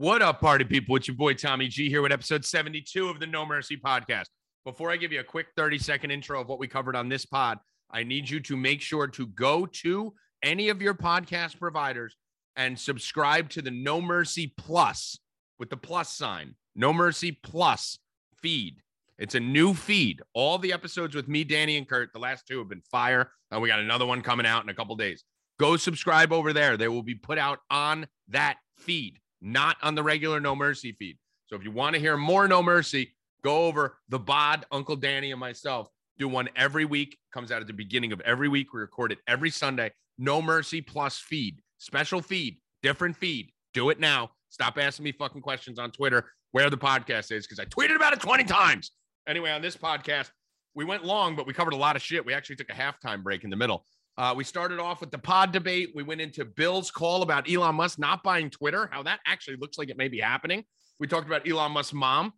What up, party people? It's your boy Tommy G here with episode 72 of the No Mercy podcast. Before I give you a quick 30 second intro of what we covered on this pod, I need you to make sure to go to any of your podcast providers and subscribe to the No Mercy Plus with the plus sign, No Mercy Plus feed. It's a new feed. All the episodes with me, Danny, and Kurt, the last two have been fire. And we got another one coming out in a couple days. Go subscribe over there. They will be put out on that feed, not on the regular No Mercy feed. So if you want to hear more No Mercy, go over the bod, Uncle Danny, and myself. Do one every week. Comes out at the beginning of every week. We record it every Sunday. No Mercy Plus feed, special feed, different feed. Do it now. Stop asking me fucking questions on Twitter where the podcast is because I tweeted about it 20 times. Anyway, on this podcast, we went long, but we covered a lot of shit. We actually took a halftime break in the middle. Uh, we started off with the pod debate. We went into Bill's call about Elon Musk not buying Twitter, how that actually looks like it may be happening. We talked about Elon Musk's mom.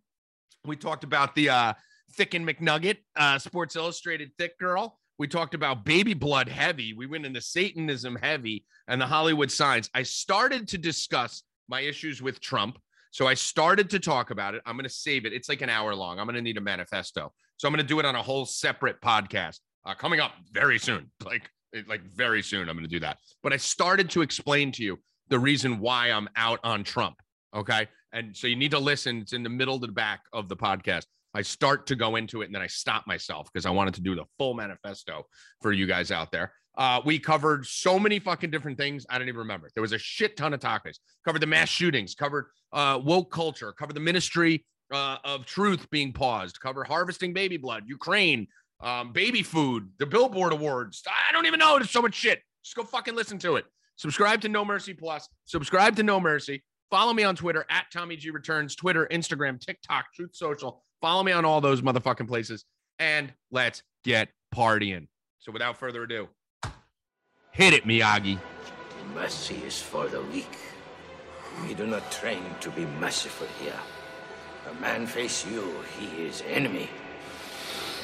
We talked about the uh, Thick and McNugget, uh, Sports Illustrated Thick Girl. We talked about baby blood heavy. We went into Satanism heavy and the Hollywood signs. I started to discuss my issues with Trump. So I started to talk about it. I'm going to save it. It's like an hour long. I'm going to need a manifesto. So I'm going to do it on a whole separate podcast uh, coming up very soon. Like, like very soon, I'm going to do that. But I started to explain to you the reason why I'm out on Trump. Okay. And so you need to listen. It's in the middle to the back of the podcast. I start to go into it and then I stop myself because I wanted to do the full manifesto for you guys out there. Uh, we covered so many fucking different things. I don't even remember. There was a shit ton of topics. Covered the mass shootings, covered uh, woke culture, covered the ministry uh, of truth being paused, covered harvesting baby blood, Ukraine, um, baby food, the Billboard Awards. I don't even know. There's so much shit. Just go fucking listen to it. Subscribe to No Mercy Plus. Subscribe to No Mercy. Follow me on Twitter at Tommy G Returns, Twitter, Instagram, TikTok, Truth Social. Follow me on all those motherfucking places. And let's get partying. So without further ado, hit it, Miyagi. Mercy is for the weak. We do not train to be merciful here. A man face you, he is enemy.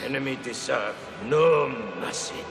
Enemy deserve no mercy.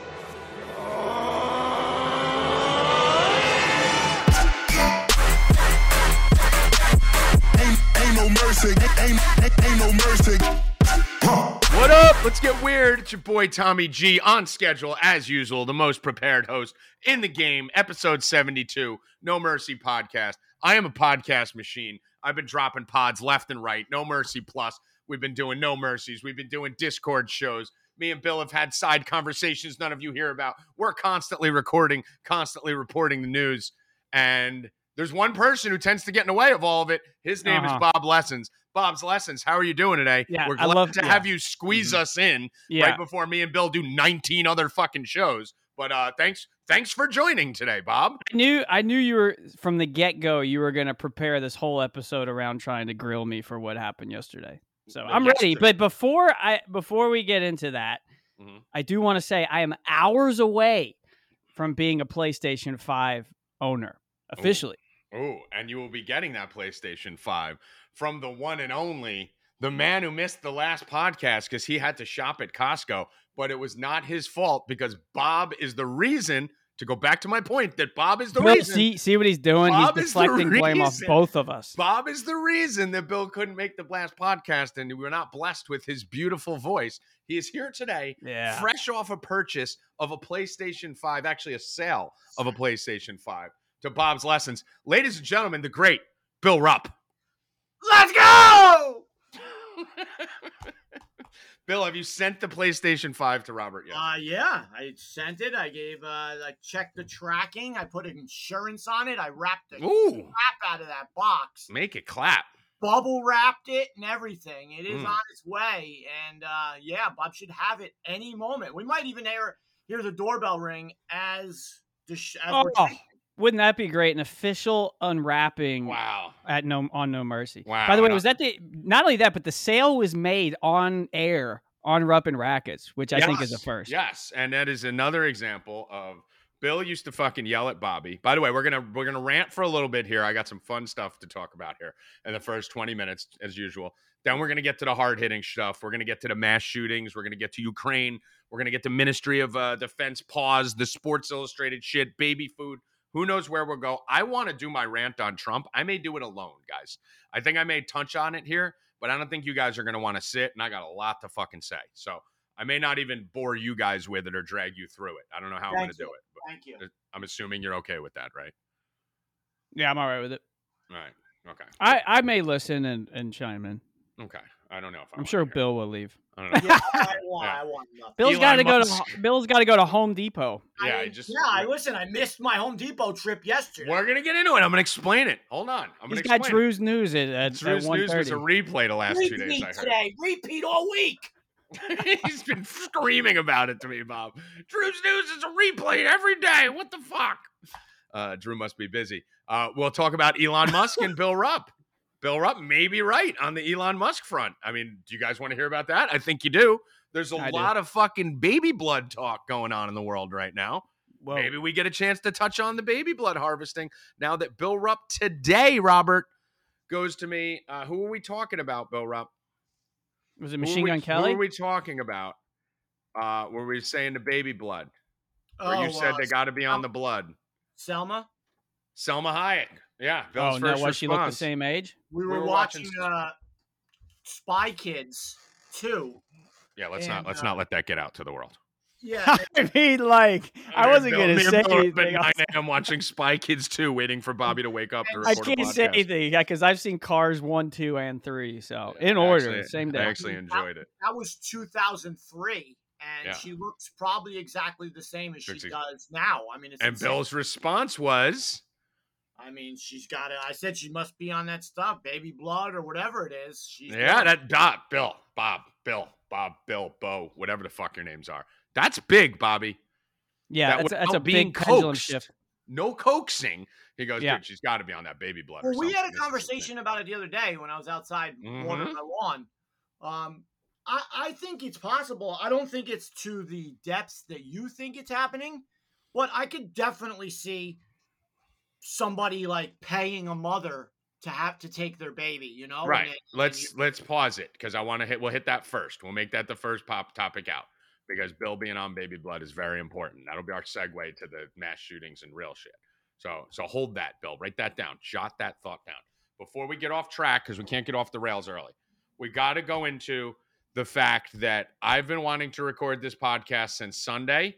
What up? Let's get weird. It's your boy Tommy G on schedule as usual, the most prepared host in the game, episode 72, No Mercy podcast. I am a podcast machine. I've been dropping pods left and right. No Mercy Plus. We've been doing No Mercies. We've been doing Discord shows. Me and Bill have had side conversations none of you hear about. We're constantly recording, constantly reporting the news. And there's one person who tends to get in the way of all of it. His name Uh-huh. is Bob Lessons. Bob's Lessons, how are you doing today? Yeah, We're I love- to yeah. have you squeeze us in Yeah. right before me and Bill do 19 other fucking shows. But uh thanks thanks for joining today, Bob. I knew I knew you were from the get go. You were going to prepare this whole episode around trying to grill me for what happened yesterday. So I'm ready. But before I before we get into that, Mhm. I do want to say I am hours away from being a PlayStation Five owner officially. Oh, and you will be getting that PlayStation 5 from the one and only the man who missed the last podcast because he had to shop at Costco, but it was not his fault because Bob is the reason. To go back to my point, that Bob is the Bill, reason. see see what he's doing. Bob he's is the deflecting blame off reason. both of us. Bob is the reason that Bill couldn't make the last podcast, and we were not blessed with his beautiful voice. He is here today, Yeah. fresh off a purchase of a PlayStation 5, actually a sale of a PlayStation 5 to Bob's Lessons. Ladies and gentlemen, the great Bill Rupp. Let's go! Bill, have you sent the PlayStation 5 to Robert yet? Uh, yeah, I sent it. I gave, uh, I checked the tracking. I put insurance on it. I wrapped the Ooh, crap out of that box, make it clap. bubble wrapped it, and everything. It is Mm. on its way, and uh, yeah, Bob should have it any moment. We might even hear hear the doorbell ring as the sh- as we're Oh. Wouldn't that be great? An official unwrapping Wow. at no on No Mercy. Wow, By the way, was that the not only that, but the sale was made on air on Rupp and Rackets, which I think is a first. Yes, and that is another example of Bill used to fucking yell at Bobby. By the way, we're gonna we're gonna rant for a little bit here. I got some fun stuff to talk about here in the first twenty minutes, as usual. Then we're gonna get to the hard hitting stuff. We're gonna get to the mass shootings. We're gonna get to Ukraine. We're gonna get to Ministry of uh, Defense pause, the Sports Illustrated shit, baby food. Who knows where we'll go? I want to do my rant on Trump. I may do it alone, guys. I think I may touch on it here, but I don't think you guys are going to want to sit, and I got a lot to fucking say. So I may not even bore you guys with it or drag you through it. I don't know how I'm going to do it. But Thank you. I'm assuming you're okay with that, right? Yeah, I'm all right with it. All right. Okay. I, I may listen and, and chime in. Okay. I don't know if I I'm sure hear. Bill will leave. I don't know. Yeah, I want. Yeah. I want nothing. Bill's Elon got to go Musk. to Bill's got to go to Home Depot. Yeah, I mean, just- yeah. I listen. I missed my Home Depot trip yesterday. We're gonna get into it. I'm gonna explain it. Hold on. I'm He's gonna got explain Drew's news at, it. at, Drew's at news was a replay the last two days. Repeat I heard. today. Repeat all week. He's been screaming about it to me, Bob. Drew's news is a replay every day. What the fuck? Uh, Drew must be busy. Uh, we'll talk about Elon Musk and Bill Rupp. Bill Rupp may be right on the Elon Musk front. I mean, do you guys want to hear about that? I think you do. There's a I do. lot of fucking baby blood talk going on in the world right now. Whoa. Maybe we get a chance to touch on the baby blood harvesting now that Bill Rupp today, Robert, goes to me. Uh, who are we talking about, Bill Rupp? Was it Who are Machine we- Gun Kelly? Who are we talking about? Uh, were we saying the baby blood? Where oh, you said uh, they got to be on the blood. Salma. Salma Hayek. Yeah. Bill's oh, no, first why she look the same age? We We were, were watching watching, uh, Spy Kids too. Yeah, let's not let's uh, not let that get out to the world. Yeah. I mean, like, I Me wasn't Bill- gonna say Bill are up at anything. 9 else. a.m. watching Spy Kids 2, waiting for Bobby to wake up to I record a can't say podcast. anything because I've seen Cars one, two, and three. So in I order, actually- same day. I actually enjoyed it. that was 2003 and Yeah. she looks probably exactly the same as she does now i mean it's And insane. Bill's response was, i mean she's got it i said she must be on that stuff baby blood or whatever it is she's "Yeah, got that dot, Bill, Bob, Bill, Bob, Bill, Bo, whatever the fuck your names are. That's big, Bobby. Yeah, That that's, that's a being big pendulum shift. No coaxing. He goes, Yeah. dude, she's got to be on that baby blood. or well we had a This is the thing." conversation about it the other day when i was outside watering Mhm. my lawn um I, I think it's possible. I don't think it's to the depths that you think it's happening, but I could definitely see somebody like paying a mother to have to take their baby, you know? right. it- let's you- let's pause it because I want to hit. We'll hit that first. We'll make that the first pop topic out because Bill being on baby blood is very important. That'll be our segue to the mass shootings and real shit. So so hold that, Bill. Write that down. Jot that thought down before we get off track because we can't get off the rails early. We got to go into the fact that I've been wanting to record this podcast since Sunday,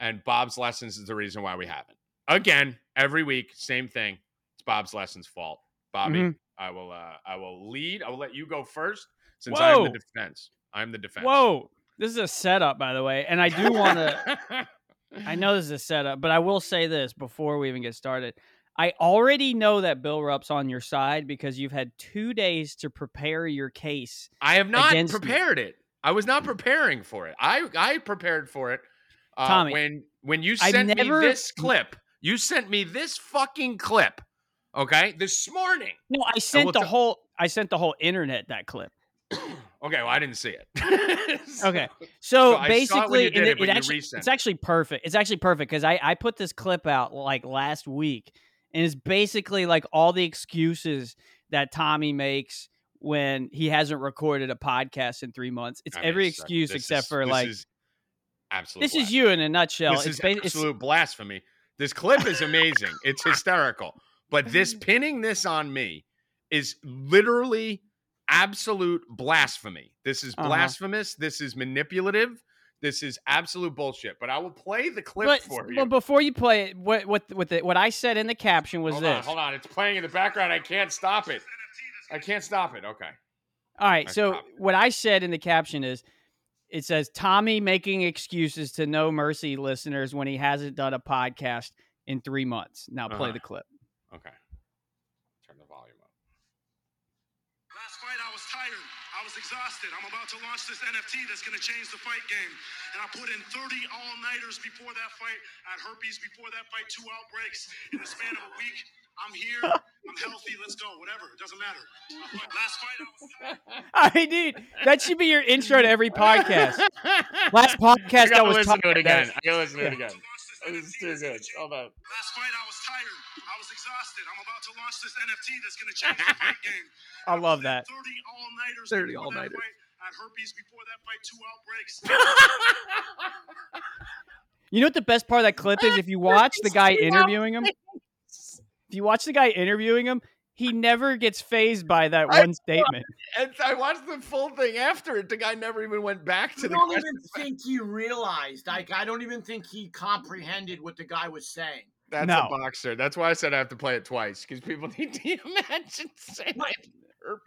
and Bob's lessons is the reason why we haven't. Again, every week, same thing. It's Bob's lessons' fault. Bobby, Mhm. I will uh I will lead. I will let you go first since I'm the defense. I'm the defense. Whoa, this is a setup, by the way, and I do want to. I know this is a setup, but I will say this before we even get started. I already know that Bill Rupp's on your side because you've had two days to prepare your case. I have not prepared it. I was not preparing for it. I I prepared for it uh, Tommy, when when you sent never- me this clip. You sent me this fucking clip. Okay, this morning. No, I sent will the tell- whole. I sent the whole internet that clip. Okay, well I didn't see it. Okay, so, So it basically, and it, it, actually, it's actually perfect. It's actually perfect because I I put this clip out like last week, and it's basically like all the excuses that Tommy makes when he hasn't recorded a podcast in three months. It's I mean, every excuse except is- for this like is absolute. this is you in a nutshell. This it's is ba- it's- absolute blasphemy. This clip is amazing. it's hysterical. But this pinning this on me is literally absolute blasphemy. This is Uh-huh. blasphemous. This is manipulative. This is absolute bullshit. But I will play the clip but, for you. but before you play it, what what what the, what I said in the caption was hold this. on, hold on. It's playing in the background. I can't stop it. I can't stop it. Okay. All right. I So what I said in the caption is, it says Tommy making excuses to No Mercy listeners when he hasn't done a podcast in three months. Now play Uh-huh. the clip. Okay. Turn the volume up. Last fight, I was tired. I was exhausted. I'm about to launch this NFT that's going to change the fight game. And I put in 30 all nighters before that fight. I had herpes before that fight, two outbreaks in the span of a week. I'm here. I'm healthy. Let's go. Whatever. It doesn't matter. Last fight, I was. I mean, dude, that should be your intro to every podcast. Last podcast I I was listen to talking it again. I gotta listen to it again. This is too good. Hold on. Last fight, I was tired. I was exhausted. I'm about to launch this NFT that's going to change the fight game. I love that. 30 all nighters. 30 all-nighters. I had herpes before that fight, two outbreaks. You know what the best part of that clip is? If you watch the guy interviewing him, if you watch the guy interviewing him, he never gets phased by that I one statement. And I watched the full thing after it. The guy never even went back to I the don't question. even think he realized. Like, I don't even think he comprehended what the guy was saying. That's No. a boxer. That's why I said I have to play it twice because people need to imagine saying Right.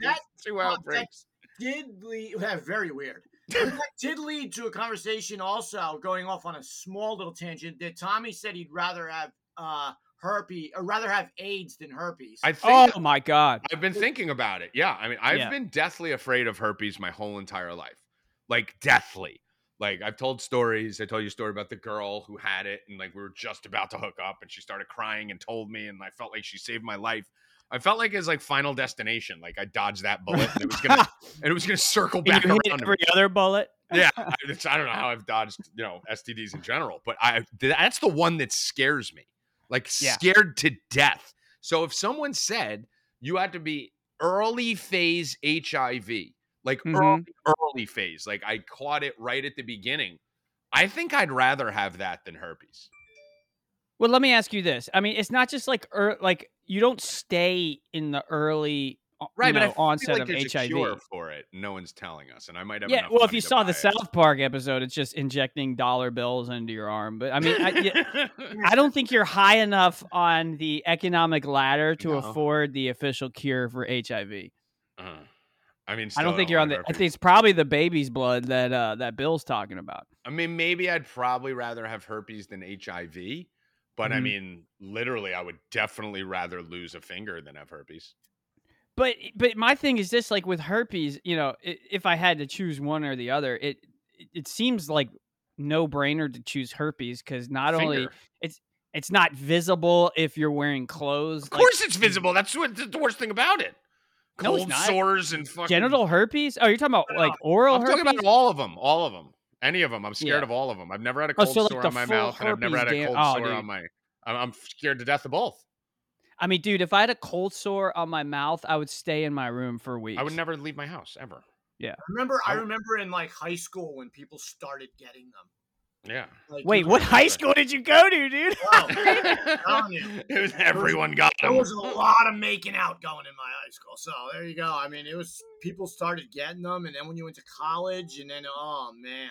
That two context- outbreaks. Did lead, yeah, very weird. That did lead to a conversation also going off on a small little tangent that Tommy said he'd rather have uh herpes or rather have AIDS than herpes. I oh think Oh my god. I've been thinking about it. Yeah, I mean, I've Yeah. been deathly afraid of herpes my whole entire life, like deathly. Like I've told stories. I told you a story about the girl who had it, and like we were just about to hook up, and she started crying and told me, and I felt like she saved my life. I felt like it's like Final Destination. Like I dodged that bullet, and it was gonna, and it was gonna circle back you around. hit me. every other bullet. yeah, I, I don't know how I've dodged, you know, STDs in general, but I that's the one that scares me, like Yeah. scared to death. So if someone said you had to be early phase HIV, like Mhm. early, early phase, like I caught it right at the beginning, I think I'd rather have that than herpes. Well, let me ask you this. I mean, it's not just like er, like you don't stay in the early Right, but know, feel onset like of HIV. cure for it. No one's telling us, and I might have. Yeah, well, if you saw the it. South Park episode, it's just injecting dollar bills into your arm. But I mean, I, I don't think you're high enough on the economic ladder to No. afford the official cure for HIV. Uh, I mean, I don't think you're on the. I think it's probably the baby's blood that uh, that Bill's talking about. I mean, maybe I'd probably rather have herpes than HIV, but I Mhm. mean, literally, I would definitely rather lose a finger than have herpes. But but my thing is this: like with herpes, you know, if I had to choose one or the other, it it- seems like no brainer to choose herpes because not only Finger. it's not visible if you're wearing clothes. of like, course, it's visible. That's what the worst thing about it. Cold not. sores and fucking genital herpes. Oh, you're talking about like oral I'm herpes. talking about all of them, all of them, any of them. I'm scared Yeah. of all of them. I've never had a Oh, cold so, like, sore on my mouth, and I've never had a cold oh, sore dude. on my. I'm, I'm scared to death of both. I mean, dude, if I had a cold sore on my mouth, I would stay in my room for weeks. I would never leave my house ever. I remember I I- remember in like high school when people started getting them. Yeah. Like, Wait, what high school did you go to, dude? Wow. it was everyone got There was a lot of making out going in my high school. So there you go. I mean, it was people started getting them, and then when you went to college, and then oh man,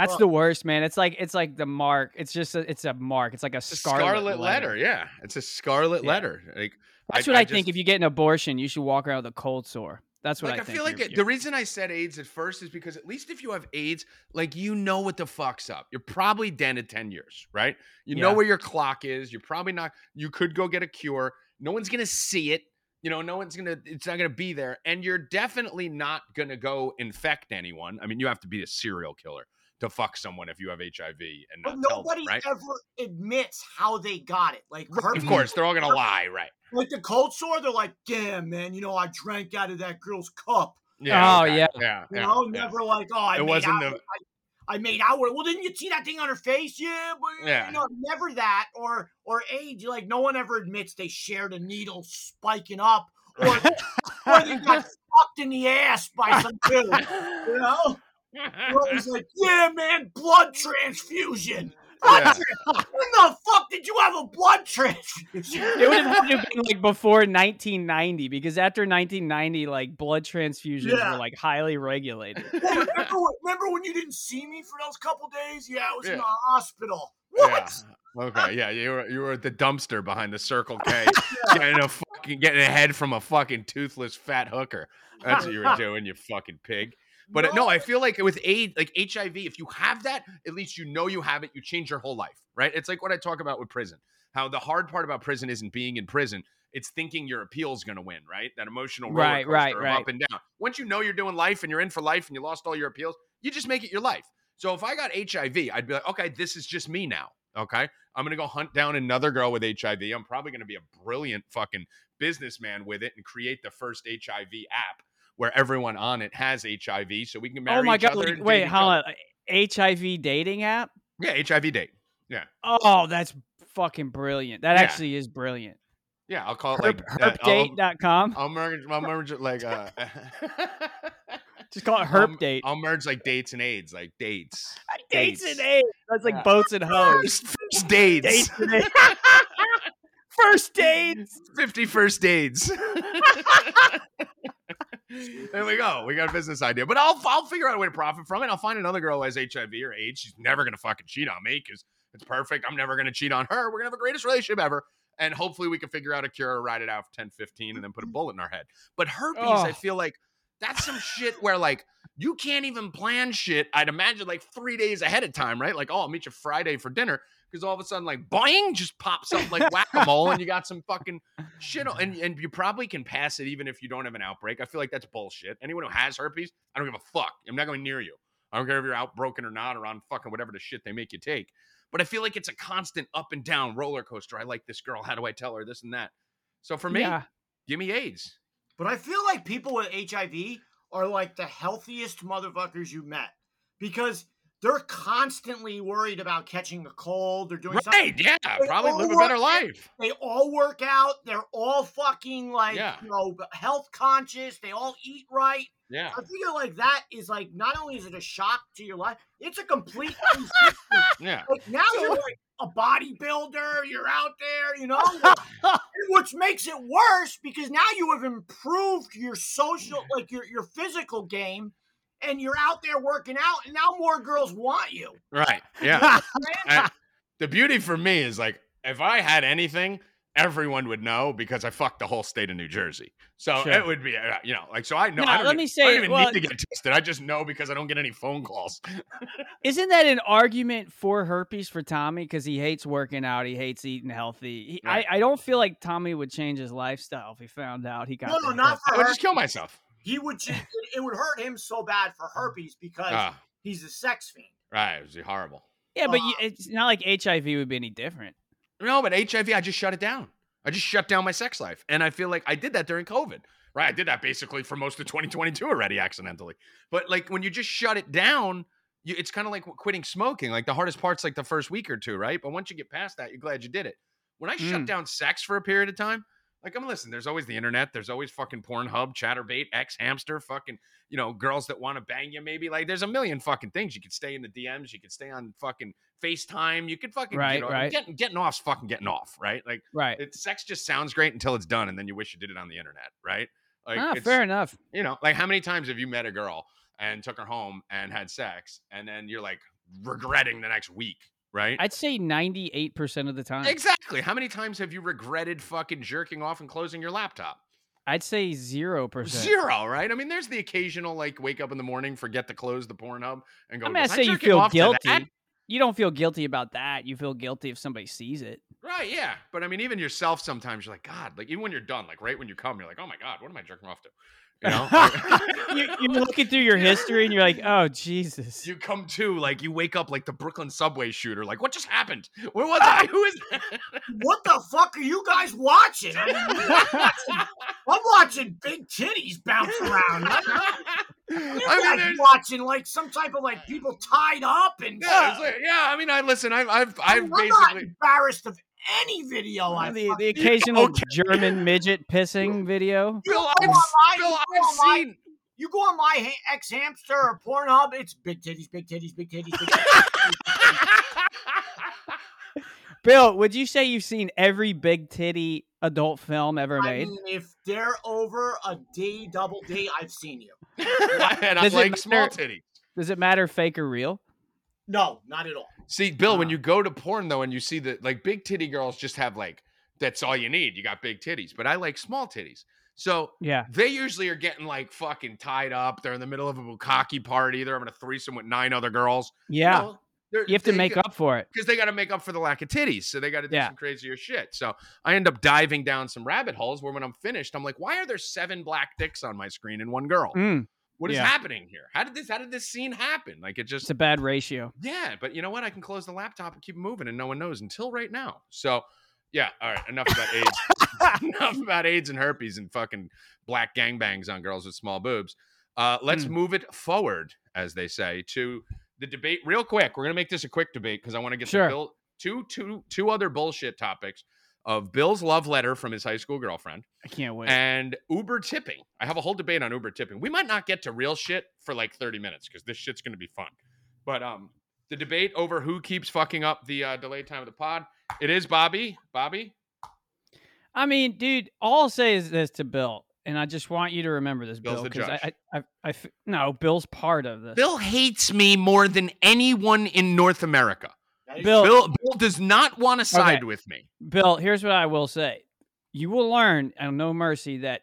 That's Well- the worst, man. It's like it's like the mark. It's just a, it's a mark. It's like a scarlet, scarlet, letter. Yeah, it's a scarlet Yeah. letter. Like That's what I, think. just- If you get an abortion, you should walk around with a cold sore. That's what like I, I, think. feel like it- the reason I said AIDS at first is because at least if you have AIDS, like you know what the fuck's up. You're probably dead in ten years, right? You know where your clock is. You're probably not. You could go get a cure. No one's gonna see it. You know, no one's gonna. It's not gonna be there, and you're definitely not gonna go infect anyone. I mean, you have to be a serial killer to fuck someone if you have HIV and but not tell them, nobody right? ever admits how they got it. Like Of herpes- course, they're all gonna lie, right? like the cold sore. They're like, damn man, you know, I drank out of that girl's cup. Oh, yeah. yeah, You yeah, know, yeah. never like, oh, I It wasn't out. the- I, I made out with. Well, didn't you see that thing on her face? Yeah, but Yeah. you know, never that. Or or AIDS. Like no one ever admits they shared a needle spiking up, or or they got fucked in the ass by some dude. You know, Always like, yeah, man, blood transfusion. Yeah. when the fuck did you have a blood transfusion? It would have had to have been like before 1990 because after 1990, like blood transfusions Yeah. were like highly regulated. Remember, when- remember when you didn't see me for those couple days? Yeah, I was in Yeah. the hospital. What? Yeah. Okay. Yeah. You were you were at the dumpster behind the Circle K, getting a fucking getting a head from a fucking toothless fat hooker. That's what you were doing, you fucking pig. But uh, no, I feel like with AIDS, like HIV, if you have that, at least you know you have it. You change your whole life, right? It's like what I talk about with prison. How the hard part about prison isn't being in prison; it's thinking your appeal's going to win, right? That emotional roller Right, coaster right, of right. up and down. Once you know you're doing life and you're in for life and you lost all your appeals, you just make it your life. So if I got HIV, I'd be like, okay, this is just me now. Okay. I'm going to go hunt down another girl with HIV. I'm probably going to be a brilliant fucking businessman with it and create the first HIV app where everyone on it has HIV so we can marry oh my god! like, wait, date each hold on. HIV dating app? Yeah, HIV date. Yeah. Oh, that's fucking brilliant. That Yeah. actually is brilliant. Yeah, I'll call it Herp, like uh, I'll, herpdate.com. I'll merge. I'll merge it like uh, Just call it I'll- herp date. I'll merge like dates and AIDS, like dates. Dates dates. and AIDS. That's like Yeah. boats and hoes. First, first dates. Dates and AIDS. first dates. 50 first dates. there we go. We got a business idea. But I'll I'll figure out a way to profit from it. I'll find another girl who has HIV or AIDS. She's never gonna fucking cheat on me because it's perfect. I'm never gonna cheat on her. We're gonna have the greatest relationship ever. And hopefully we can figure out a cure or ride it out for 10, 15 and then put a bullet in our head. But herpes, I Oh. feel like that's some shit where like you can't even plan shit. I'd imagine like three days ahead of time, right? Like, oh, I'll meet you Friday for dinner. Because all of a sudden, like, boing, just pops up like whack a mole, and you got some fucking shit. on- And, and you probably can pass it even if you don't have an outbreak. I feel like that's bullshit. Anyone who has herpes, I don't give a fuck. I'm not going near you. I don't care if you're outbroken or not, or on fucking whatever the shit they make you take. But I feel like it's a constant up and down roller coaster. I like this girl. How do I tell her this and that? So for me, Yeah. give me AIDS. But I feel like people with HIV are like the healthiest motherfuckers you met because they're constantly worried about catching a cold. They're doing something. Right? Yeah. They Probably live a better out. life. They all work out. They're all fucking like Yeah. you know health conscious. They all eat right. Yeah. I figure like that is like not only is it a shock to your life, it's a complete. Yeah. like now you're like a bodybuilder. You're out there, you know, which makes it worse because now you have improved your social, like your your physical game, and you're out there working out, and now more girls want you. Right. Yeah. I- the beauty for me is like if I had anything, everyone would know because I fucked the whole state of New Jersey. So Sure. it would be, uh, you know, like so. I know. Now, I don't let even, me I don't even well- need to get tested. I just know because I don't get any phone calls. Isn't that an argument for herpes for Tommy? Because he hates working out, he hates eating healthy. He, Right. I, I don't feel like Tommy would change his lifestyle if he found out he got. No, no, not herpes. I would just kill myself. He would just, it, it would hurt him so bad for herpes because Ah, he's a sex fiend. right. It was horrible. Yeah, but you, it's not like HIV would be any different. No, but HIV, I just shut it down. I just shut down my sex life. And I feel like I did that during COVID. Right. I did that basically for most of 2022 already accidentally. But like when you just shut it down, you, it's kind of like quitting smoking. Like the hardest part's like the first week or two, right? But once you get past that, you're glad you did it. When I shut Mm. down sex for a period of time, like I'm listen, there's always the internet, there's always fucking Pornhub, Chaturbate, X Hamster, fucking, you know, girls that want to bang you maybe. Like there's a million fucking things. You could stay in the DMs, you could stay on fucking FaceTime, you could fucking Right, you know, right. Getting getting off's fucking getting off, right? Like Right. it, sex just sounds great until it's done, and then you wish you did it on the internet, right? Like, ah, it's, fair enough. you know, like how many times have you met a girl and took her home and had sex, and then you're like regretting the next week, right? I'd say ninety-eight percent of the time. exactly. How many times have you regretted fucking jerking off and closing your laptop? I'd say zero percent. Zero, right? I mean, there's the occasional like wake up in the morning, forget to close the Pornhub, and go. I mean, I "Was say you feel off to that?" guilty. You don't feel guilty about that. You feel guilty if somebody sees it. Right, yeah. But I mean, even yourself sometimes you're like, God, like even when you're done, like right when you come, you're like, oh my God, what am I jerking off to? You know? you, you're looking through your history and you're like, oh Jesus. you come to, like you wake up like the Brooklyn subway shooter, like, what just happened? Where was I? Who is that? What the fuck are you guys watching? I mean, I'm watching, I'm watching big titties bounce around. You I mean, guys watching like some type of like people tied up and yeah, like- yeah, I mean, I listen, I've, I've, I've I'm not basically, embarrassed of any video I the, the occasional okay. German midget pissing video. Bill, go I've, Bill, you go I've online. seen, You go on my ha- ex hamster or Pornhub, it's big titties, big titties, big titties, big titties. Bill, would you say you've seen every big titty adult film ever I made? mean, if they're over a D, double D, I've seen you. and I Does it like small titty. Does it matter fake or real? No, not at all. See, Bill, when you go to porn though, and you see that like big titty girls just have like that's all you need. You got big titties, but I like small titties. So Yeah. they usually are getting like fucking tied up. They're in the middle of a bukkake party. They're having a threesome with nine other girls. Yeah. You have to make up for it. because they got to make up for the lack of titties. So they got to do Yeah. some crazier shit. So I end up diving down some rabbit holes where when I'm finished, I'm like, why are there seven black dicks on my screen and one girl? Mm, What is yeah. happening here? How did this? How did this scene happen? Like it just it's a bad ratio. yeah, but you know what? I can close the laptop and keep moving, and no one knows until right now. So, yeah, all right. Enough about AIDS. enough about AIDS and herpes and fucking black gangbangs on girls with small boobs. Uh, let's Hmm. move it forward, as they say, to the debate. Real quick, we're gonna make this a quick debate because I want to get to Sure. Bill two two two other bullshit topics of Bill's love letter from his high school girlfriend I can't wait. and Uber tipping. I have a whole debate on Uber tipping. We might not get to real shit for like 30 minutes because this shit's going to be fun. But um, the debate over who keeps fucking up the uh, delayed time of the pod. It is Bobby. Bobby. I mean, dude, all I'll say is this to Bill, and I just want you to remember this, Bill's Bill, the because I, I, I, I, I f- no, Bill's part of this. Bill hates me more than anyone in North America. That is- Bill, Bill, Bill does not want to side Okay. with me. Bill, here's what I will say. You will learn on No Mercy that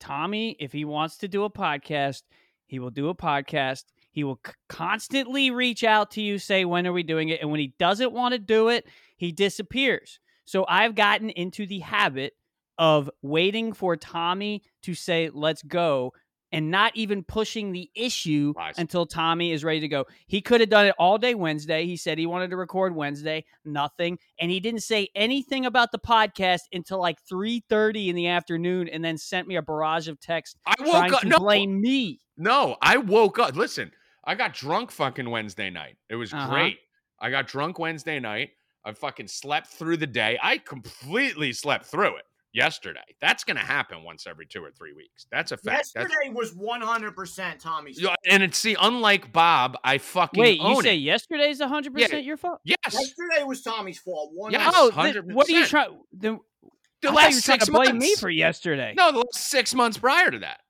Tommy, if he wants to do a podcast, he will do a podcast. He will c- constantly reach out to you, say, when are we doing it? And when he doesn't want to do it, he disappears. So I've gotten into the habit of waiting for Tommy to say, let's go, and not even pushing the issue Lies. until Tommy is ready to go. He could have done it all day Wednesday. He said he wanted to record Wednesday, nothing, and he didn't say anything about the podcast until like 3:30 in the afternoon and then sent me a barrage of text I trying woke up. to No, blame me. no, I woke up. Listen, I got drunk fucking Wednesday night. It was Uh-huh. great. I got drunk Wednesday night. I fucking slept through the day. I completely slept through it yesterday. That's gonna happen once every two or three weeks. That's a fact. That's, Yesterday was 100% Tommy's. Yeah, and it's see, unlike Bob, I fucking Wait, own you say it. yesterday's 100% your fault? Yes, Yesterday was Tommy's fault. One Yes. Oh, th- what are you 100%. trying? Then, the I thought last you were trying six to blame me for yesterday. No, the last six months prior to that,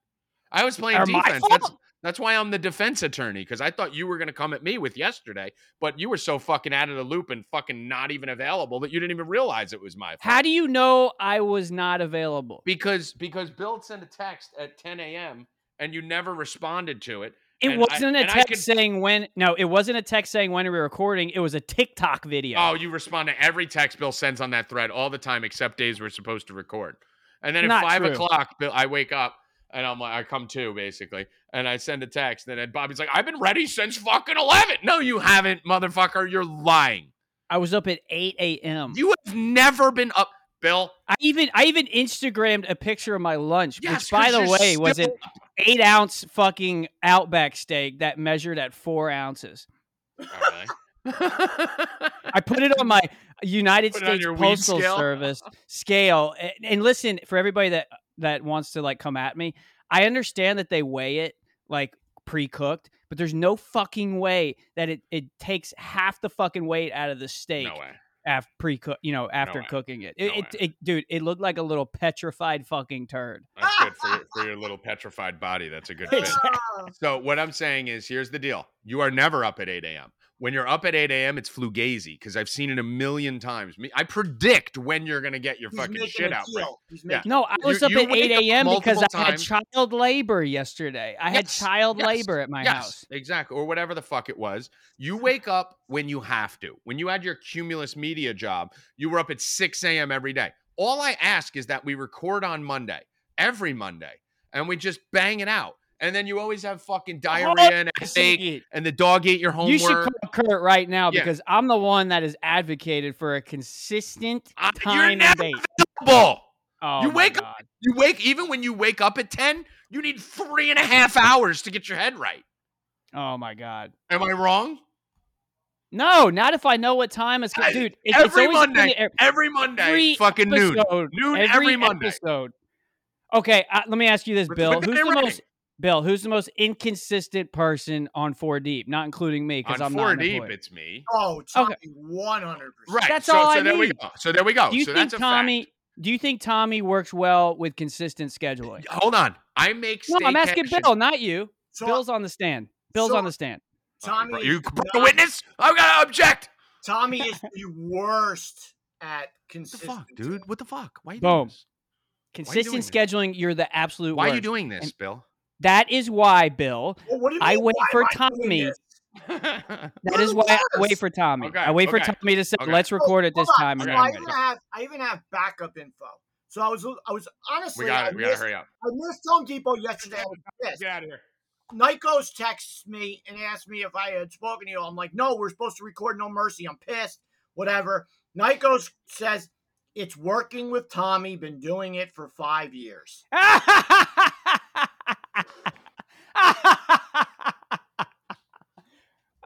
I was playing Are defense. That's fault? that's why I'm the defense attorney because I thought you were going to come at me with yesterday, but you were so fucking out of the loop and fucking not even available that you didn't even realize it was my fault. How do you know I was not available? because because Bill sent a text at 10 a.m. and you never responded to it. It and wasn't a text could- saying when. No, it wasn't a text saying when we were recording. It was a TikTok video. Oh, you respond to every text Bill sends on that thread all the time, except days we're supposed to record. And then at five true. o'clock, Bill, I wake up and I'm like, I come to basically, and I send a text, and then Bobby's like, I've been ready since fucking eleven. No, you haven't, motherfucker. You're lying. I was up at 8 a.m. You have never been up, Bill. I even I even Instagrammed a picture of my lunch, Yes, which by the way was an eight ounce fucking Outback steak that measured at four ounces. I put it on my United Put it on States Postal? Service scale. And, and listen, for everybody that that wants to like come at me, I understand that they weigh it like pre-cooked, but there's no fucking way that it, it takes half the fucking weight out of the steak no way. after pre-cook, you know, after way. cooking it. It, No it, it, dude, it looked like a little petrified fucking turd. That's good for your, for your little petrified body. That's a good fit. So what I'm saying is, here's the deal: you are never up at 8 a.m. When you're up at 8 a.m., it's fugazi because I've seen it a million times. Me, I predict when you're gonna get your he's fucking shit out. Right? Yeah. No, I was You- up you at 8 a.m. because multiple I had child labor yesterday. I had child yes, labor at my yes, house. exactly, or whatever the fuck it was. You wake up when you have to. When you had your Cumulus Media job, you were up at 6 a.m. every day. All I ask is that we record on Monday, every Monday, and we just bang it out. And then you always have fucking diarrhea and headache, and the dog ate your homework. You should call Kurt right now Yeah. because I'm the one that has advocated for a consistent I- time you're and date. Bull. Oh, You wake up- You wake even when you wake up at 10, you need three and a half hours to get your head right. Oh my god. Am I wrong? No, not if I know what time it's I- dude. It, it's every always Monday, e- every Monday, every fucking noon. episode, Noon every, every Monday. episode. Okay, uh, let me ask you this, Bill. Who's the the most Bill? Who's the most inconsistent person on Four Deep? Not including me because On I'm four not deep, employee. it's me. Oh, Tommy, 100%. Right. That's so, all so I there we need. go. So there we go. Do you so think that's a Tommy? fact. Do you think Tommy works well with consistent scheduling? Hold on. I make No, I'm asking Bill, not you. So, Bill's on the stand. Bill's so- on the stand. Tommy, Bro, is you brought the not- witness? I'm gonna object. Tommy is the worst at What the fuck, dude? What the fuck? Why are you Boom. doing this? Consistent this? scheduling, you're the absolute Why are you doing this, And- Bill? That is why, Bill. Well, what do you I mean, wait why for am I doing Tommy. this? That You're is why I wait for Tommy. Okay, I wait for Tommy to say, okay. "Let's record at this time." so I even have I even have backup info. So I was I was honestly we got I it. We gotta hurry up. I missed Home Depot yesterday. I was pissed. Get out of here. Nikos texts me and asked me if I had spoken to you. I'm like, no, we're supposed to record No Mercy. I'm pissed. Whatever. Nikos says it's working with Tommy. Been doing it for five years.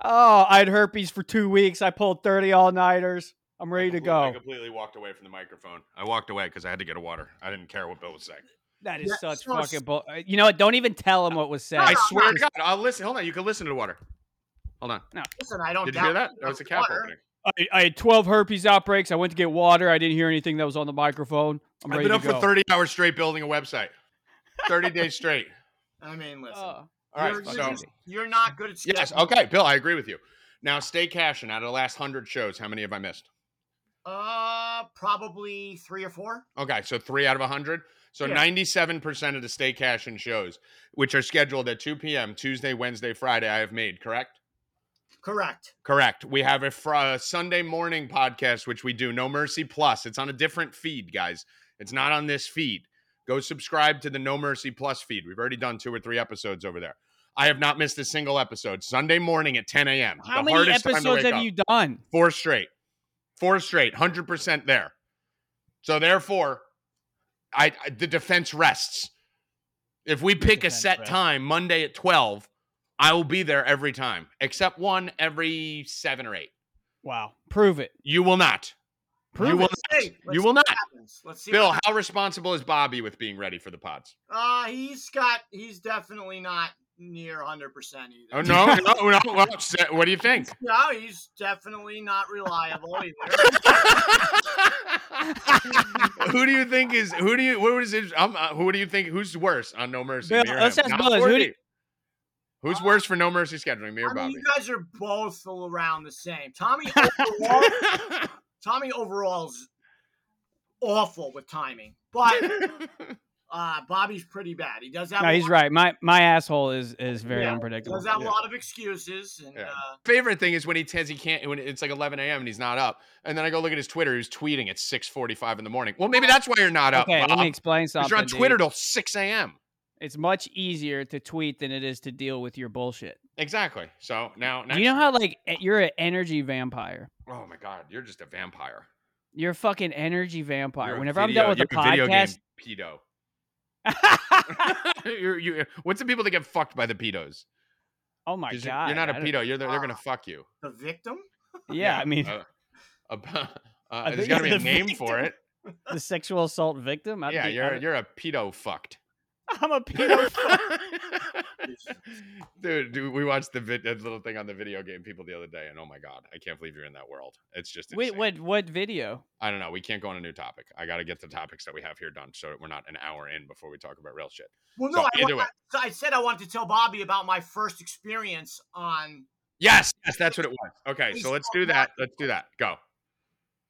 oh, I had herpes for two weeks. I pulled thirty all nighters. I'm ready to go. I completely walked away from the microphone. I walked away because I had to get a water. I didn't care what Bill was saying. That is Yeah, such so- fucking bull. uh, You know what? Don't even tell him what was said. I swear to God, I'll listen. Hold on, you can listen to the water. Hold on. No, listen, I don't Did you hear that? That was a cap water. opening. I, I had 12 herpes outbreaks. I went to get water. I didn't hear anything that was on the microphone. I'm I've ready been up go. for 30 hours straight building a website. 30 days straight. I mean, listen. Oh. All right, you're, so you're, just- you're not good at yes, okay, Bill, I agree with you. Now, stay cashing. Out of the last hundred shows, how many have I missed? Uh, probably three or four. Okay, so three out of a hundred. So Yeah. ninety-seven percent of the stay cashing shows, which are scheduled at two p.m. Tuesday, Wednesday, Friday, I have made. Correct. Correct. Correct. We have a fr- uh, Sunday morning podcast, which we do, No Mercy Plus. It's on a different feed, guys. It's not on this feed. Go subscribe to the No Mercy Plus feed. We've already done two or three episodes over there. I have not missed a single episode. Sunday morning at 10 a.m. How The many hardest time to episodes have up. you done? Four straight. Four straight. 100% there. So therefore, I, I the defense rests. If we pick a set rests. time, Monday at 12, I will be there every time, except one every seven or eight. Wow. Prove it. You will not. Prove you will it. not. Hey, You will not. happens. Let's see. Bill, how responsible is Bobby with being ready for the pods? Uh, he's got. He's definitely not near 100 percent either. Oh no, no, no. Well, what do you think? No, he's definitely not reliable either. who do you think is who do you what is it? Um, uh, who do you think who's worse on No Mercy? Bill, let's ask Not Buzz, who do you- Who's worse for No Mercy scheduling, me or I mean, Bobby? you guys are both around the same. Tommy overall, Tommy overall's awful with timing, but uh, Bobby's pretty bad. He does have. No, he's lot- right. My my asshole is is very Yeah, unpredictable. does have Yeah. a lot of excuses, and Yeah. uh, Favorite thing is when he says he can't when it's like 11 a.m. and he's not up, and then I go look at his Twitter. He's tweeting at 6:45 in the morning. Well, maybe that's why you're not up. Okay, let me explain something. You're on dude. Twitter till 6 a.m. It's much easier to tweet than it is to deal with your bullshit. Exactly. So now, Do you know how like you're an energy vampire? Oh my God, you're just a vampire. You're a fucking energy vampire. You're Whenever video- I'm done with the you're a video game podcast, pedo. you're, you what's the people that get fucked by the pedos? oh my god, you're not a I don't- pedo. You're they're, they're gonna Ah. fuck you. the victim. Yeah, I mean uh, uh, uh, I there's think got to be a the name for it. the sexual assault victim. I'd yeah, be- you're I'd- you're a pedo fucked. I'm a pedo. dude, dude, we watched the vid- that little thing on the video game people the other day, and oh my god, I can't believe you're in that world. It's just Wait, insane. what what video? I don't know. We can't go on a new topic. I got to get the topics that we have here done, so that we're not an hour in before we talk about real shit. Well, So, no, I, either wa- way. I, I said I wanted to tell Bobby about my first experience on. Yes, yes, that's what it was. Okay, so let's do that. Let's do that. Go.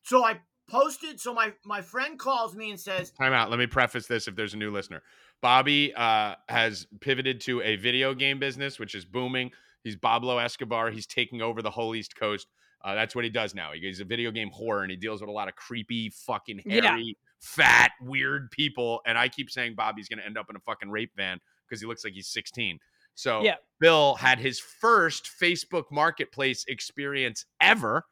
So I posted. So my my friend calls me and says, Time out. Let me preface this if there's a new listener. Bobby uh, has pivoted to a video game business, which is booming. He's Pablo Escobar. He's taking over the whole East Coast. Uh, that's what he does now. He- He's a video game horror and he deals with a lot of creepy, fucking Yeah. hairy, fat, weird people. And I keep saying Bobby's going to end up in a fucking rape van because he looks like he's 16. So Yeah. Bill had his first Facebook Marketplace experience ever.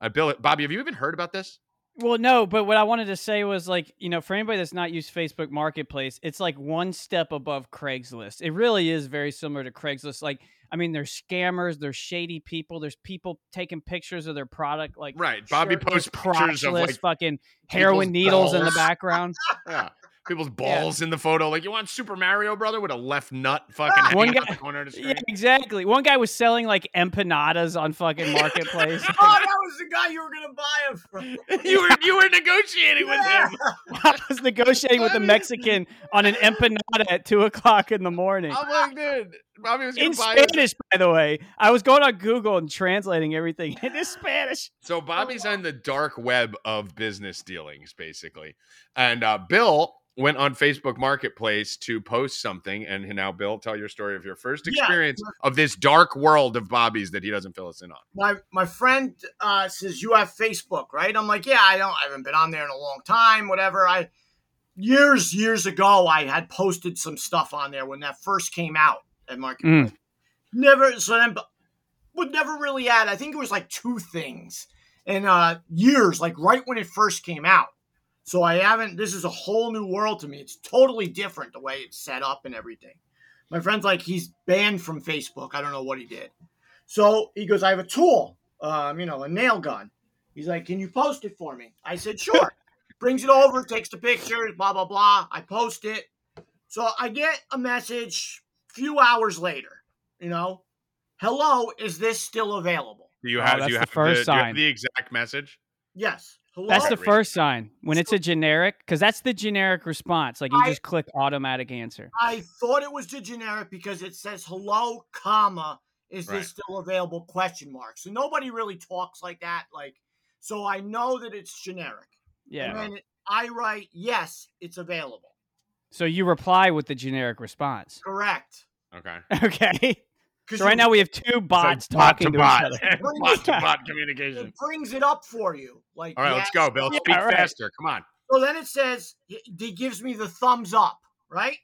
Uh, Bill, Bobby, have you even heard about this? Well, no, but what I wanted to say was like, you know, for anybody that's not used Facebook Marketplace, it's like one step above Craigslist. It really is very similar to Craigslist. Like, I mean, there's scammers, there's shady people, there's people taking pictures of their product, like Right. Bobby posts pictures of like fucking heroin needles in the background. Yeah. People's balls in the photo. Like, you want Super Mario Brother with a left nut fucking hanging One out guy- the corner of the yeah, exactly. One guy was selling like empanadas on fucking Marketplace. "Oh, that was the guy you were gonna buy him from." you were you were negotiating with him. I was negotiating with a Mexican on an empanada at two o'clock in the morning. I'm like, dude, Bobby was in. Spanish, by the way. I was going on Google and translating everything into Spanish. So Bobby's on the dark web of business dealings, basically. And uh, Bill went on Facebook Marketplace to post something. And now, Bill, tell your story of your first Yeah. experience of this dark world of Bobby's that he doesn't fill us in on. my my friend uh, says you have Facebook, right? I'm like, yeah, I don't, I haven't been on there in a long time, whatever. I years years ago, I had posted some stuff on there when that first came out at Marketplace. Never, so then, would never really add. I think it was like two things in uh, years, like right when it first came out. So I haven't. This is a whole new world to me. It's totally different the way it's set up and everything. My friend's like, he's banned from Facebook. I don't know what he did. So he goes, I have a tool, um, you know, a nail gun. He's like, Can you post it for me? I said, Sure. Brings it over, takes the pictures, blah, blah, blah. I post it. So I get a message a few hours later, you know, hello, is this still available? Do you Oh, have? that's do you the have first the, do you have sign. the exact message? Yes. Hello. That's the first sign when it's a generic, because that's the generic response. Like you I- just click automatic answer. I thought it was the generic because it says hello, comma, is Right. this still available? Question mark. So nobody really talks like that. Like, so I know that it's generic. Yeah. And then I write, yes, it's available. So you reply with the generic response. Correct. Okay. Okay. 'Cause So right you- now we have two bots like talking to, bot each other. bot. bot to bot communication. it brings it up for you. Like, All right, let's go, Bill. Yeah, Speak all right. faster. Come on. So then it says he he gives me the thumbs up, right?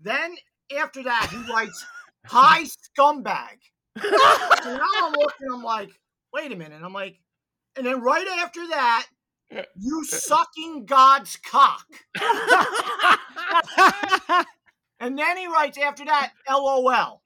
Then after that he writes, "Hi scumbag." so now I'm looking, I'm like, wait a minute. I'm like, and then right after that, you sucking God's cock. And then he writes after that, LOL.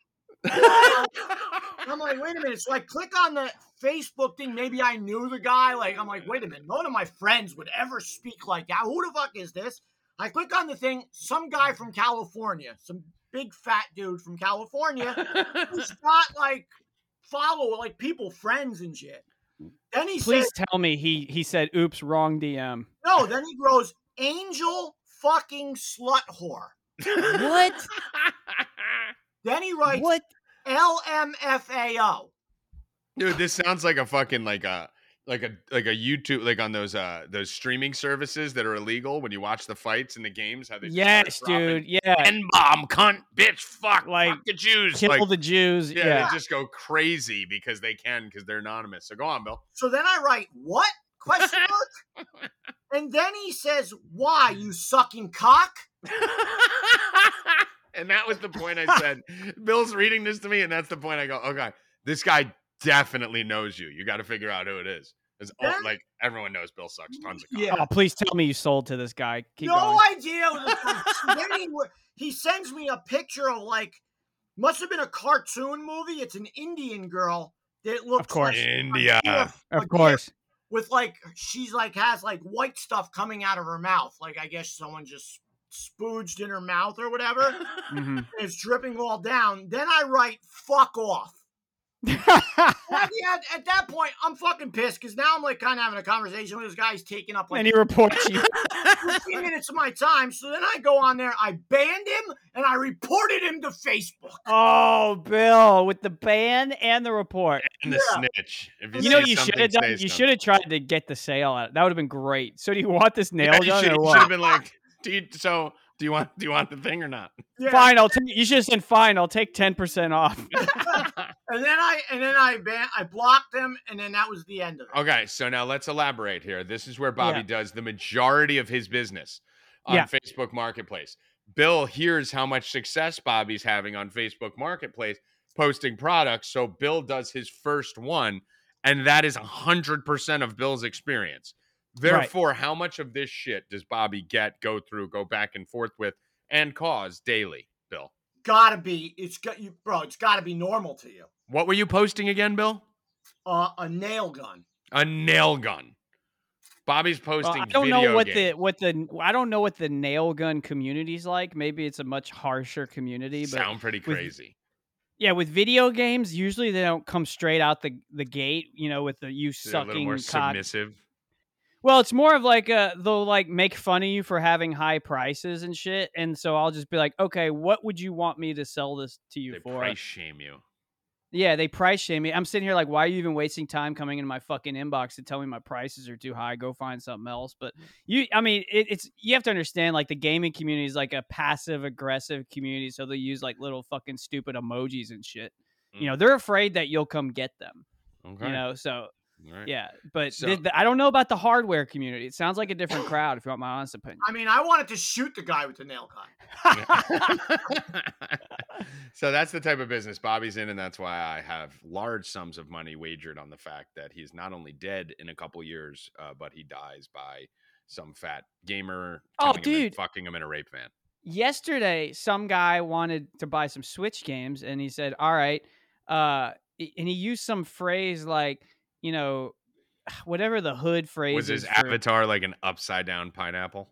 I'm like, wait a minute. So I click on the Facebook thing. Maybe I knew the guy. Like, I'm like, wait a minute. None of my friends would ever speak like that. Who the fuck is this? I click on the thing. Some guy from California, some big fat dude from California, who's got like follow like people, friends and shit. Then he Please says, tell me he he said, "Oops, wrong DM." no. Then he grows angel fucking slut whore. What? Then he writes what? LMFAO. Dude, this sounds like a fucking like a like a like a YouTube like on those uh those streaming services that are illegal when you watch the fights and the games. How they just start Yes, dropping dude. Yeah. N bomb, cunt, bitch, fuck, Like, fuck the Jews. Kill like, the Jews. yeah, Yeah. they just go crazy because they can because they're anonymous. So go on, Bill. So then I write, what? Question mark? and then he says, why, you sucking cock? and that was the point I said. Bill's reading this to me, and that's the point I go, okay, this guy definitely knows you. You got to figure out who it is. Because Yeah. like everyone knows Bill sucks mm, tons of cock. Yeah. Oh, please tell me you sold to this guy. Keep no going. idea. It was a- then he, he sends me a picture of like, must have been a cartoon movie. It's an Indian girl that looks of course. like India. gif- Of course. With like, she's like, has like white stuff coming out of her mouth. Like, I guess someone just spooged in her mouth or whatever. Mhm. it's dripping all down. Then I write, fuck off. Well, yeah, at, at that point, I'm fucking pissed because now I'm like kind of having a conversation with this guy. He's taking up like and he reports you. 15 minutes of my time. So then I go on there, I banned him, and I reported him to Facebook. Oh, Bill, with the ban and the report. And the Yeah. snitch. If you, You know what you should have done? You should have tried to get the sale out. That would have been great. So do you want this nail Yeah, you gun or you what? should have been like, do you, so do you want do you want the thing or not? Yeah. Fine, I'll take. You should have said fine. I'll take ten percent off. And then I and then I ban I blocked him, and then that was the end of it. Okay, so now let's elaborate here. This is where Bobby Yeah. does the majority of his business on Yeah. Facebook Marketplace. Bill hears how much success Bobby's having on Facebook Marketplace posting products. So Bill does his first one, and that is 100% of Bill's experience. Therefore, how much of this shit does Bobby get, go through, go back and forth with, and cause daily, Bill? Gotta be it's got you, bro. It's got to be normal to you. What were you posting again, Bill? Uh, a nail gun. A nail gun. Bobby's Well, posting I don't video know what games. the what the I don't know what the nail gun community's like. Maybe it's a much harsher community, but Sound pretty with- crazy. yeah, with video games, usually they don't come straight out the the gate. You know, with the you They're a little sucking more cock. submissive. Well, it's more of like a they'll like make fun of you for having high prices and shit, and so I'll just be like, okay, what would you want me to sell this to you They for? price shame you. Yeah, they price shame me. I'm sitting here like, why are you even wasting time coming into my fucking inbox to tell me my prices are too high? Go find something else. But mm. you, I mean, it, it's you have to understand like the gaming community is like a passive aggressive community, so they use like little fucking stupid emojis and shit. You know, mm. they're afraid that you'll come get them. Okay. You know, so right. yeah. But So- th- th- I don't know about the hardware community. It sounds like a different crowd, if you want my honest opinion. I mean, I wanted to shoot the guy with the nail gun. so that's the type of business Bobby's in, and that's why I have large sums of money wagered on the fact that he's not only dead in a couple years, uh, but he dies by some fat gamer. Oh, killing him and dude. fucking him in a rape van. yesterday some guy wanted to buy some switch games and he said all right uh and he used some phrase like you know whatever the hood phrase Was his is for- avatar like an upside down pineapple?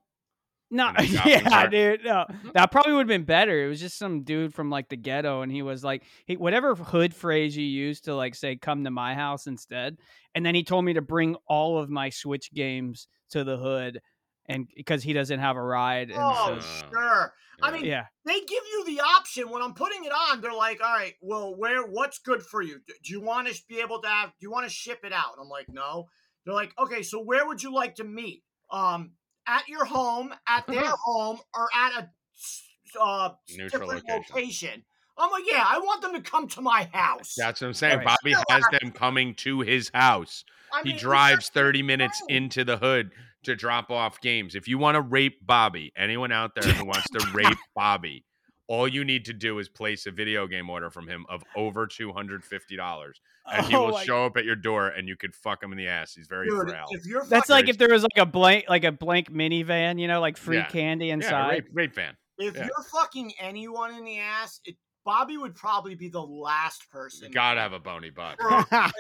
No, yeah, Shark. dude. No, mm-hmm. that probably would have been better. It was just some dude from like the ghetto, and he was like, he, whatever hood phrase you use to like say, "Come to my house" instead. And then he told me to bring all of my Switch games to the hood, and because he doesn't have a ride. And Oh, so, sure. I mean, yeah, they give you the option when I'm putting it on. They're like, "All right, well, where? What's good for you? Do do you want to be able to have? Do you want to ship it out?" I'm like, "No." They're like, "Okay, so where would you like to meet? Um, at your home, at their home, or at a uh, Neutral different location. location?" I'm like, "Yeah, I want them to come to my house." That's what I'm saying. Right. Bobby has them coming to his house. I He mean, drives 30 minutes fine. into the hood to drop off games. If you want to rape Bobby, anyone out there who wants to rape Bobby, all you need to do is place a video game order from him of over $250. And he Oh will my- show up at your door and you could fuck him in the ass. He's very Dude, frail. That's like if there was like a blank, like a blank minivan, you know, like free Yeah. candy Yeah, inside. rape, rape fan. if yeah. you're fucking anyone in the ass, it, Bobby would probably be the last person. You gotta have a bony butt. Bro,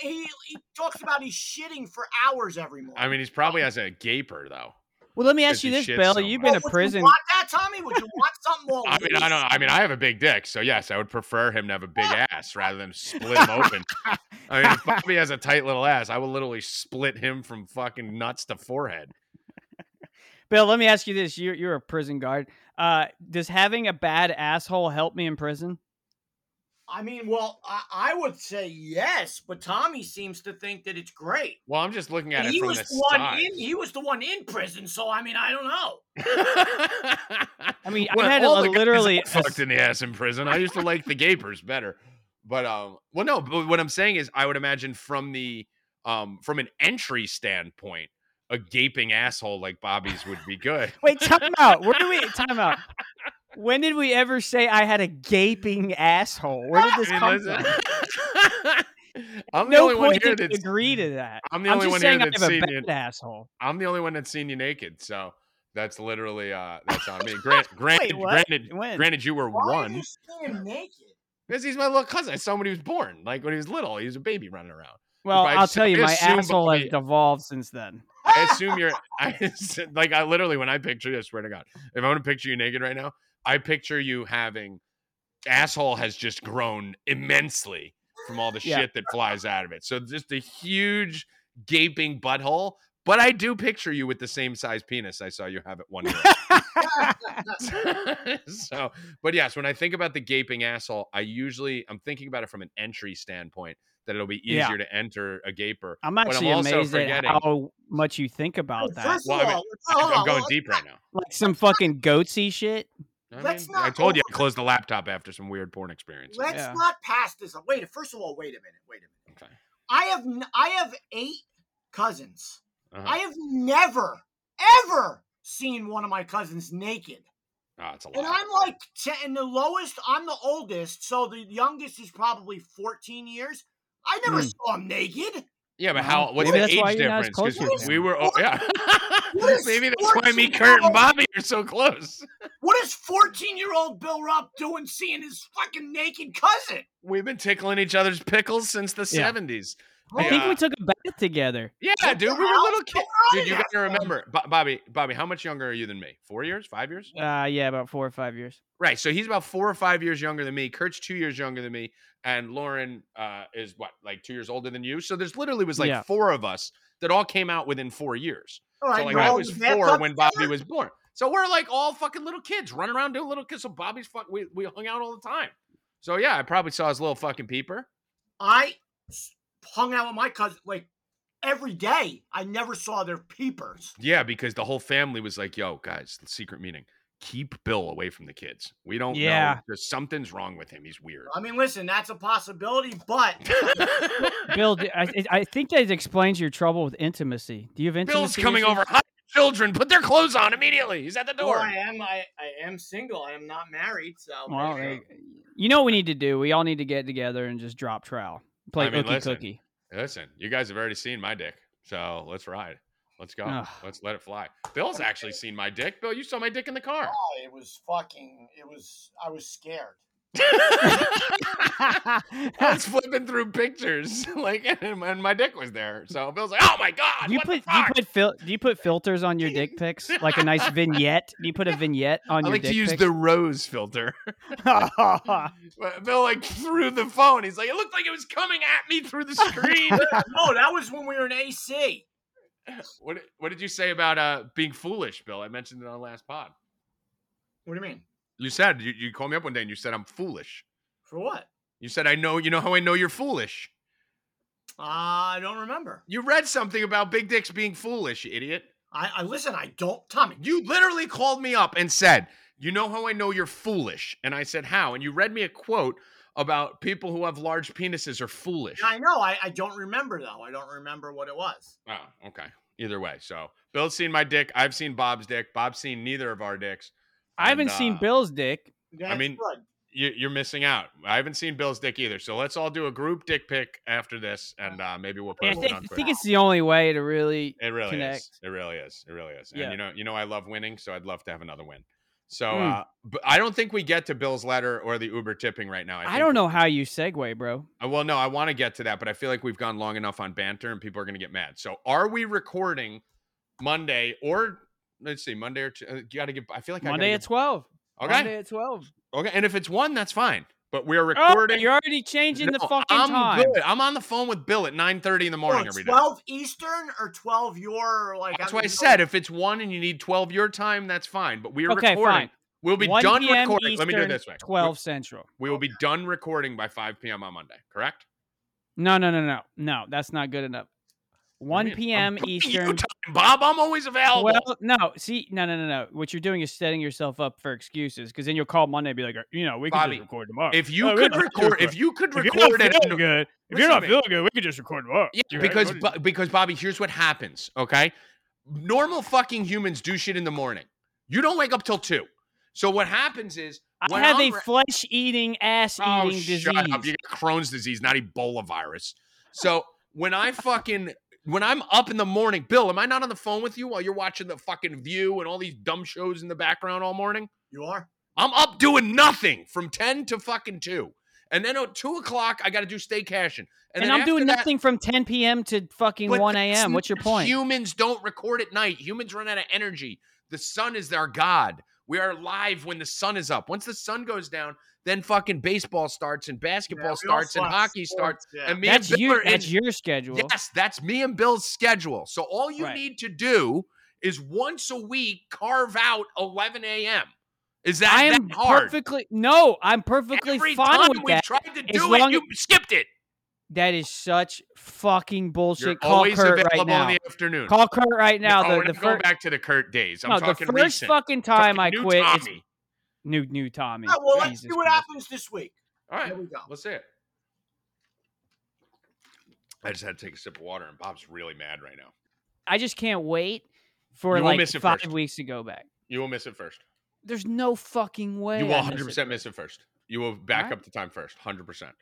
he, he talks about he's shitting for hours every morning. I mean, he's probably has a gaper though. well, let me ask you this, shits Bill. so You've much. been Oh, to would prison. You want that, Tommy? Would you want something more? I mean, I don't. I mean, I have a big dick, so yes, I would prefer him to have a big ass rather than split him open. I mean, if Bobby has a tight little ass, I will literally split him from fucking nuts to forehead. Bill, let me ask you this: You're you're a prison guard. Uh, does having a bad asshole help me in prison? I mean, well, I, I would say yes, but Tommy seems to think that it's great. Well, I'm just looking at And it he from was the the one side. in. He was the one in prison, so I mean, I don't know. I mean, Well, I had a, all the guys literally. Fucked in the ass in prison. I used to like the gapers better, but um, well, no. But what I'm saying is, I would imagine from the um, from an entry standpoint, a gaping asshole like Bobby's would be good. Wait, time out. Where do we time out? When did we ever say I had a gaping asshole? Where did this I mean, come listen- from? I'm the No only one here did we that's agree to that. I'm the I'm only just one saying here I that's have a seen bad you. asshole. I'm the only one that's seen you naked, so that's literally uh that's on me. Grant, granted, what? granted, When? granted, you were Why one are you seeing naked? because he's my little cousin. I saw him when he was born, like when he was little. He was a baby running around. Well, I I'll tell you, I my assume asshole has devolved since then. I assume you're, I like, I literally when I picture you, I swear to God, if I want to picture you naked right now, I picture you having asshole has just grown immensely from all the Yeah. shit that flies out of it. So just a huge gaping butthole. But I do picture you with the same size penis I saw you have at one year. so, but yes, when I think about the gaping asshole, I usually I'm thinking about it from an entry standpoint that it'll be easier Yeah. to enter a gaper. I'm But I'm actually amazed at how much you think about that. First Well, I mean, all, I'm, hold on, going let's deep not- right now. Like some fucking goatsy shit. I, Let's mean, I not told you over- I closed the laptop after some weird porn experience. Let's Yeah. not pass this. up. Wait, first of all, wait a minute. Wait a minute. Okay. I have n- I have eight cousins. Uh-huh. I have never ever seen one of my cousins naked. oh, it's a lot. And I'm like, te- and the lowest, I'm the oldest, so the youngest is probably 14 years. I never Hmm. saw him naked. yeah, but how? What's maybe the that's why age you're not as difference? close with we were, oh, yeah. Maybe that's why me, Kurt, and Bobby are so close. What is 14 year old Bill Rupp doing seeing his fucking naked cousin? We've been tickling each other's pickles since the Yeah. 70s. I think Yeah. we took a bath together. Yeah, What dude, we were little kids. Dude, you gotta remember, Bobby. Bobby, how much younger are you than me? Four years? Five years? Uh, yeah, about four or five years. Right. So he's about four or five years younger than me. Kurt's two years younger than me, and Lauren uh, is what, like two years older than you. So there's literally was like Yeah. four of us that all came out within four years. All right, so like I was four when Bobby was born. So we're like all fucking little kids running around doing little kids. So Bobby's fuck. We we hung out all the time. So yeah, I probably saw his little fucking peeper. I s- hung out with my cousin like every day. I never saw their peepers. Yeah, because the whole family was like, "Yo, guys, the secret meeting: keep Bill away from the kids. We don't Yeah. know. There's something's wrong with him. He's weird." I mean, listen, that's a possibility, but Bill, I think that explains your trouble with intimacy. Do you have intimacy? Bill's coming issues? over. Children, put their clothes on immediately. He's at the well, door. I am I, I am single. I am not married, so Well, there you eh, you know what we need to do? We all need to get together and just drop trowel. Play I mean, ookie listen. cookie. Listen, you guys have already seen my dick, so let's ride. Let's go. Ugh. Let's let it fly. Bill's actually seen my dick. Bill, you saw my dick in the car. Oh, it was fucking. It was. I was scared. I was flipping through pictures, like, and, and my dick was there. So Bill's like, "Oh my god!" Do you what put the do you fuck?" put fil- do you put filters on your dick pics like a nice vignette? Do you put a vignette on I your I like dick to use pics? the rose filter. Bill like through the phone. He's like, "It looked like it was coming at me through the screen." no, that was when we were in AC. what What did you say about uh being foolish, Bill? I mentioned it on the last pod. What do you mean? You said you, you called me up one day and you said I'm foolish. For what? You said I know. You know how I know you're foolish. Uh, I don't remember. You read something about big dicks being foolish, you idiot. I, I listen. I don't, Tommy. You literally called me up and said, "You know how I know you're foolish?" And I said, "How?" And you read me a quote about people who have large penises are foolish. I know. I, I don't remember though. I don't remember what it was. Oh, okay. Either way, so Bill's seen my dick. I've seen Bob's dick. Bob's seen neither of our dicks. I haven't And, seen uh, Bill's dick. I mean, good. You, you're missing out. I haven't seen Bill's dick either. So let's all do a group dick pic after this, and uh, maybe we'll Yeah, I post think, it I think it's the only way to really. It really is. connect. It really is. It really is. Yeah. And you know, you know, I love winning, so I'd love to have another win. So, Mm. uh, but I don't think we get to Bill's letter or the Uber tipping right now. I, I, don't know how you segue, bro. Uh, Well, no, I want to get to that, but I feel like we've gone long enough on banter, and people are going to get mad. So, are we recording Monday or let's see, Monday or two, uh, you got to give? I feel like I Monday gotta at twelve. okay, Monday at twelve. okay, and if it's one, that's fine. But we're Oh, recording. you're already changing the No, fucking I'm time. good. I'm on the phone with Bill at 9:30 in the morning Oh, every day. 12 Eastern or 12 your like That's how why I you know- said if it's one and you need 12 your time, that's fine. But we're Okay, recording. fine. We'll be done p.m. recording. Eastern, Let me do it this way. Twelve Central. We will be done recording by 5 p.m. on Monday. Correct? No, no, no, no, no. That's not good enough. One I mean, I'm p.m. giving you Eastern. Bob, I'm always available. Well, no, see, no, no, no, no. What you're doing is setting yourself up for excuses because then you'll call Monday and be like, uh, you know, we can Bobby, just record tomorrow. if you Oh, could record, if you could If you're record not it, feeling good, if you're not feeling good, we could just record tomorrow. Yeah, Right? because Bo- because Bobby, here's what happens. Okay, normal fucking humans do shit in the morning. You don't wake up till two. So what happens is I have I'm a re- flesh-eating, Oh, ass-eating disease. shut up! You got Crohn's disease, not Ebola virus. So when I fucking when I'm up in the morning, Bill, am I not on the phone with you while you're watching the fucking View and all these dumb shows in the background all morning? You are? I'm up doing nothing from ten to fucking two, and then at two o'clock I got to do stay cashing, and, then I'm doing that- nothing from 10 p.m. to fucking 1 a.m. What's your point? Humans don't record at night. Humans run out of energy. The sun is our god. We are live when the sun is up. Once the sun goes down, then fucking baseball starts and basketball Yeah, starts and hockey sports, starts. yeah. And me That's and Bill your are in- that's your schedule. Yes, that's me and Bill's schedule. So all you Right. need to do is once a week carve out 11 a.m. Is that, I am that hard? perfectly no. I'm perfectly Every fine time with we that. tried to do it, long you skipped it. That is such fucking bullshit. You're Call always Kurt available right now. in the afternoon. Call Kurt right now. no, the we're the not going first back to the Kurt days. I'm no, the first recent. fucking time Fucking I new quit, it's Tommy. New new Tommy. Yeah, well, let's see what Christ. happens this week. All right, Here we go. let's see it. I just had to take a sip of water, and Bob's really mad right now. I just can't wait for You will like miss it five first. weeks to go back. You will miss it first. There's no fucking way. You will 100 percent miss it first. You will back Alright. up the time first, 100. percent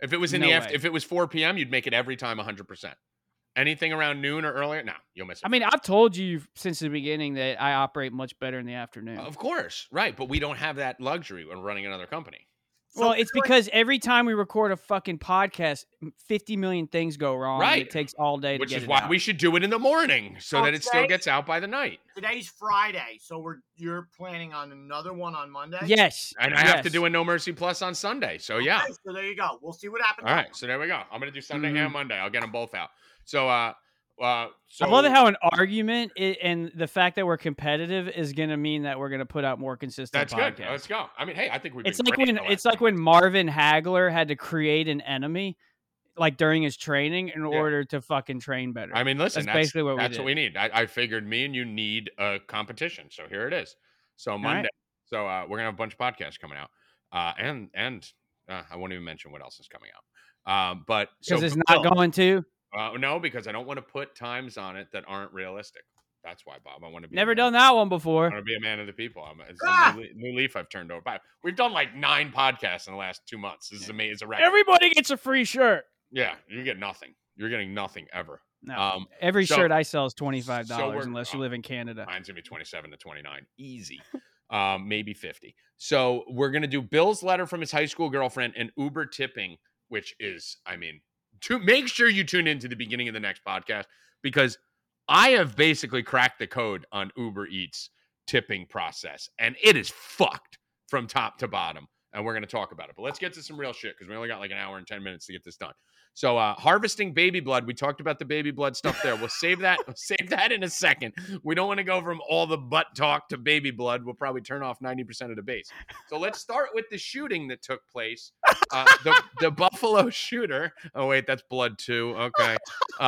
If it was in No the after, if it was 4 p.m., you'd make it every time 100. percent Anything around noon or earlier, no, you'll miss it. I mean, I've told you since the beginning that I operate much better in the afternoon. of course, right? But we don't have that luxury when running another company. well, So it's we're because every time we record a fucking podcast, 50 million things go wrong. Right. It takes all day to Which get is it why out. we should do it in the morning so that it still gets out by the night. Today's Friday, so we're you're planning on another one on Monday. Yes. And I have to do a No Mercy Plus on Sunday. So yeah. Okay, so there you go. We'll see what happens. All right, so there we go. I'm gonna do Sunday Mhm. and Monday. I'll get them both out. So, uh, uh, so I love how an argument i- and the fact that we're competitive is going to mean that we're going to put out more consistent that's podcasts. good. Let's go. I mean, hey, I think we've. Like when it's like when. Marvin Hagler had to create an enemy, like during his training, in order to fucking train better. I mean, listen, That's that's, basically what we that's did. what we need. I, I figured me and you need a competition, so here it is. So Monday, so uh, we're gonna have a bunch of podcasts coming out, uh, and and uh, I won't even mention what else is coming out. Um, but so because it's not going to. Uh, no, because I don't want to put times on it that aren't realistic. That's why, Bob. I want to be Never done that one before. I want to be a man of the people. I'm, it's Ah! a new, new leaf I've turned over. We've done like nine podcasts in the last two months. This is amazing. Everybody gets a free shirt. yeah, you get nothing. You're getting nothing ever. No, Um, every so- shirt I sell is twenty five dollars we're- unless you oh. live in Canada. Mine's gonna be 27 to 29, easy. um, maybe 50. So we're gonna do Bill's letter from his high school girlfriend and Uber tipping, which is, I mean, to make sure you tune into the beginning of the next podcast because I have basically cracked the code on Uber Eats tipping process, and it is fucked from top to bottom. And we're going to talk about it. But let's get to some real shit because we only got like an hour and 10 minutes to get this done. So, uh, harvesting baby blood. We talked about the baby blood stuff there. We'll save that. We'll save that in a second. We don't want to go from all the butt talk to baby blood. We'll probably turn off 90% of the base. So, let's start with the shooting that took place. Uh, the, the Buffalo shooter. Oh, wait, that's blood too. Okay.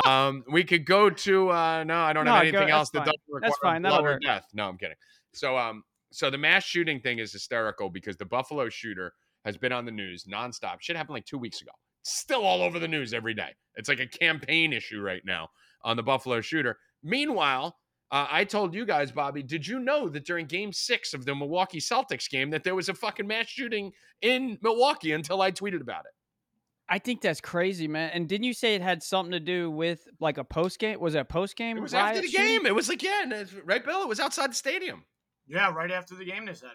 Um, we could go to, uh, no, I don't No, have anything that's else that fine. doesn't require That's fine, that'll blood or work. death. No, I'm kidding. So, um, so the mass shooting thing is hysterical because the Buffalo shooter has been on the news nonstop. Shit happened like two weeks ago. Still all over the news every day. It's like a campaign issue right now on the Buffalo shooter. Meanwhile, uh, I told you guys, Bobby, did you know that during Game Six of the Milwaukee Celtics game that there was a fucking mass shooting in Milwaukee until I tweeted about it? I think that's crazy, man. And didn't you say it had something to do with like a post game? Was it a post game? It was after the game. It was like yeah, right, Bill. It was outside the stadium. Yeah, right after the game, they said.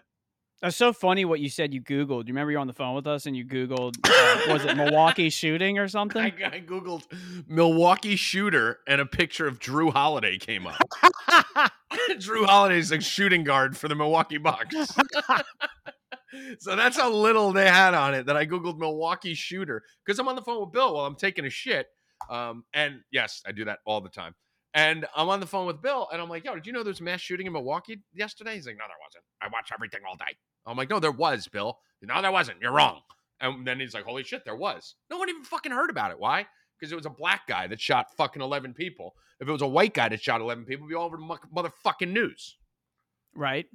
That's so funny what you said. You Googled. You remember you're on the phone with us and you Googled, uh, was it Milwaukee shooting or something? I, I googled Milwaukee shooter, and a picture of Jrue Holiday came up. Jrue Holiday's a shooting guard for the Milwaukee Bucks. so that's how little they had on it that I googled Milwaukee shooter because I'm on the phone with Bill while I'm taking a shit. Um, and yes, I do that all the time. And I'm on the phone with Bill, and I'm like, "Yo, did you know there's a mass shooting in Milwaukee yesterday?" He's like, "No, there wasn't. I watch everything all day." I'm like, "No, there was, Bill. No, there wasn't. You're wrong." And then he's like, "Holy shit, there was." No one even fucking heard about it. Why? Because it was a black guy that shot fucking 11 people. If it was a white guy that shot 11 people, it'd be all over the motherfucking news. right.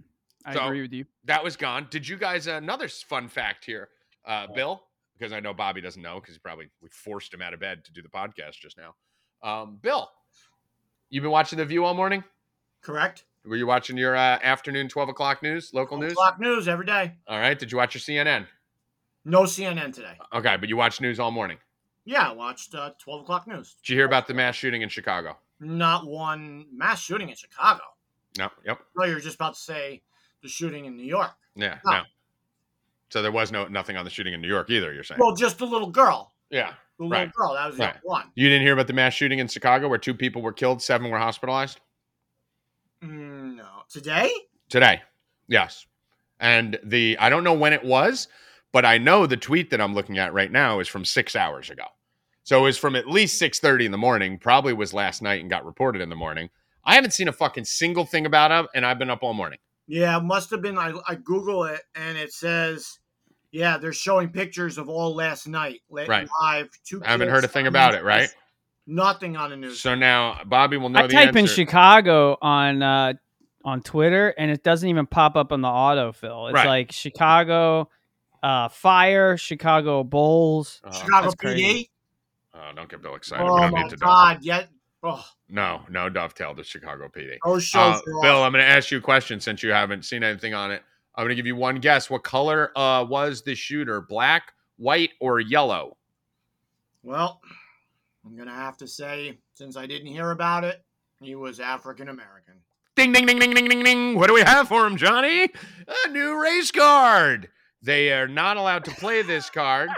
I So- agree with you. That was gone. Did you guys? another fun fact here, uh, Bill, because I know Bobby doesn't know because he probably we forced him out of bed to do the podcast just now. Um, Bill, you been watching the View all morning? Correct. Were you watching your uh, afternoon 12 o'clock news, local news? Clock news every day. All right. Did you watch your CNN? No CNN today. Okay, but you watched news all morning. Yeah, I watched uh, 12 o'clock news. Did you hear about the mass shooting in Chicago? Not one mass shooting in Chicago. No. Yep. No, you're just about to say the shooting in New York. Yeah. No. No. So there was no nothing on the shooting in New York either. You're saying? Well, just the little girl. yeah. Right. girl. That was Right. one. You didn't hear about the mass shooting in Chicago where two people were killed, seven were hospitalized Mm, no. Today? today. Yes. And the I don't know when it was, but I know the tweet that I'm looking at right now is from six hours ago. So it was from at least 6:30 in the morning, probably was last night and got reported in the morning. I haven't seen a fucking single thing about it, and I've been up all morning. Yeah, it must have been. I, I Google it and it says, yeah, they're showing pictures of all last night. la- Right. Live. Two I haven't heard a thing about it, right? Nothing on the news. So now Bobby will know I the type in. Chicago on uh, on Twitter and it doesn't even pop up on the autofill. It's Right. like Chicago uh, Fire, Chicago Bulls. Uh, Chicago That's PD. oh, don't get Bill excited. Oh my need to God! Yet, oh, No, no dovetail to Chicago PD. those shows. Uh, Bill. I'm going to ask you a question since you haven't seen anything on it. I'm going to give you one guess. What color uh, was the shooter? Black, white, or yellow? Well, I'm gonna have to say, since I didn't hear about it, he was African American. Ding, ding, ding, ding, ding, ding, ding. What do we have for him, Johnny? A new race card. They are not allowed to play this card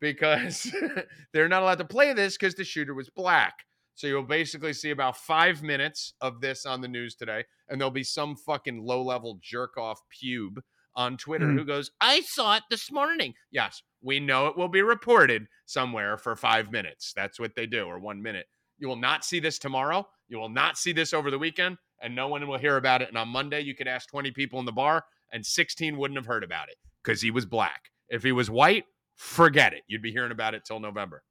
because they're not allowed to play this because the shooter was black. So you'll basically see about five minutes of this on the news today, and there'll be some fucking low level jerk off pube on Twitter Hmm. who goes, I saw it this morning. Yes, we know it will be reported somewhere for five minutes. That's what they do, or one minute. You will not see this tomorrow. You will not see this over the weekend, and no one will hear about it. And on Monday, you could ask 20 people in the bar, and 16 wouldn't have heard about it because he was black. If he was white, forget it. You'd be hearing about it till November.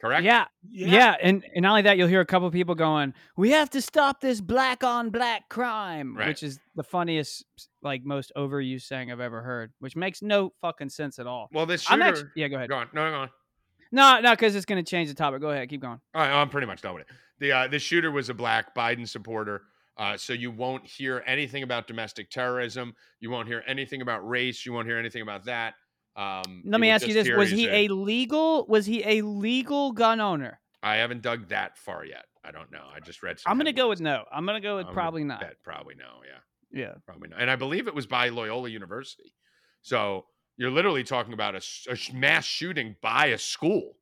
Correct? Yeah, yeah, and and not only that, you'll hear a couple people going, "We have to stop this black on black crime," Right. which is the funniest, like most overused saying I've ever heard, which makes no fucking sense at all. Well, this shooter. I'm actually, yeah, go ahead. Go on. No, go on. No, no, because it's going to change the topic. Go ahead, keep going. All right, I'm pretty much done with it. The uh, the shooter was a black Biden supporter, uh, so you won't hear anything about domestic terrorism. You won't hear anything about race. You won't hear anything about that. Um, Let me ask you this: Was he a legal? Was he a legal gun owner? I haven't dug that far yet. I don't know. I just read. I'm going to go with no. I'm going to go with I'm probably not. Bet probably no. Yeah. Yeah. Probably not. And I believe it was by Loyola University. So you're literally talking about a, sh- mass shooting by a school.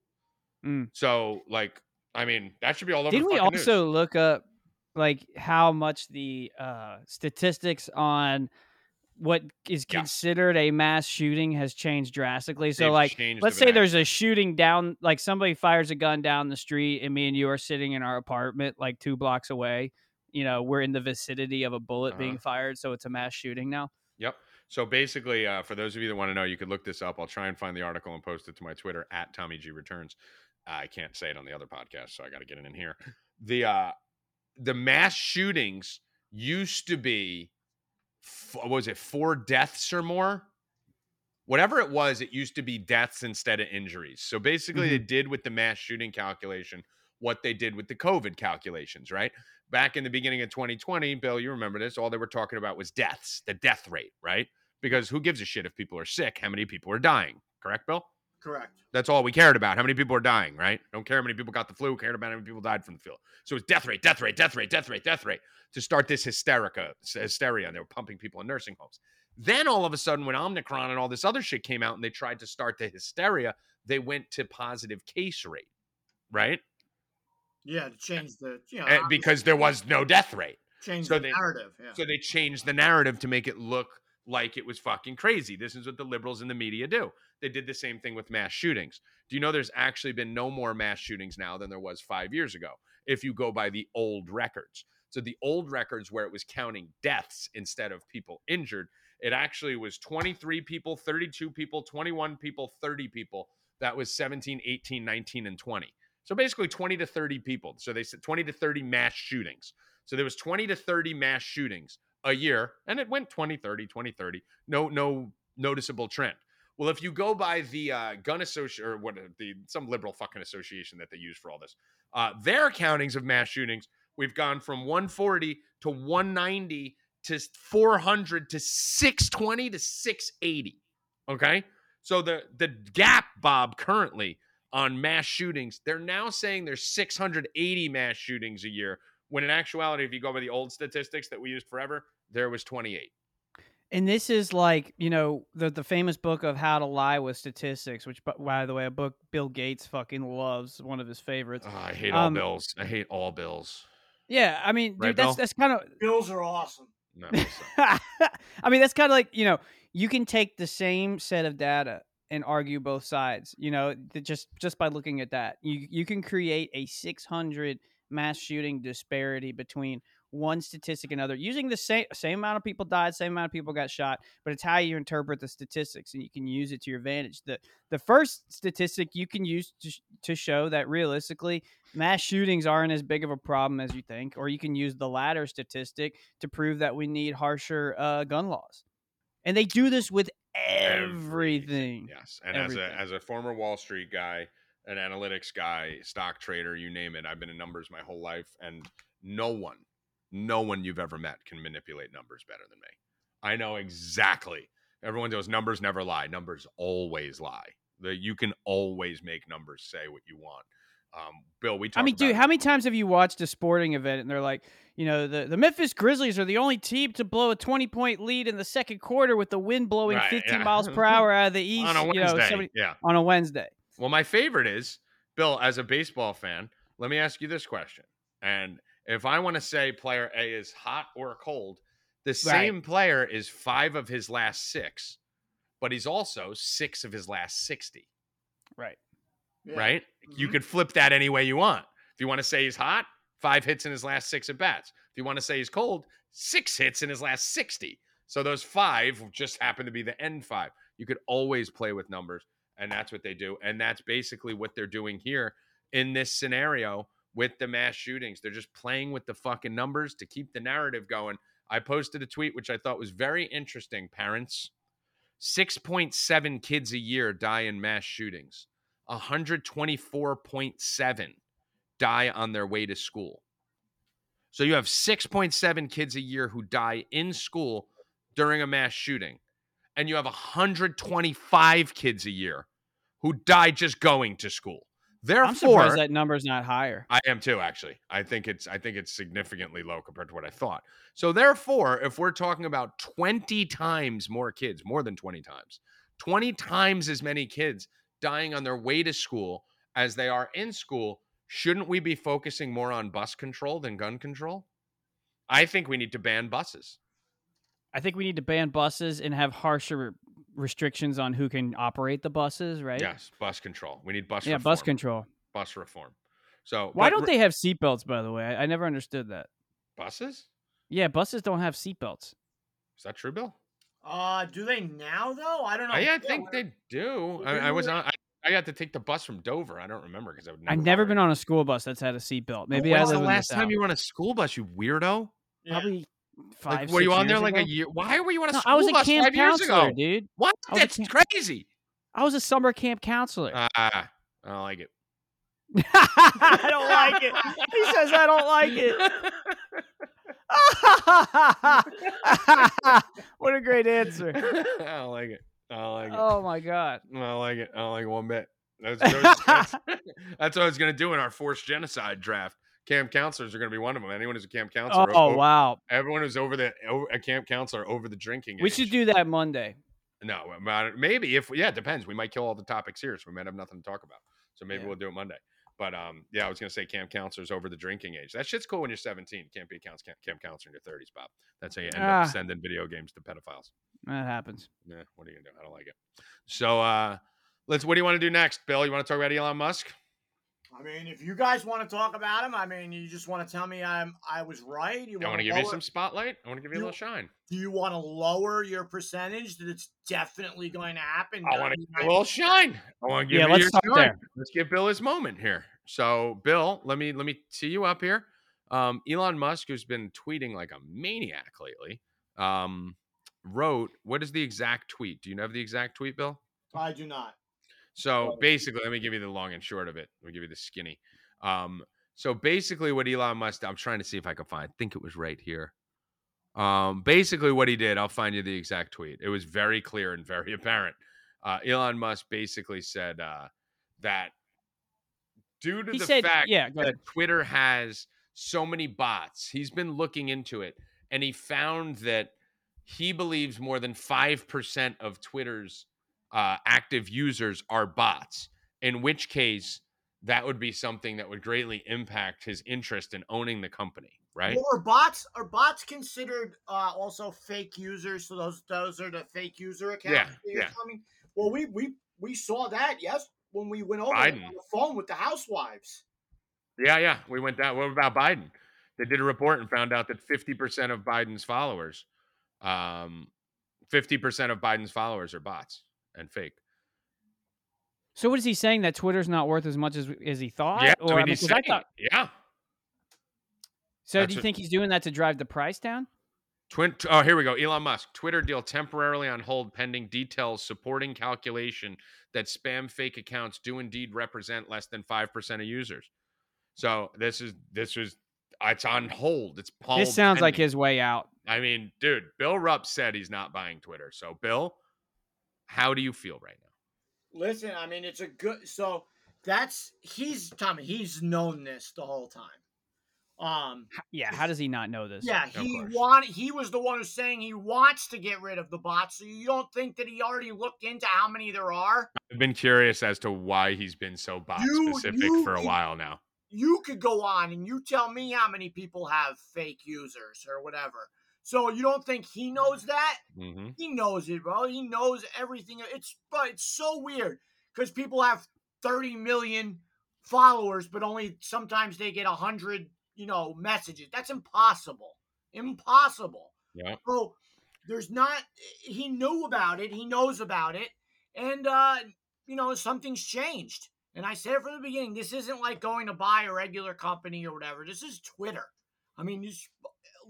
Mm. So, like, I mean, that should be all over. Did the we fucking news. also look up like how much the uh, statistics on what is Yeah. considered a mass shooting has changed drastically? So, They've like, let's say there's a shooting down, like somebody fires a gun down the street, and me and you are sitting in our apartment, like two blocks away. You know, we're in the vicinity of a bullet Uh-huh. being fired, so it's a mass shooting now. Yep. So basically, uh, for those of you that want to know, you could look this up. I'll try and find the article and post it to my Twitter at Tommy G Returns. I can't say it on the other podcast, so I got to get it in here. The uh, the mass shootings used to be, what was it four deaths or more? Whatever it was, it used to be deaths instead of injuries. So basically, they mm-hmm. did with the mass shooting calculation what they did with the COVID calculations, right? Back in the beginning of 2020, Bill, you remember this, all they were talking about was deaths, the death rate, right? Because who gives a shit if people are sick? How many people are dying? Correct, Bill? Correct. That's all we cared about. How many people are dying, right? Don't care how many people got the flu, cared about how many people died from the flu. So it's death rate, death rate, death rate, death rate, death rate to start this hysterica, hysteria. And they were pumping people in nursing homes. Then all of a sudden, when Omicron and all this other shit came out and they tried to start the hysteria, they went to positive case rate, right? Yeah, to change the you know Eh, because there was no death rate. change so the they- narrative. Yeah. So they changed the narrative to make it look like it was fucking crazy. This is what the liberals in the media do. They did the same thing with mass shootings. Do you know there's actually been no more mass shootings now than there was five years ago, if you go by the old records? So the old records where it was counting deaths instead of people injured, it actually was 23 people, 32 people, 21 people, 30 people. That was 17, 18, 19, and 20. So basically 20 to 30 people. So they said 20 to 30 mass shootings. So there was 20 to 30 mass shootings a year and it went 20 30 20 30 no no noticeable trend. Well if you go by the uh, gun association or what uh, the some liberal fucking association that they use for all this uh, their countings of mass shootings we've gone from 140 to 190 to 400 to 620 to 680 okay? So the the gap bob currently on mass shootings they're now saying there's 680 mass shootings a year when in actuality if you go by the old statistics that we used forever there was 28 And this is like, you know, the the famous book of How to Lie with Statistics, which, by the way, a book Bill Gates fucking loves, one of his favorites. Oh, i hate all Um, bills i hate all bills Yeah, I mean, dude, Right, that's Bill? that's kind of. Bills are awesome. no. I mean, that's kind of like you know, you can take the same set of data and argue both sides. You know, just just by looking at that, you you can create a 600 mass shooting disparity between one statistic and another using the same same amount of people died, same amount of people got shot, but it's how you interpret the statistics and you can use it to your advantage. The the first statistic you can use to, to show that realistically mass shootings aren't as big of a problem as you think, or you can use the latter statistic to prove that we need harsher uh, gun laws. And they do this with everything. yes and Everything. as a as a former wall street guy an analytics guy stock trader you name it i've been in numbers my whole life and no one no one you've ever met can manipulate numbers better than me. I know exactly. Everyone goes numbers never lie. Numbers always lie. The, you can always make numbers say what you want. Um, bill we talk I mean, dude, how many times have you watched a sporting event and they're like, you know, the, the Memphis Grizzlies are the only team to blow a 20 point lead in the second quarter with the wind blowing Right, 15 yeah. miles per hour out of the east on a you know, somebody- yeah. on a Wednesday. Well, my favorite is Bill, as a baseball fan, let me ask you this question. And if I want to say player A is hot or cold, the same player is five of his last six, but he's also six of his last 60, Right. Yeah. right? You Mhm. could flip that any way you want. If you want to say he's hot, five hits in his last six at bats. If you want to say he's cold, six hits in his last 60. So those five just happen to be the end five. You could always play with numbers, and that's what they do. And that's basically what they're doing here in this scenario with the mass shootings. They're just playing with the fucking numbers to keep the narrative going. I posted a tweet which I thought was very interesting, parents. 6.7 kids a year die in mass shootings. 124.7 die on their way to school. So you have 6.7 kids a year who die in school during a mass shooting, and you have 125 kids a year who die just going to school. Therefore, I'm surprised that number's not higher. I am too, actually. I think it's I think it's significantly low compared to what I thought. So therefore, if we're talking about 20 times more kids, more than 20 times, 20 times as many kids dying on their way to school as they are in school, shouldn't we be focusing more on bus control than gun control? I think we need to ban buses. I think we need to ban buses and have harsher restrictions on who can operate the buses, right? Yes, bus control. We need bus Yeah, reform. bus control. Bus reform. So Why but don't they have seatbelts, by the way? I, I never understood that. buses? Yeah, buses don't have seatbelts. Is that true, Bill? Uh, do they now though? I don't know. I, yeah, I Yeah, think they do. I, I was on. I, I got to take the bus from Dover. I don't remember because I would. Never I've never been on a school bus that's had a seatbelt. Maybe I was the last time you were on a school bus? You weirdo. Yeah. Probably five. Like, were you on there years like ago. a year? Why were you on a No, school I was a bus camp five years counselor, ago? dude. What? That's camp- crazy. I was a summer camp counselor. Ah, I don't like it. I don't like it. He says I don't like it. what a great answer. I don't like it. I don't like it. Oh my god. I don't like it. I don't like it one bit. That's, that's, that's, that's what I was going to do in our forced genocide draft. Camp counselors are going to be one of them. Anyone who's a camp counselor. Oh o- wow. Everyone who's over the over, a camp counselor over the drinking. We age. should do that Monday. No, about maybe if yeah, it depends. We might kill all the topics here, so we might have nothing to talk about. So maybe Yeah. we'll do it Monday. But um, yeah, I was gonna say camp counselors over the drinking age. That shit's cool when you're 17. Can't be a counts- camp, camp counselor in your 30s, Bob. That's how you end Ah. up sending video games to pedophiles. That happens. Yeah, what are you gonna do? I don't like it. So uh, let's. What do you want to do next, Bill? You want to talk about Elon Musk? I mean, if you guys want to talk about him, I mean, you just want to tell me I'm I was right. You I want wanna to give you lower- some spotlight. I want to give you a little shine. Do you want to lower your percentage that it's definitely going to happen? I want to give you a little shine. I want to give Yeah, let's your start shine. there. Let's give Bill his moment here. So, Bill, let me let me see you up here. Um, Elon Musk, who's been tweeting like a maniac lately, um, wrote what is the exact tweet? Do you have the exact tweet, Bill? I do not. So basically, let me give you the long and short of it. Let me give you the skinny. Um, so basically, what Elon Musk, I'm trying to see if I can find. I think it was right here. Um, basically, what he did, I'll find you the exact tweet. It was very clear and very apparent. Uh, Elon Musk basically said uh, that due to He the said- fact yeah, that. Twitter has so many bots, he's been looking into it, and he found that he believes more than five percent of Twitter's uh, active users are bots. In which case, that would be something that would greatly impact his interest in owning the company, right? Well, are bots are bots considered uh, also fake users? So those those are the fake user accounts. Yeah, yeah. coming- Well, we we we saw that yes when we went over on the phone with the housewives. Yeah, yeah. We went down. What about Biden? They did a report and found out that 50% of Biden's followers, um, 50% of Biden's followers are bots and fake. So what is he saying that Twitter's not worth as much as as he thought? yeah, Or, I mean, he's 'cause I thought- yeah. so that's do you think he's doing that to drive the price down? Twin, oh, here we go. Elon Musk. Twitter deal temporarily on hold pending details supporting calculation that spam fake accounts do indeed represent less than 5% of users. So this is, this was, it's on hold. It's hold this sounds like his way out. I mean, dude, Bill Rupp said he's not buying Twitter. So, Bill, how do you feel right now? Listen, I mean, it's a good. So that's he's Tommy. He's known this the whole time. Um, Yeah, how does he not know this? yeah, he want he was the one who's saying he wants to get rid of the bots. So you don't think that he already looked into how many there are? I've been curious as to why he's been so bot You- specific you for a can- while now. you could go on and you tell me how many people have fake users or whatever. So you don't think he knows that? hmm He knows it, bro. He knows everything. It's but it's so weird because people have 30 million followers, but only sometimes they get a hundred, you know, messages. That's impossible. Impossible. Yeah. So there's not he knew about it, he knows about it, and uh, you know, something's changed. And I said from the beginning, this isn't like going to buy a regular company or whatever. This is Twitter. I mean, this,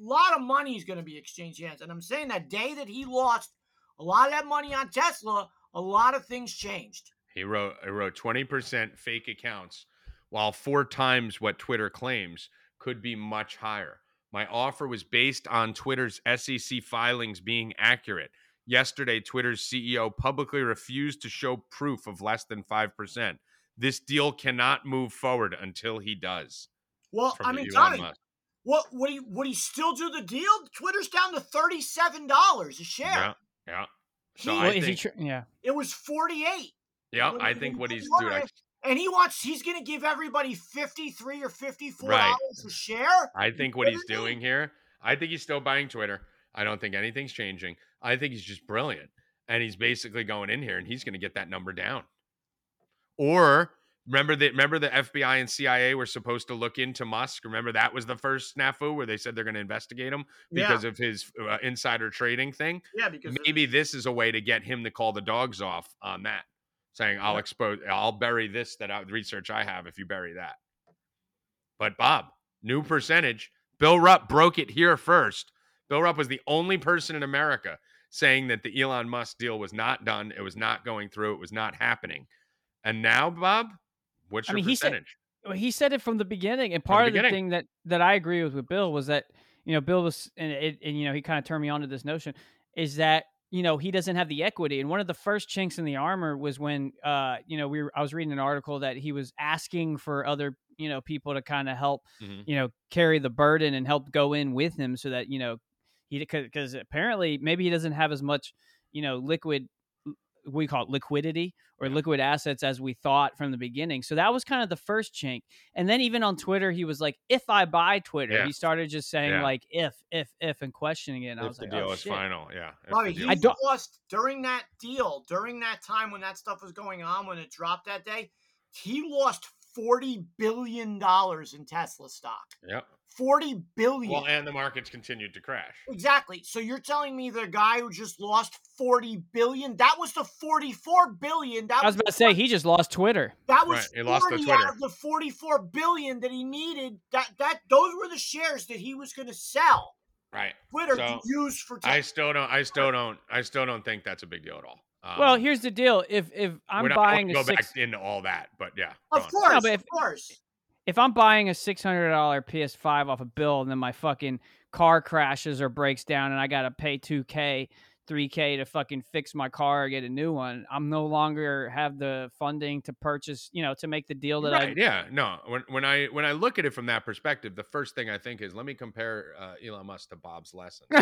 lot of money is going to be exchanged hands. And I'm saying that day that he lost a lot of that money on Tesla, a lot of things changed. He wrote, he wrote 20% fake accounts, while four times what Twitter claims could be much higher. My offer was based on Twitter's SEC filings being accurate. Yesterday, Twitter's CEO publicly refused to show proof of less than 5%. This deal cannot move forward until he does. Well, I mean, Elon Musk. What would he would he still do the deal? Twitter's down to thirty seven dollars a share. Yeah, yeah. So He- I Well, is he tr- yeah. It was forty eight. yeah, what I think what what he's doing. I, And he wants he's gonna give everybody fifty three or fifty four Right. dollars a share. I think what he's Twitter doing here. I think he's still buying Twitter. I don't think anything's changing. I think he's just brilliant, and he's basically going in here and he's going to get that number down. Or remember that remember the FBI and CIA were supposed to look into Musk. Remember that was the first snafu where they said they're going to investigate him because of his uh, insider trading thing. yeah, because Maybe this is a way to get him to call the dogs off on that, saying, "I'll Yeah. expose, I'll bury this that I, research I have if you bury that." But Bob, new percentage. Bill Rupp broke it here first. Bill Rupp was the only person in America saying that the Elon Musk deal was not done. It was not going through. It was not happening. And now, Bob, what's I your mean, he said- he said it from the beginning, and From the part of the thing that that I agree with with Bill was that you know Bill was and it and you know he kind of turned me on to this notion is that you know he doesn't have the equity, and one of the first chinks in the armor was when uh you know we were, I was reading an article that he was asking for other you know people to kind of help Mhm. you know carry the burden and help go in with him so that you know he because apparently maybe he doesn't have as much you know liquid we call it liquidity or Yeah. liquid assets as we thought from the beginning. So that was kind of the first chink. And then even on Twitter, he was like, if I buy Twitter, Yeah. he started just saying Yeah. like if, if, if, and questioning it. And I was the like, deal oh, is shit. final, yeah. Bobby, deal he I don't- lost during that deal, during that time when that stuff was going on, when it dropped that day, he lost forty billion dollars in Tesla stock. Yep. Forty billion. Well, and the markets continued to crash. Exactly. So you're telling me the guy who just lost 40 billion, that was the 44 billion. That I was about to say he just lost Twitter. that was Right, he lost the Twitter. out of the 44 billion that he needed. That that those were the shares that he was going to sell Right. Twitter So, to use for I still don't. I still don't. I still don't think that's a big deal at all. Um, well, here's the deal. If, if I'm we're not buying going to a go six, back into all that, but yeah. Of on. course, but if- of course. If I'm buying a six hundred dollar PS5 off a bill and then my fucking car crashes or breaks down and I gotta pay two K, three K to fucking fix my car or get a new one, I'm no longer have the funding to purchase, you know, to make the deal that Right, yeah, no. When when I when I look at it from that perspective, the first thing I think is let me compare uh, Elon Musk to Bob's lesson.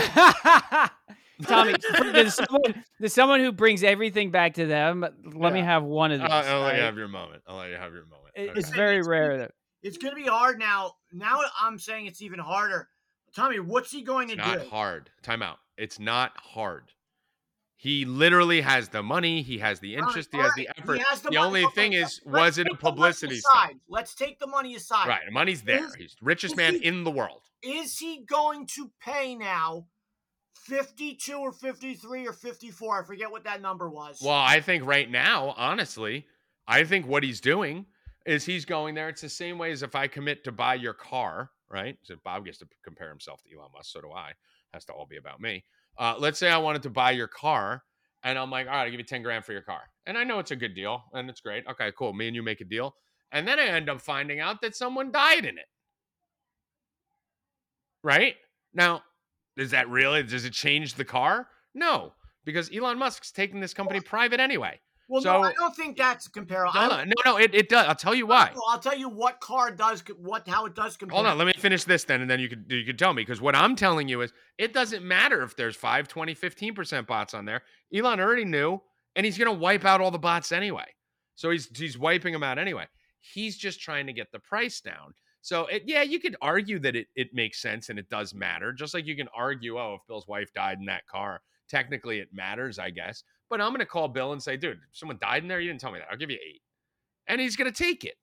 Tommy, there's someone, there's someone who brings everything back to them. Let me have one of these. I'll, I'll let you have your moment. I'll let you have your moment. It- Okay. It's very rare that It's going to be hard now. Now I'm saying it's even harder. Tommy, what's he going It's to not do? Not hard. Timeout. It's not hard. He literally has the money. He has the All right, interest. He has the effort. has The, money. only Okay, thing is, was it a the publicity side? Let's take the money aside. Right. the Money's there. Is- He's the richest man he- in the world. Is he going to pay now 52 or 53 or 54? I forget what that number was. Well, I think right now, honestly, I think what he's doing is he's going there. It's the same way as if I commit to buy your car, right? So Bob gets to compare himself to Elon Musk, so do I. Has to all be about me. Uh, let's say I wanted to buy your car, and I'm like, all right, I'll give you 10 grand for your car. And I know it's a good deal, and it's great. Okay, cool. Me and you make a deal. And then I end up finding out that someone died in it. Right? Now, is that really, does it change the car? No, because Elon Musk's taking this company private anyway. Well, no, I don't think that's comparable. On. No, no, it, it does. I'll tell you why. I'll tell you what car does what how it does compare. Hold on, let me finish this then, and then you could you could tell me because what I'm telling you is it doesn't matter if there's 5, 20, 15% bots on there. Elon already knew, and he's gonna wipe out all the bots anyway. So he's he's wiping them out anyway. He's just trying to get the price down. So it, yeah, you could argue that it it makes sense and it does matter. Just like you can argue, oh, if Bill's wife died in that car, technically it matters, I guess. But I'm gonna call Bill and say, dude, someone died in there. You didn't tell me that. I'll give you eight, and he's gonna take it.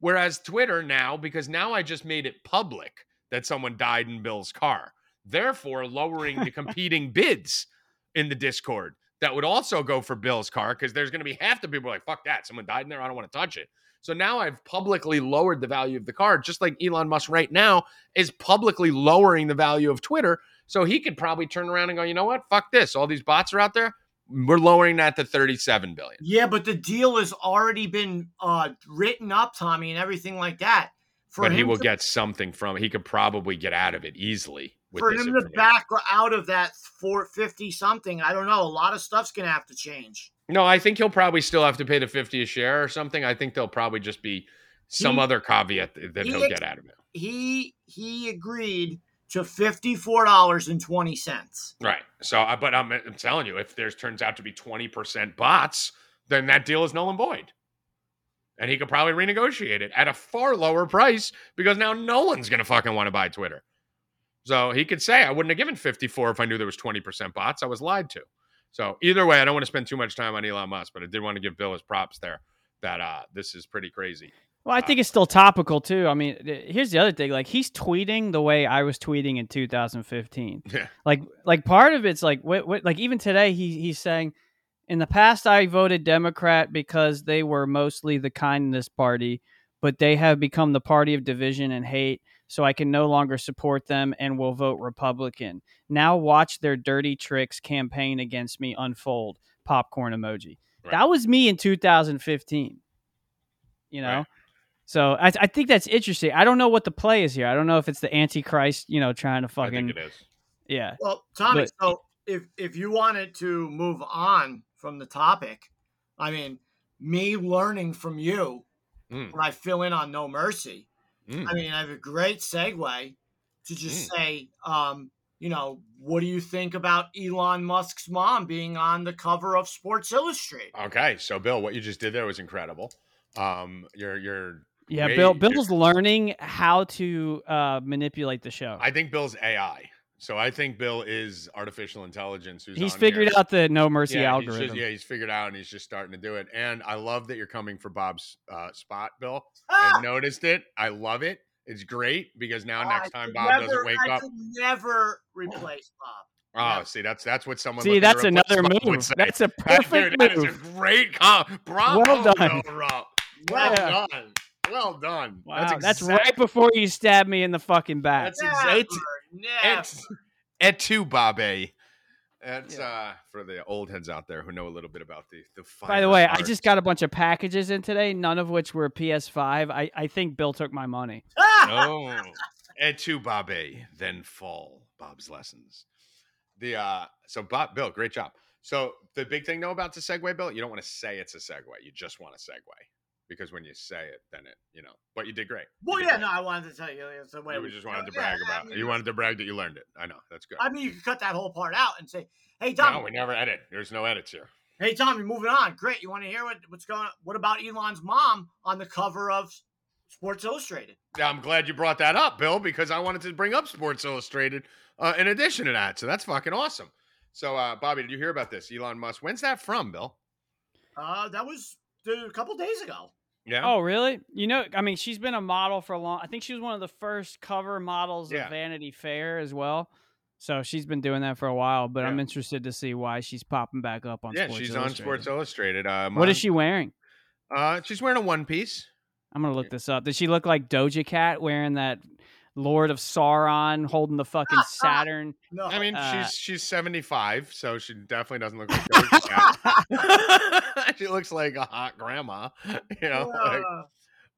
Whereas Twitter now, because now I just made it public that someone died in Bill's car, therefore lowering the competing bids in the Discord that would also go for Bill's car because there's going to be half the people like, fuck that. Someone died in there. I don't want to touch it. So now I've publicly lowered the value of the car, just like Elon Musk right now is publicly lowering the value of Twitter. So he could probably turn around and go, you know what? Fuck this. All these bots are out there. We're lowering that to 37 billion. Yeah, but the deal has already been uh, written up, Tommy, and everything like that. For but he will to, get something from it. He could probably get out of it easily. For him to back out of that 450 something. I don't know. A lot of stuff's gonna have to change. No, I think he'll probably still have to pay the 50 a share or something. I think there'll probably just be some He- other caveat that he he'll get out of it. He he agreed to fifty four dollars and twenty cents. Right. So, but I'm, I'm telling you, if there's turns out to be 20% bots, then that deal is null and void. And he could probably renegotiate it at a far lower price because now no one's going to fucking want to buy Twitter. So he could say, I wouldn't have given 54 if I knew there was 20% bots. I was lied to. So either way, I don't want to spend too much time on Elon Musk, but I did want to give Bill his props there that uh, this is pretty crazy. Well, I think it's still topical too. I mean, here's the other thing: like he's tweeting the way I was tweeting in 2015. Yeah. Like, like part of it's like, what, what, like even today, he he's saying, in the past, I voted Democrat because they were mostly the kindness party, but they have become the party of division and hate. So I can no longer support them and will vote Republican. Now watch their dirty tricks campaign against me unfold. Popcorn emoji. Right. That was me in 2015. You know. Right. So I, I think that's interesting. I don't know what the play is here. I don't know if it's the Antichrist, you know, trying to I fucking think it is. yeah. Well, Tommy, But- so if if you wanted to move on from the topic, I mean, me learning from you Mm. when I fill in on No Mercy, Mm. I mean, I have a great segue to just Mm. say, um, you know, what do you think about Elon Musk's mom being on the cover of Sports Illustrated? Okay, so Bill, what you just did there was incredible. Um, you're you're Yeah, way- Bill you're- Bill's learning how to uh, manipulate the show. I think Bill's AI. So I think Bill is artificial intelligence. Who's he's on figured here. out the no mercy yeah, he's algorithm. just- yeah, he's figured out and he's just starting to do it. And I love that you're coming for Bob's uh, spot, Bill. Ah! I noticed it. I love it. It's great because now I next time Bob never- doesn't wake I up. never replace Bob. Oh, Yeah. see, that's that's what someone. See, that's another Bob would move. say. That's a That- perfect dude, that is a great com. Bravo, Well done. Bill Rupp. Well Well done. Well done. Wow, that's, exact- right before you stab me in the fucking back. That's Never, exact- It's et tu, Babe. That's Yeah. uh for the old heads out there who know a little bit about the the. By the way, I just got a bunch of packages in today, none of which were PS5. I, I think Bill took my money. Oh, et tu, Babe, then fall. Bob's lessons. The uh, so Bob, Bill, great job. So the big thing though about the segue, Bill, you don't want to say it's a segue. You just want to segue because when you say it, then it, you know. But you did great. Well, did yeah, great. no, I wanted to tell you. It's the way You we just wanted to brag Yeah, about. I it. mean, You wanted to brag that you learned it. I know that's good. I mean, you could cut that whole part out and say, "Hey, Tommy, no, we never edit. There's no edits here. hey, Tommy, moving on. Great. You want to hear what, what's going on? What about Elon's mom on the cover of Sports Illustrated? Yeah, I'm glad you brought that up, Bill, because I wanted to bring up Sports Illustrated uh, in addition to that. So that's fucking awesome. So, uh, Bobby, did you hear about this? Elon Musk. When's that from, Bill? Uh, that was uh, a couple days ago. Yeah. Oh, really? You know, I mean, she's been a model for a long. I think she was one of the first cover models Yeah. of Vanity Fair as well. So she's been doing that for a while. But I'm interested to see why she's popping back up on. yeah, Sports she's on Sports Illustrated. Uh, What is she wearing? Uh, she's wearing a one piece. I'm gonna look this up. Does she look like Doja Cat wearing that Lord of Sauron holding the fucking Saturn? No, I mean, Uh, she's she's 75, so she definitely doesn't look like Doja she looks like a hot grandma, you know. like- uh,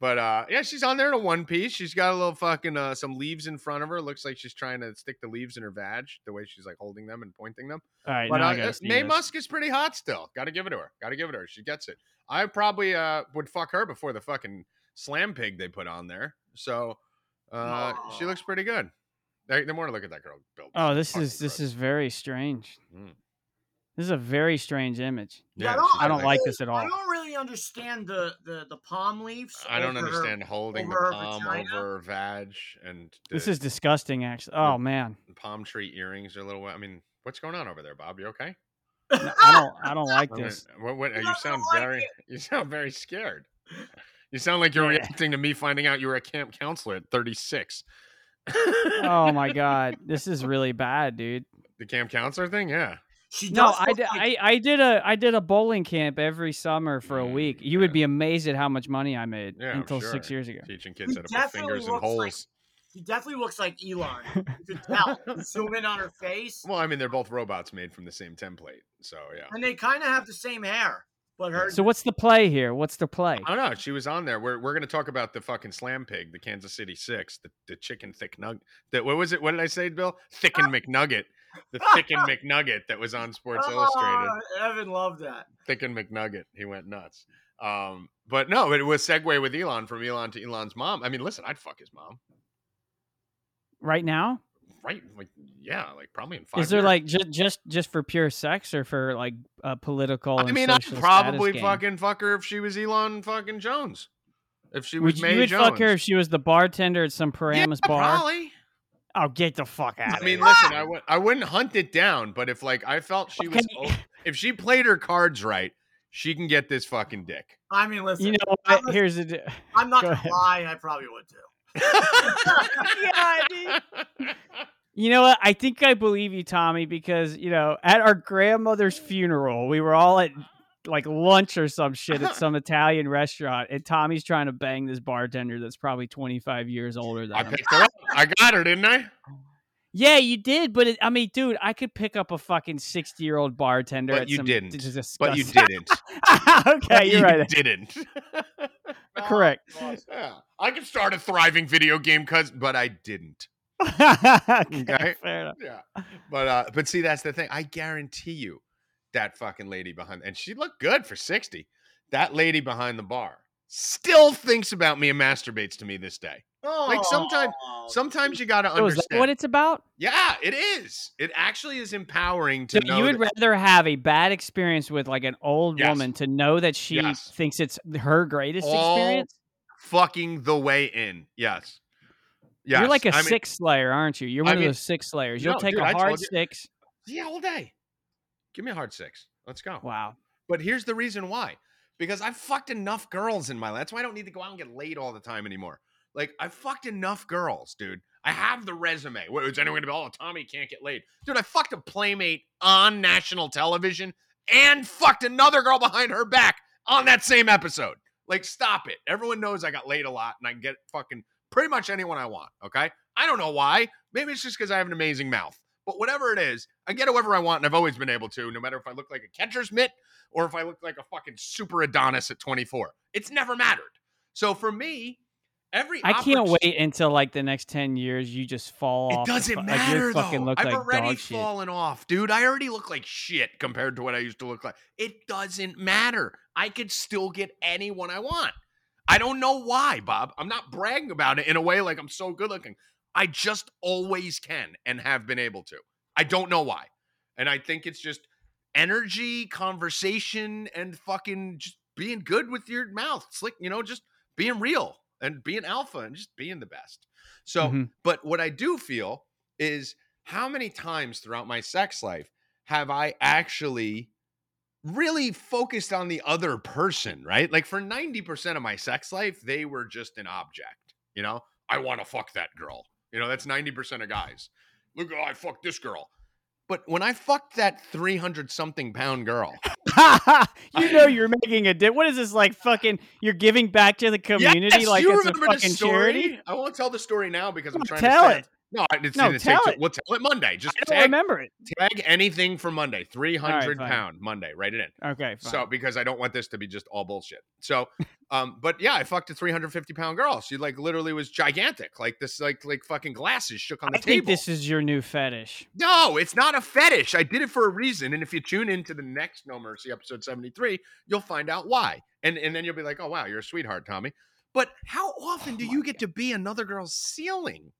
But uh, yeah, she's on there in a one piece. She's got a little fucking uh, some leaves in front of her. Looks like she's trying to stick the leaves in her vag, the way she's like holding them and pointing them. All right, But now uh, uh, May this. Musk is pretty hot still. Got to give it to her. Got to give it to her. She gets it. I probably uh, would fuck her before the fucking slam pig they put on there. So uh, she looks pretty good. They, they want to look at that girl built. Oh, this is this gross. is very strange. Mm. This is a very strange image. yeah, Yeah, she's I don't got, like this at all. I don't really understand the the, the palm leaves. I don't over her- understand holding the palm vagina? over vag and This is disgusting, actually. Oh man, palm tree earrings are a little. I mean, what's going on over there, Bob? You okay? No, I don't. I don't like I mean, this. what, what, He you doesn't sound like very it. you sound very scared. You sound like you're Yeah. reacting to me finding out you were a camp counselor at 36. Oh my god, this is really bad, dude. The camp counselor thing, yeah. She No, I did, like- I, I did a I did a bowling camp every summer for a Mm, week. You would be amazed at how much money I made Yeah, I'm until six years ago. Teaching kids how to put fingers in looks like- holes. He definitely looks like Elon. You could tell. Zoom in on her face, Well, I mean, they're both robots made from the same template, so yeah. and they kind of have the same hair. But her, So what's the play here? What's the play? I don't know. She was on there. We're, we're going to talk about the fucking slam pig, the Kansas City Six, the, the chicken thick nug. The, what was it? What did I say, Bill? Thicken McNugget. the Thicken McNugget that was on Sports Illustrated. Oh, Evan loved that. Thicken McNugget. He went nuts. Um, but no, it was segue with Elon from Elon to Elon's mom. I mean, listen, I'd fuck his mom. Right now, Right? Like, yeah, like probably in five. is there years. like just just just for pure sex or for like uh, political? I mean, I'd probably fucking fuck her if she was Elon fucking Jones. If she was Would you, May you would Jones. fuck her if she was the bartender at some Paramus yeah, bar? Probably. Oh, get the fuck out! I mean, listen, I w- I wouldn't hunt it down, but if like I felt she was, Okay. o- if she played her cards right, she can get this fucking dick. I mean, listen, you know I'm what? Here's the. d- I'm not go gonna ahead. lie, I probably would too. You know what? I think I believe you, Tommy, because you know, at our grandmother's funeral, we were all at like lunch or some shit at some Italian restaurant, and Tommy's trying to bang this bartender that's probably 25 years older than I him. picked her up. I got her, didn't I? Yeah, you did, but it, I mean, dude, I could pick up a fucking 60 year old bartender. But at you some didn't. disgusting- But you didn't. okay, But you're right. you right. Didn't. Correct. Oh, yeah, I could start a thriving video game, cause but I didn't. okay, Okay. fair enough. Yeah, but uh, but see, that's the thing. I guarantee you, that fucking lady behind, and she looked good for sixty. That lady behind the bar still thinks about me and masturbates to me this day. Like, sometime- Oh, Sometimes you got to So is understand. that what it's about? yeah, it is. It actually is empowering to So know. you would that- rather have a bad experience with like an old Yes. woman to know that she Yes. thinks it's her greatest All experience? fucking the way in. Yes. Yes. You're like a I mean, six slayer, aren't you? You're I one mean- of those six slayers. You'll No, take dude, a I hard six. Yeah, all day. Give me a hard six. Let's go. Wow. But here's the reason why. Because I've fucked enough girls in my life. That's why I don't need to go out and get laid all the time anymore. Like, I've fucked enough girls, dude. I have the resume. What, is anyone gonna be, oh, Tommy can't get laid? Dude, I fucked a playmate on national television and fucked another girl behind her back on that same episode. Like, stop it. Everyone knows I got laid a lot and I get fucking pretty much anyone I want, okay? I don't know why. Maybe it's just because I have an amazing mouth. But whatever it is, I get whoever I want, and I've always been able to, no matter if I look like a catcher's mitt or if I look like a fucking super Adonis at 24. It's never mattered. So for me, every I can't wait until like the next ten years. You just fall It off. and doesn't matter like, though. look I've like already dog shit. fallen off, dude. I already look like shit compared to what I used to look like. It doesn't matter. I could still get anyone I want. I don't know why, Bob. I'm not bragging about it in a way like I'm so good looking. I just always can and have been able to. I don't know why. And I think it's just energy, conversation, and fucking just being good with your mouth. It's like, you know, just being real and being alpha and just being the best. So, Mhm. but what I do feel is how many times throughout my sex life have I actually really focused on the other person, right? Like for 90% of my sex life, they were just an object. You know, I want to fuck that girl. You know, that's 90% of guys. Look, oh, I fucked this girl. But when I fucked that 300 something pound girl, you know you're making a dip. What is this like? Fucking, you're giving back to the community Yes, like you it's a remember the story? charity. I won't tell the story now because I'm trying tell to. tell it. No, it's No, gonna tell it. We'll tell it Monday. Just I don't tag, remember it. tag anything for Monday. 300 fine. pound Monday. Write it in. Okay, fine. So because I don't want this to be just all bullshit. So, um, but yeah, I fucked a 350 pound girl. She like literally was gigantic, like this, like like fucking glasses shook on the I think table. this is your new fetish. no, it's not a fetish. I did it for a reason, and if you tune into the next No Mercy episode 73, you'll find out why, and and then you'll be like, oh wow, you're a sweetheart, Tommy. But how often do you get to be another girl's ceiling?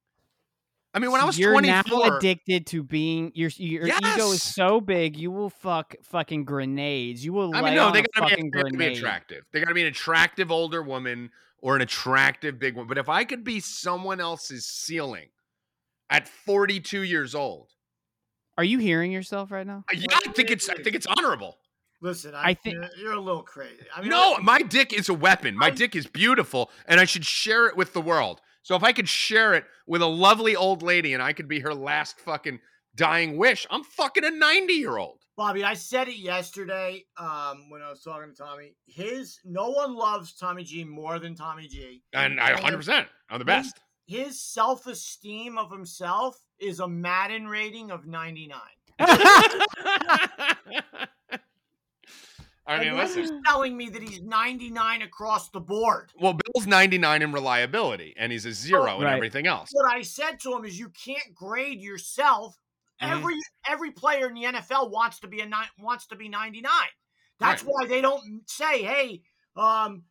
I mean, when I was you're 24, now addicted to being your your ego is so big. You will fuck fucking grenades. You will I lay mean, no, they gotta, be, fucking they gotta be attractive. They gotta be an attractive older woman or an attractive big one. But if I could be someone else's ceiling at 42 years old, Are you hearing yourself right now? Uh, yeah, I think it's I think it's honorable. Listen, I, I think- you're, you're a little crazy. I mean, No, my dick is a weapon. My I- dick is beautiful, and I should share it with the world. So if I could share it with a lovely old lady and I could be her last fucking dying wish, I'm fucking a 90 year old. Bobby, I said it yesterday um, when I was talking to Tommy. His no one loves Tommy G more than Tommy G. And I 100%. I'm the best. His self esteem of himself is a Madden rating of 99. I mean, listen. he's telling me that he's 99 across the board. Well, Bill's 99 in reliability, and he's a zero in Right. everything else. What I said to him is you can't grade yourself Mhm. Every every player in the NFL wants to be a nine, wants to be 99. That's Right. why they don't say, "Hey, um,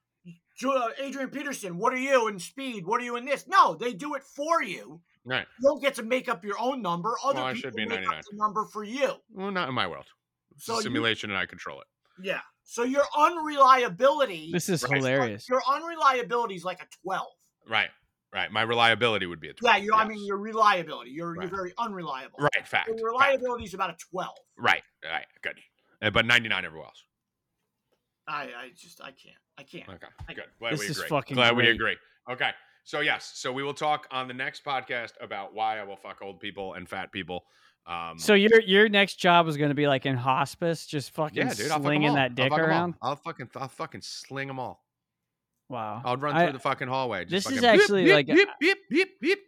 uh, Adrian Peterson, what are you in speed? What are you in this?" No, they do it for you. Right. You don't get to make up your own number. Other Well, I people should be make 99. up the number for you. Well, not in my world. It's So a you- simulation, and I control it. Yeah. So your unreliability, This is Right. hilarious. your unreliability is like a 12. Right. Right. My reliability would be a Yeah, 12. you I yes. mean your reliability. You're Right. you're very unreliable. Right. Fact. Your fact. reliability is about a 12. Right. Right. Good. Uh, But 99 everywhere else. I I just I can't. I can't. Okay. I- Good. Glad This we is agree. fucking Glad we agree. Okay. So yes. So we will talk on the next podcast about why I will fuck old people and fat people. Um, So your your next job is going to be like in hospice, just fucking yeah, dude. I'll fuck 'em slinging all. that I'll dick fuck 'em all. around. I'll fucking I'll fucking sling them all. Wow. I'll run I- through the fucking hallway. this just is fucking beep, actually beep, like a- beep, beep, beep, beep.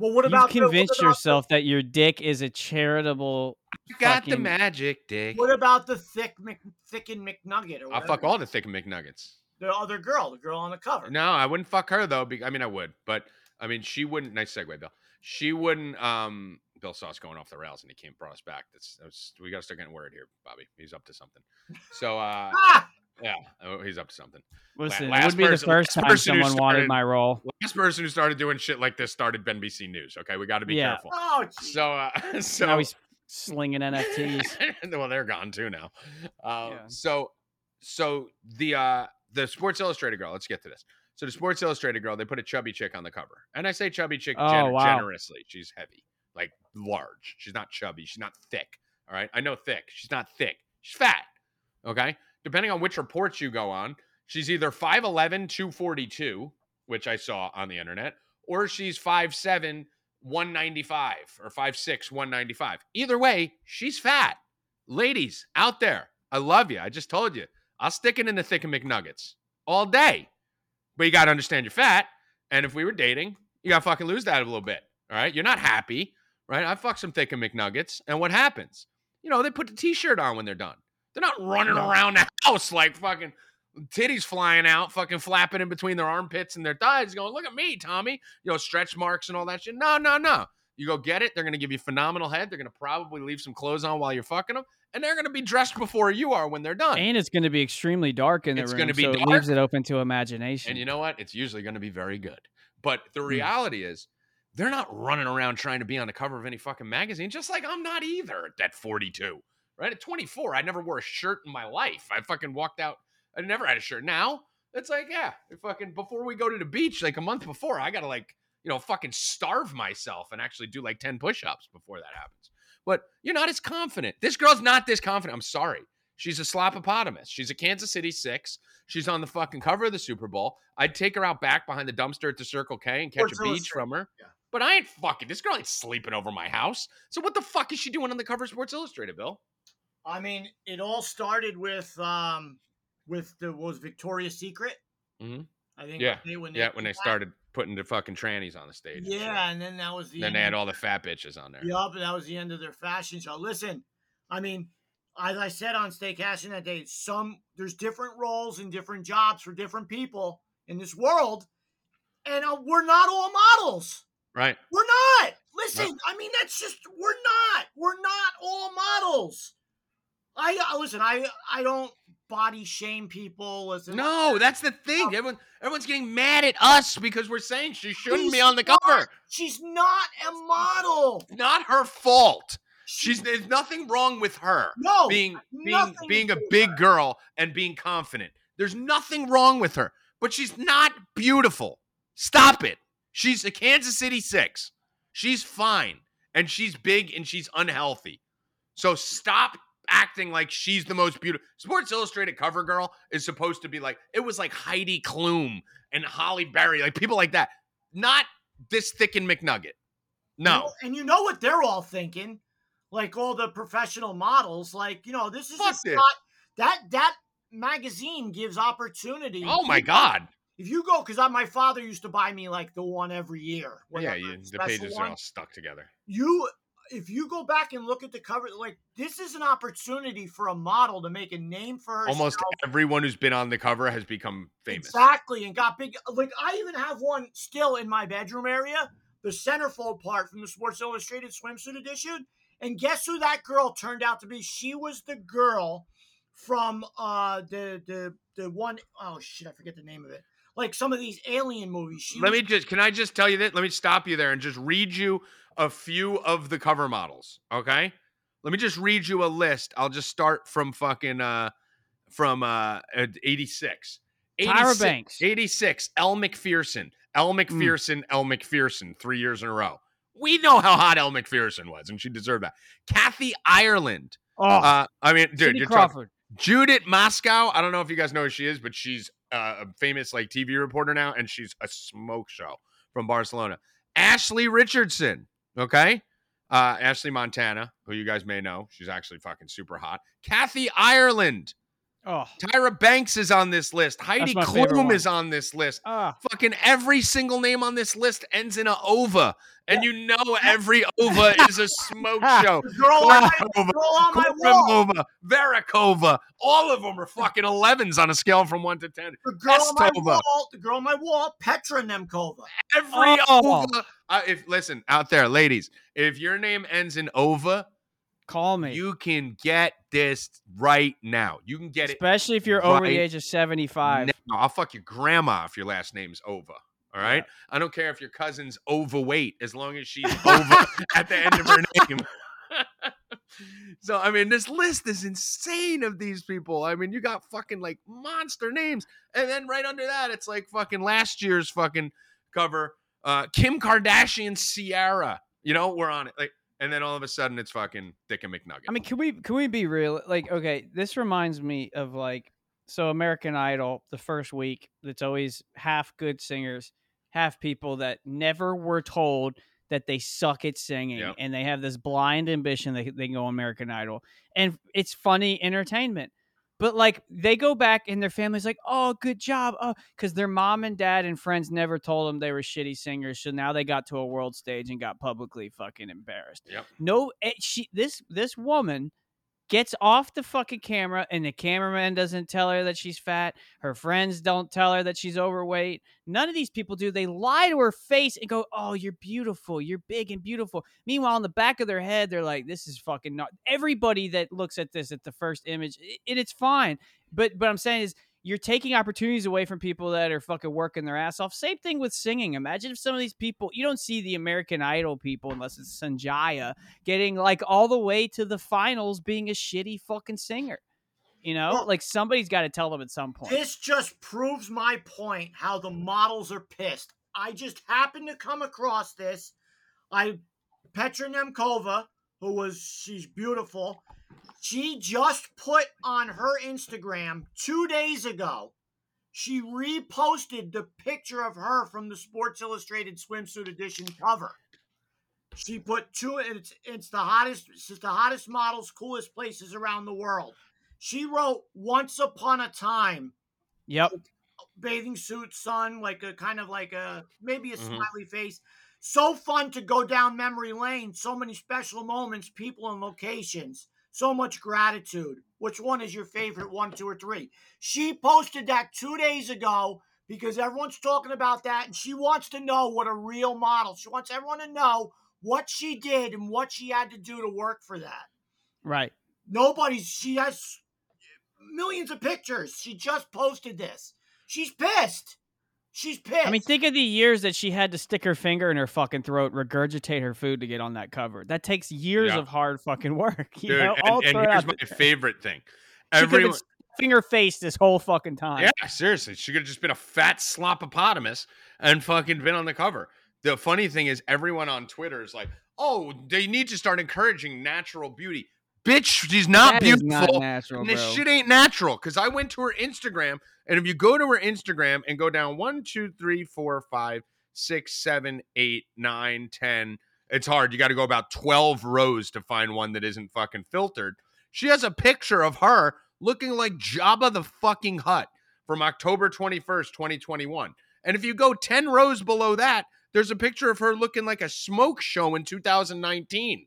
Well, what You've about the- what convinced yourself that your dick is a charitable. You got the magic, dick. what about the thick Mc, thicken McNugget or I'll whatever? fuck all the thick McNuggets. the other girl, the girl on the cover? No, I wouldn't fuck her though. be- I mean, I would, but I mean, she wouldn't. Nice segue, Bill. She wouldn't. Um, Bill saw us going off the rails, and he came brought us back. That's, that's we got to start getting worried here, Bobby. He's up to something. So, uh, Ah! yeah, oh, he's up to something. Listen, last it would be person- the first time person who someone wanted my role. Last person who started doing shit like this started NBC News. Okay, we got to be Yeah. careful. Oh, gee. So, uh, so now he's slinging NFTs. well, they're gone too now. Uh, Yeah. So, so the uh, the Sports Illustrated girl. Let's get to this. So the Sports Illustrated girl, they put a chubby chick on the cover, and I say chubby chick Oh, gener- wow. generously. She's heavy, like large. She's not chubby. She's not thick. All right, I know thick. She's not thick. She's fat. Okay, depending on which reports you go on, she's either 5'11", 242, which I saw on the internet, or she's 5'7", 195 or 5'6", 195. Either way, she's fat. Ladies out there, I love you. I just told you. I'll stick it in the thick of McNuggets all day. But you got to understand you're fat. And if we were dating, you got to fucking lose that a little bit. All right. You're not happy, right? I fuck some thick of McNuggets. And what happens? You know, they put the t shirt on when they're done. They're not running around the house like fucking titties flying out, fucking flapping in between their armpits and their thighs, going, look at me, Tommy. You know, stretch marks and all that shit. No, no, no. You go get it. They're going to give you phenomenal head. They're going to probably leave some clothes on while you're fucking them. And they're going to be dressed before you are when they're done. and it's going to be extremely dark in the It's room, gonna be so it dark. leaves it open to imagination. And you know what? It's usually going to be very good. But the Hmm. reality is, they're not running around trying to be on the cover of any fucking magazine, just like I'm not either at 42. Right? At 24, I never wore a shirt in my life. I fucking walked out. I never had a shirt. Now, it's like, yeah, fucking before we go to the beach, like a month before, I got to like, you know, fucking starve myself and actually do like 10 push ups before that happens. But you're not as confident. This girl's not this confident. I'm sorry. She's a slopopotamus. She's a Kansas City six. She's on the fucking cover of the Super Bowl. I'd take her out back behind the dumpster at the Circle K and catch Sports a beach from her. yeah. But I ain't fucking. This girl ain't sleeping over my house. So what the fuck is she doing on the cover of Sports Illustrated, Bill? I mean, it all started with um with the was Victoria's Secret. Mhm. I think Yeah. they, when Yeah, when they started putting the fucking trannies on the stage. Yeah, and then that was the Then they had all the fat bitches on there. Yup, and that was the end of their fashion show. Listen, I mean, as I said on Staycation that day, some there's different roles and different jobs for different people in this world, and uh, we're not all models. Right. We're not. Listen, I mean that's just we're not. We're not all models. I uh, listen. I I don't body shame people. Listen, No, that's the thing. Everyone, everyone's getting mad at us because we're saying she shouldn't be on the not. cover. she's not a model. Not her fault. She's there's nothing wrong with her no being being being a big her. girl and being confident. There's nothing wrong with her, but she's not beautiful. Stop it. She's a Kansas City 6. She's fine and she's big and she's unhealthy. So stop acting like she's the most beautiful. Sports Illustrated cover girl is supposed to be like it was like Heidi Klum and Halle Berry, like people like that. Not this thick and McNugget. No. and you know what they're all thinking, like all the professional models. Like you know, this is spot that that magazine gives opportunity. Oh my God. If you go, because my father used to buy me like the one every year. Yeah, you, the pages one. are all stuck together. you if you go back and look at the cover, like this is an opportunity for a model to make a name for herself. Almost everyone who's been on the cover has become famous. Exactly, and got big. Like I even have one still in my bedroom area, the centerfold part from the Sports Illustrated swimsuit edition. And guess who that girl turned out to be? She was the girl from uh the the the one oh shit, I forget the name of it. Like some of these alien movies. She Let was- me just can I just tell you that? Let me stop you there and just read you a few of the cover models. Okay. Let me just read you a list. I'll just start from fucking uh from uh at 86. Tyra 86 Banks. 86. Elle Macpherson. Elle Mm. Macpherson, Elle Macpherson, three years in a row. We know how hot Elle Macpherson was, and she deserved that. Kathy Ireland. Oh, Uh, I mean, dude, Cindy you're talking Crawford. Judith Mascó. I don't know if you guys know who she is, but she's uh, a famous like TV reporter now, and she's a smoke show from Barcelona. Ashley Richardson. Okay. Uh, Ashley Montana, who you guys may know. She's actually fucking super hot. Kathy Ireland. Oh, Tyra Banks is on this list. Heidi Klum is on this list. ah. Fucking every single name on this list ends in a ova. And you know every ova is a smoke show. the girl on girl on my wall. Krimova, Varekova, all of them are fucking 11s on a scale from 1 to 10. The girl on my wall. The girl on my wall. Petra Nemcova. Every Oh. ova. Uh, if listen out there, ladies, if your name ends in ova, Call me. you can get this right now. You can get it. Especially if you're over the age of 75. now. I'll fuck your grandma if your last name's Ova. All right. I don't care if your cousin's overweight as long as she's over at the end of her name. so I mean, this list is insane of these people. I mean, you got fucking like monster names, and then right under that, it's like fucking last year's fucking cover. Uh, Kim Kardashian, Ciara. You know, we're on it. Like, and then all of a sudden, it's fucking Dick and McNugget. I mean, can we can we be real? Like, okay, this reminds me of like so American Idol, the first week, it's always half good singers, half people that never were told that they suck at singing Yep. and they have this blind ambition that they can go American Idol. And it's funny entertainment. But like they go back and their family's like, "Oh, good job." Oh, cuz their mom and dad and friends never told them they were shitty singers. So now they got to a world stage and got publicly fucking embarrassed. Yep. No, eh, she this this woman gets off the fucking camera and the cameraman doesn't tell her that she's fat. Her friends don't tell her that she's overweight. None of these people do. They lie to her face and go, "Oh, you're beautiful. You're big and beautiful." Meanwhile, in the back of their head, they're like, "This is fucking not." Everybody that looks at this at the first image, and it's fine. But but I'm saying is you're taking opportunities away from people that are fucking working their ass off. Same thing with singing. Imagine if some of these people, you don't see the American Idol people unless it's Sanjaya getting like all the way to the finals being a shitty fucking singer. You know, Well, like somebody's got to tell them at some point. This just proves my point how the models are pissed. I just happened to come across this. I Petra Nemcova, who was she's beautiful. She just put on her Instagram two days ago. She reposted the picture of her from the Sports Illustrated swimsuit edition cover. She put two. It's it's the hottest. It's the hottest models, coolest places around the world. She wrote "Once upon a time." Yep. bathing suit sun, like a kind of like a maybe a Mhm. smiley face so fun to go down memory lane so many special moments people and locations so much gratitude which one is your favorite one two or three she posted that two days ago because everyone's talking about that and she wants to know what a real model she wants everyone to know what she did and what she had to do to work for that Right. Nobody's. She has millions of pictures. She just posted this. She's pissed. She's pissed. I mean, think of the years that she had to stick her finger in her fucking throat, regurgitate her food to get on that cover. That takes years Yeah. of hard fucking work. You Dude, know, all and, and here's my the- favorite thing. She could've been Everyone, finger faced this whole fucking time. Yeah, seriously. She could have just been a fat slopopotamus and fucking been on the cover. The funny thing is, everyone on Twitter is like, oh, they need to start encouraging natural beauty. Bitch, she's not That beautiful. not natural, and this bro. shit ain't natural. Because I went to her Instagram, and if you go to her Instagram and go down one, two, three, four, five, six, seven, eight, nine, ten, it's hard. You got to go about 12 rows to find one that isn't fucking filtered. She has a picture of her looking like Jabba the fucking Hutt from October 21st, 2021. And if you go 10 rows below that, there's a picture of her looking like a smoke show in 2019.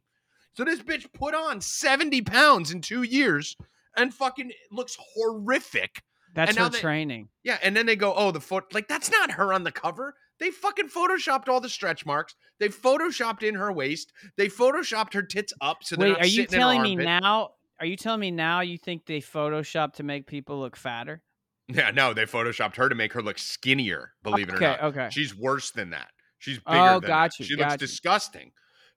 So this bitch put on 70 pounds in two years and fucking looks horrific. That's And her they- training. Yeah, and then they go, "Oh, the foot like that's not her on the cover." They fucking photoshopped all the stretch marks. They photoshopped in her waist. They photoshopped her tits up. So they're Wait, not are you sitting in her telling me now? Are you telling me now you think they photoshopped to make people look fatter? Yeah, no, they photoshopped her to make her look skinnier. Believe it or not, okay. she's worse than that. She's bigger Oh, than got that. She got looks disgusting.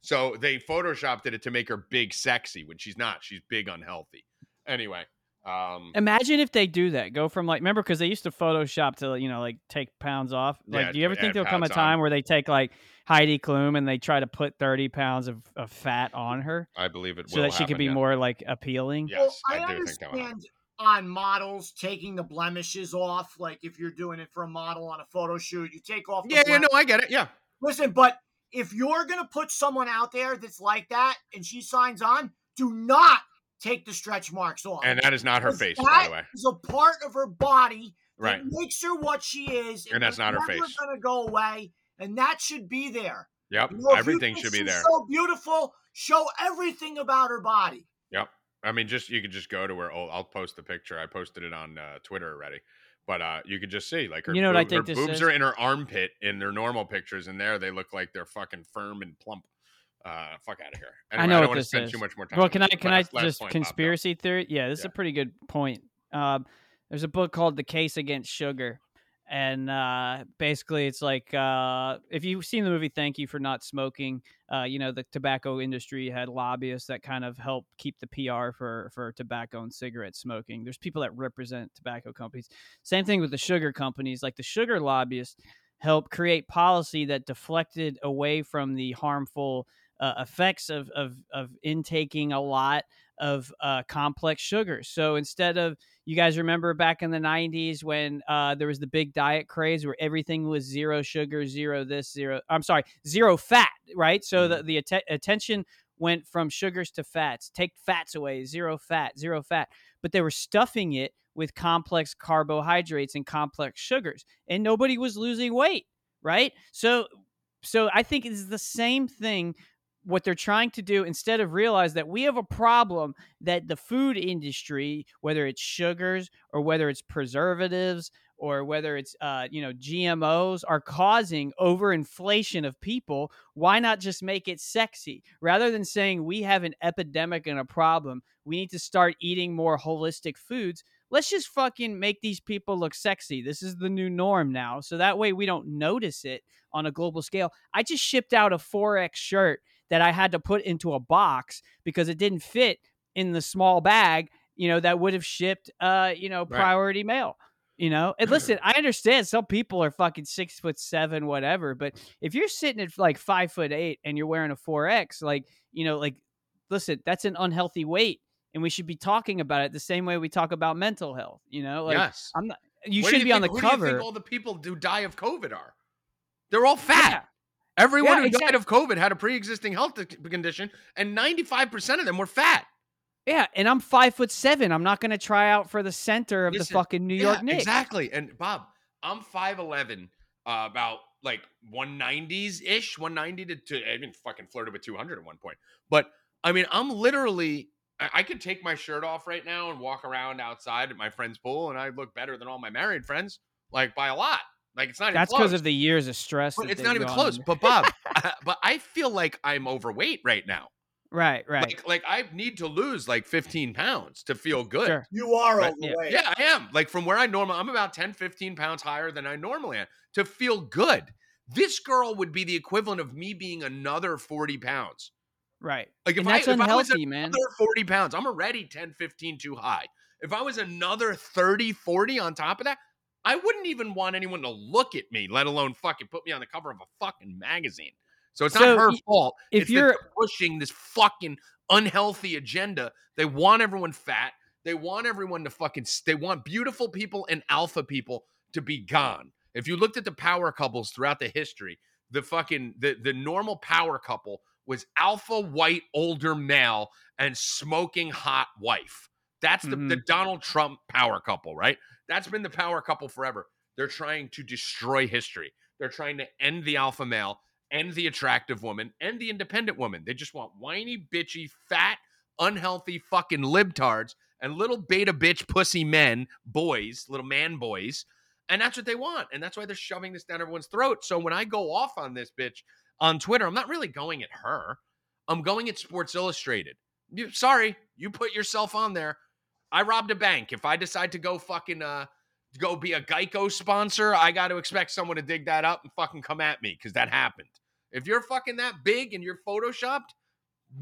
So they photoshopped it to make her big, sexy when she's not. She's big, unhealthy. Anyway, um, Imagine if they do that. Go from like remember because they used to Photoshop to you know like take pounds off. Like, Yeah, do you ever think there'll come a pounds on. time where they take like Heidi Klum and they try to put thirty pounds of, of fat on her I believe it so will that she could be yeah. more like appealing? Yes, well, I, I, do think that will understand on models taking the blemishes off. Like if you're doing it for a model on a photo shoot, you take off. The Yeah, yeah, blem- no, I get it. Yeah, Listen, but if you're gonna put someone out there that's like that and she signs on, do not take the stretch marks off. and that is not her face, by the way. is a part of her body Right. makes her what she is, And that's not her face. Gonna go away, and that should be there. Yep. You know, Everything should be there. So beautiful. Show everything about her body. Yep. I mean, just you could just go to her. Oh, I'll post the picture. I posted it on uh, Twitter already. But uh, you could just see like her, You know what I think her boobs is? are in her armpit in their normal pictures, and there they look like they're fucking firm and plump. Uh, fuck out of here. Anyway, I know don't what wanna this spend is. too much more time. Well, can I can I last- last just conspiracy theory? Yeah, this is a pretty good point. Um, there's a book called The Case Against Sugar, and uh, basically it's like uh, if you've seen the movie Thank You for Not Smoking, uh, you know the tobacco industry had lobbyists that kind of help keep the PR for for tobacco and cigarette smoking. There's people that represent tobacco companies. Same thing with the sugar companies, like the sugar lobbyists help create policy that deflected away from the harmful uh, effects of, of of intaking a lot of uh, complex sugars. So instead of you guys remember back in the 90s when uh, there was the big diet craze where everything was zero sugar, zero this, zero I'm sorry, zero fat, right? So the the atte- attention went from sugars to fats. Take fats away, zero fat, zero fat. But they were stuffing it with complex carbohydrates and complex sugars, and nobody was losing weight, right? So so I think it's the same thing what they're trying to do instead of realize that we have a problem that the food industry whether it's sugars or whether it's preservatives or whether it's uh, you know gmos are causing overinflation of people why not just make it sexy? Rather than saying we have an epidemic and a problem we need to start eating more holistic foods let's just fucking make these people look sexy. This is the new norm now so that way we don't notice it on a global scale. I just shipped out a 4x shirt that I had to put into a box because it didn't fit in the small bag, you know, that would have shipped uh, you know, Right. priority mail. You know, and listen, I understand some people are fucking six foot seven, whatever, but if you're sitting at like five foot eight and you're wearing a 4X, like, you know, like, listen, that's an unhealthy weight. And we should be talking about it the same way we talk about mental health. You know, like, yes. I'm not, you What shouldn't be on the think- who do you cover. think all the people who die of COVID are? They're all fat. Yeah. Everyone Yeah, who exact- died of COVID had a pre-existing health condition, and 95% of them were fat. Yeah, and I'm five foot seven. I'm not going to try out for the center of Listen, the fucking New Yeah, York Knicks. Exactly. And Bob, I'm 5'11, uh, about like 190s ish, 190 to, to I even fucking flirted with 200 at one point. But I mean, I'm literally, I, I could take my shirt off right now and walk around outside at my friend's pool, and I look better than all my married friends, like by a lot. Like it's not That's because of the years of stress. But it's not even close. But Bob, but I feel like I'm overweight right now. right, right. Like, like I need to lose like 15 pounds to feel good. Sure. You are Right, yeah. overweight. Yeah, I am. Like from where I normally, I'm about 10, 15 pounds higher than I normally am to feel good. This girl would be the equivalent of me being another 40 pounds. Right. Like if and that's I, if I was unhealthy, man. another 40 pounds, I'm already 10, 15 too high. If I was another 30, 40 on top of that, I wouldn't even want anyone to look at me, let alone fucking put me on the cover of a fucking magazine. So it's So not her fault. if it's you're- pushing this fucking unhealthy agenda, they want everyone fat. They want everyone to fucking. They want beautiful people and alpha people to be gone. If you looked at the power couples throughout the history, the fucking the the normal power couple was alpha white older male and smoking hot wife. That's the, the mm-hmm. Donald Trump power couple, right? That's been the power couple forever. They're trying to destroy history. They're trying to end the alpha male, end the attractive woman, end the independent woman. They just want whiny, bitchy, fat, unhealthy fucking libtards and little beta bitch pussy men, boys, little man boys. And that's what they want. And that's why they're shoving this down everyone's throat. So when I go off on this bitch on Twitter, I'm not really going at her. I'm going at Sports Illustrated. You, sorry, you put yourself on there. I robbed a bank. If I decide to go fucking uh go be a Geico sponsor, I got to expect someone to dig that up and fucking come at me because that happened. If you're fucking that big and you're photoshopped,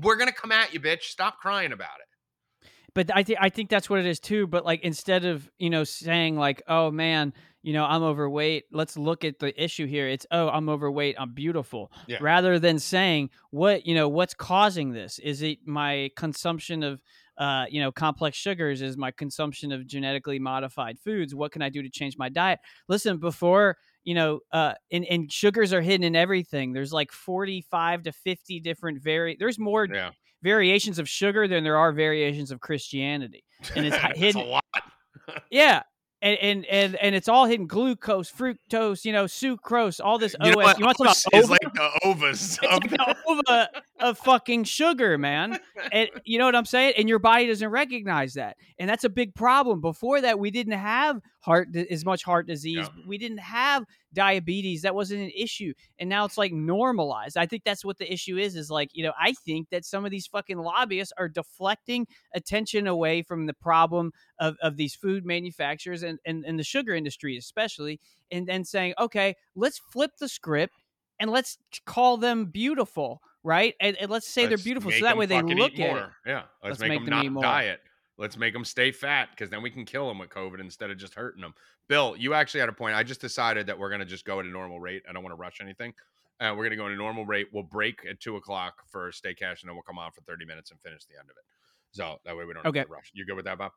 we're gonna come at you, bitch. Stop crying about it. But I think I think that's what it is too. But like instead of you know saying like, oh man, you know I'm overweight. Let's look at the issue here. It's oh I'm overweight. I'm beautiful. Yeah. Rather than saying what you know what's causing this. Is it my consumption of uh, you know, complex sugars is my consumption of genetically modified foods. What can I do to change my diet? Listen, before you know, uh, and, and sugars are hidden in everything. There's like 45 to 50 different vari. There's more Yeah. variations of sugar than there are variations of Christianity, and it's hidden. a lot. Yeah. And, and and and it's all hidden glucose, fructose, you know, sucrose, all this You OS. You want to talk about like the ovas It's like the ova of fucking sugar, man. And you know what I'm saying? And your body doesn't recognize that, and that's a big problem. Before that, we didn't have heart as much heart disease. We didn't have diabetes. That wasn't an issue, and now it's like normalized. I think that's what the issue is. Is like you know, I think that some of these fucking lobbyists are deflecting attention away from the problem of, of these food manufacturers and, and and the sugar industry especially, and then saying, okay, let's flip the script and let's call them beautiful, right? And, and let's say they're beautiful, so that way they look at more. it. Yeah, let's, Let's make, make them, them not eat more. diet. Let's make them stay fat because then we can kill them with COVID instead of just hurting them. Bill, you actually had a point. I just decided that we're going to just go at a normal rate. I don't want to rush anything. Uh, we're going to go at a normal rate. We'll break at two o'clock for stay cash, and then we'll come on for thirty minutes and finish the end of it. So that way we don't Okay. have to rush. You good with that, Bob?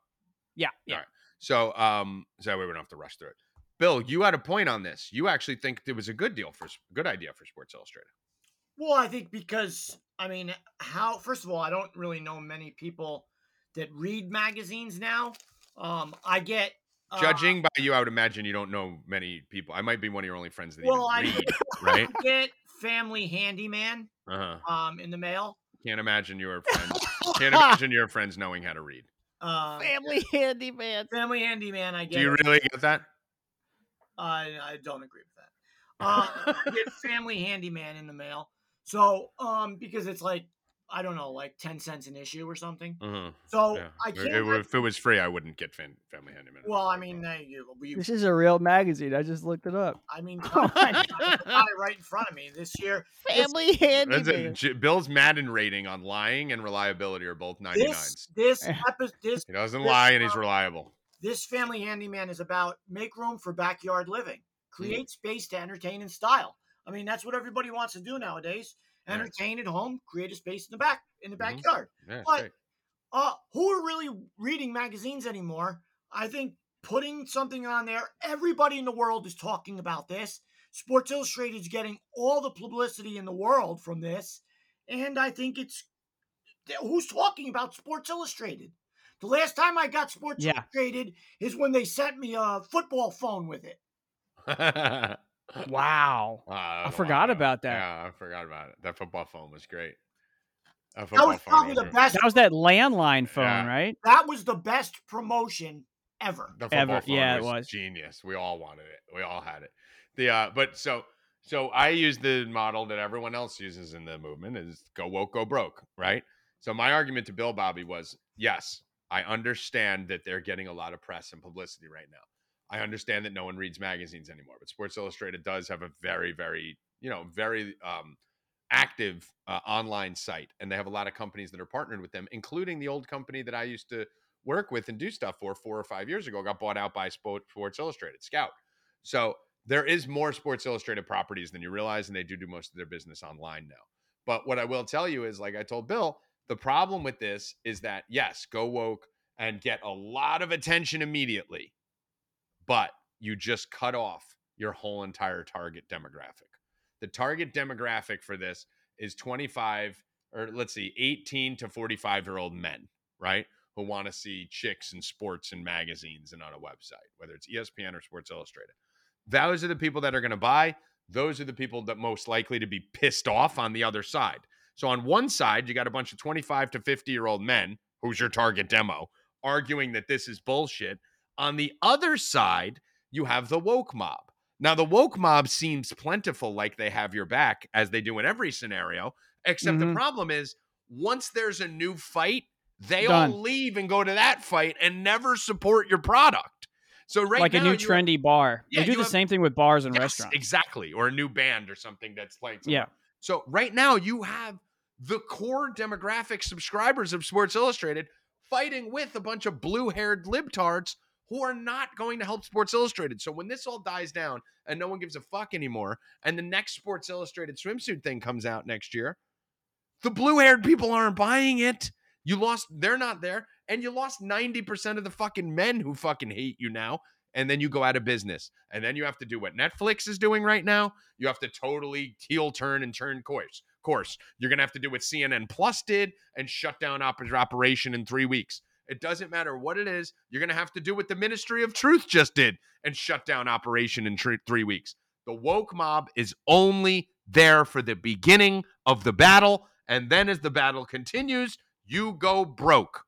Yeah, yeah. right. So, um, so that way we don't have to rush through it. Bill, you had a point on this. You actually think it was a good deal for good idea for Sports Illustrated. Well, I think because I mean, how first of all, I don't really know many people that read magazines now. Um, I get uh, Judging by you, I would imagine you don't know many people. I might be one of your only friends that Well, I- even read, right? I get Family Handyman Uh huh. um in the mail. Can't imagine your friends. Can't imagine your friends knowing how to read. Uh, Family handyman. Family Handyman, I get. Do you it. really get that? I I don't agree with that. Uh, I get Family Handyman in the mail. So um because it's like I don't know, like ten cents an issue or something. Uh-huh. So Yeah. I If can't. it, were- if it was free, I wouldn't get fan, Family Handyman. well, I mean, uh, you, you, This is a real magazine. I just looked it up. I mean, I right in front of me this year. Family That's handyman. it. J- Bill's Madden rating on lying and reliability are both 99s. This this Eh. this He doesn't this, lie and he's reliable. this family handyman is about make room for backyard living, Mm-hmm. create space to entertain in style. I mean, that's what everybody wants to do nowadays. Right. Entertain at home, create a space in the back in the Mhm. backyard. Yeah, but- great. Uh, who are really reading magazines anymore? I think putting something on there, everybody in the world is talking about this. Sports Illustrated is getting all the publicity in the world from this, and I think it's who's talking about Sports Illustrated. The last time I got Sports Yeah. Illustrated is when they sent me a football phone with it. Wow. Ah, I forgot wow. about that. Yeah, I forgot about it. That football phone was great. That, That was probably the best. That was that landline phone, Yeah. right? That was the best promotion ever. The football Ever- phone yeah, it was, was. genius. We all wanted it. We all had it. The uh, but so so I use the model that everyone else uses in the movement is go woke, go broke, right? So my argument to Bill Bobby was yes, I understand that they're getting a lot of press and publicity right now. I understand that no one reads magazines anymore, but Sports Illustrated does have a very, very, you know, very um, active uh, online site, and they have a lot of companies that are partnered with them, including the old company that I used to work with and do stuff for four or five years ago. Got bought out by Sports Illustrated, Scout. So there is more Sports Illustrated properties than you realize, and they do do most of their business online now. But what I will tell you is, like I told Bill, the problem with this is that yes, go woke and get a lot of attention immediately, but you just cut off your whole entire target demographic. The target demographic for this is 25 or let's see, 18 to 45 year old men, right? Who want to see chicks and sports and magazines and on a website, whether it's ESPN or Sports Illustrated. Those are the people that are going to buy. Those are the people that most likely to be pissed off on the other side. So on one side, you got a bunch of 25 to 50 year old men, who's your target demo, arguing that this is bullshit. On the other side, you have the woke mob. Now, the woke mob seems plentiful, like they have your back, as they do in every scenario, except the Mhm. problem is once there's a new fight, they Done. all leave and go to that fight and never support your product. So right like now, a new you have- trendy bar. Yeah, they do the have- same thing with bars and Yes, restaurants. Exactly. Or a new band or something that's playing. Somewhere. Yeah. So right now you have the core demographic subscribers of Sports Illustrated fighting with a bunch of blue-haired libtards who are not going to help Sports Illustrated. So when this all dies down and no one gives a fuck anymore, and the next Sports Illustrated swimsuit thing comes out next year, the blue-haired people aren't buying it. You lost, they're not there, and you lost 90% of the fucking men who fucking hate you now and then you go out of business. And then you have to do what Netflix is doing right now. You have to totally heel turn and turn course. Course. You're gonna have to do what CNN Plus did and shut down op- operation in three weeks. It doesn't matter what it is. You're gonna have to do what the Ministry of Truth just did and shut down operation in tr- three weeks. The woke mob is only there for the beginning of the battle, and then as the battle continues, you go broke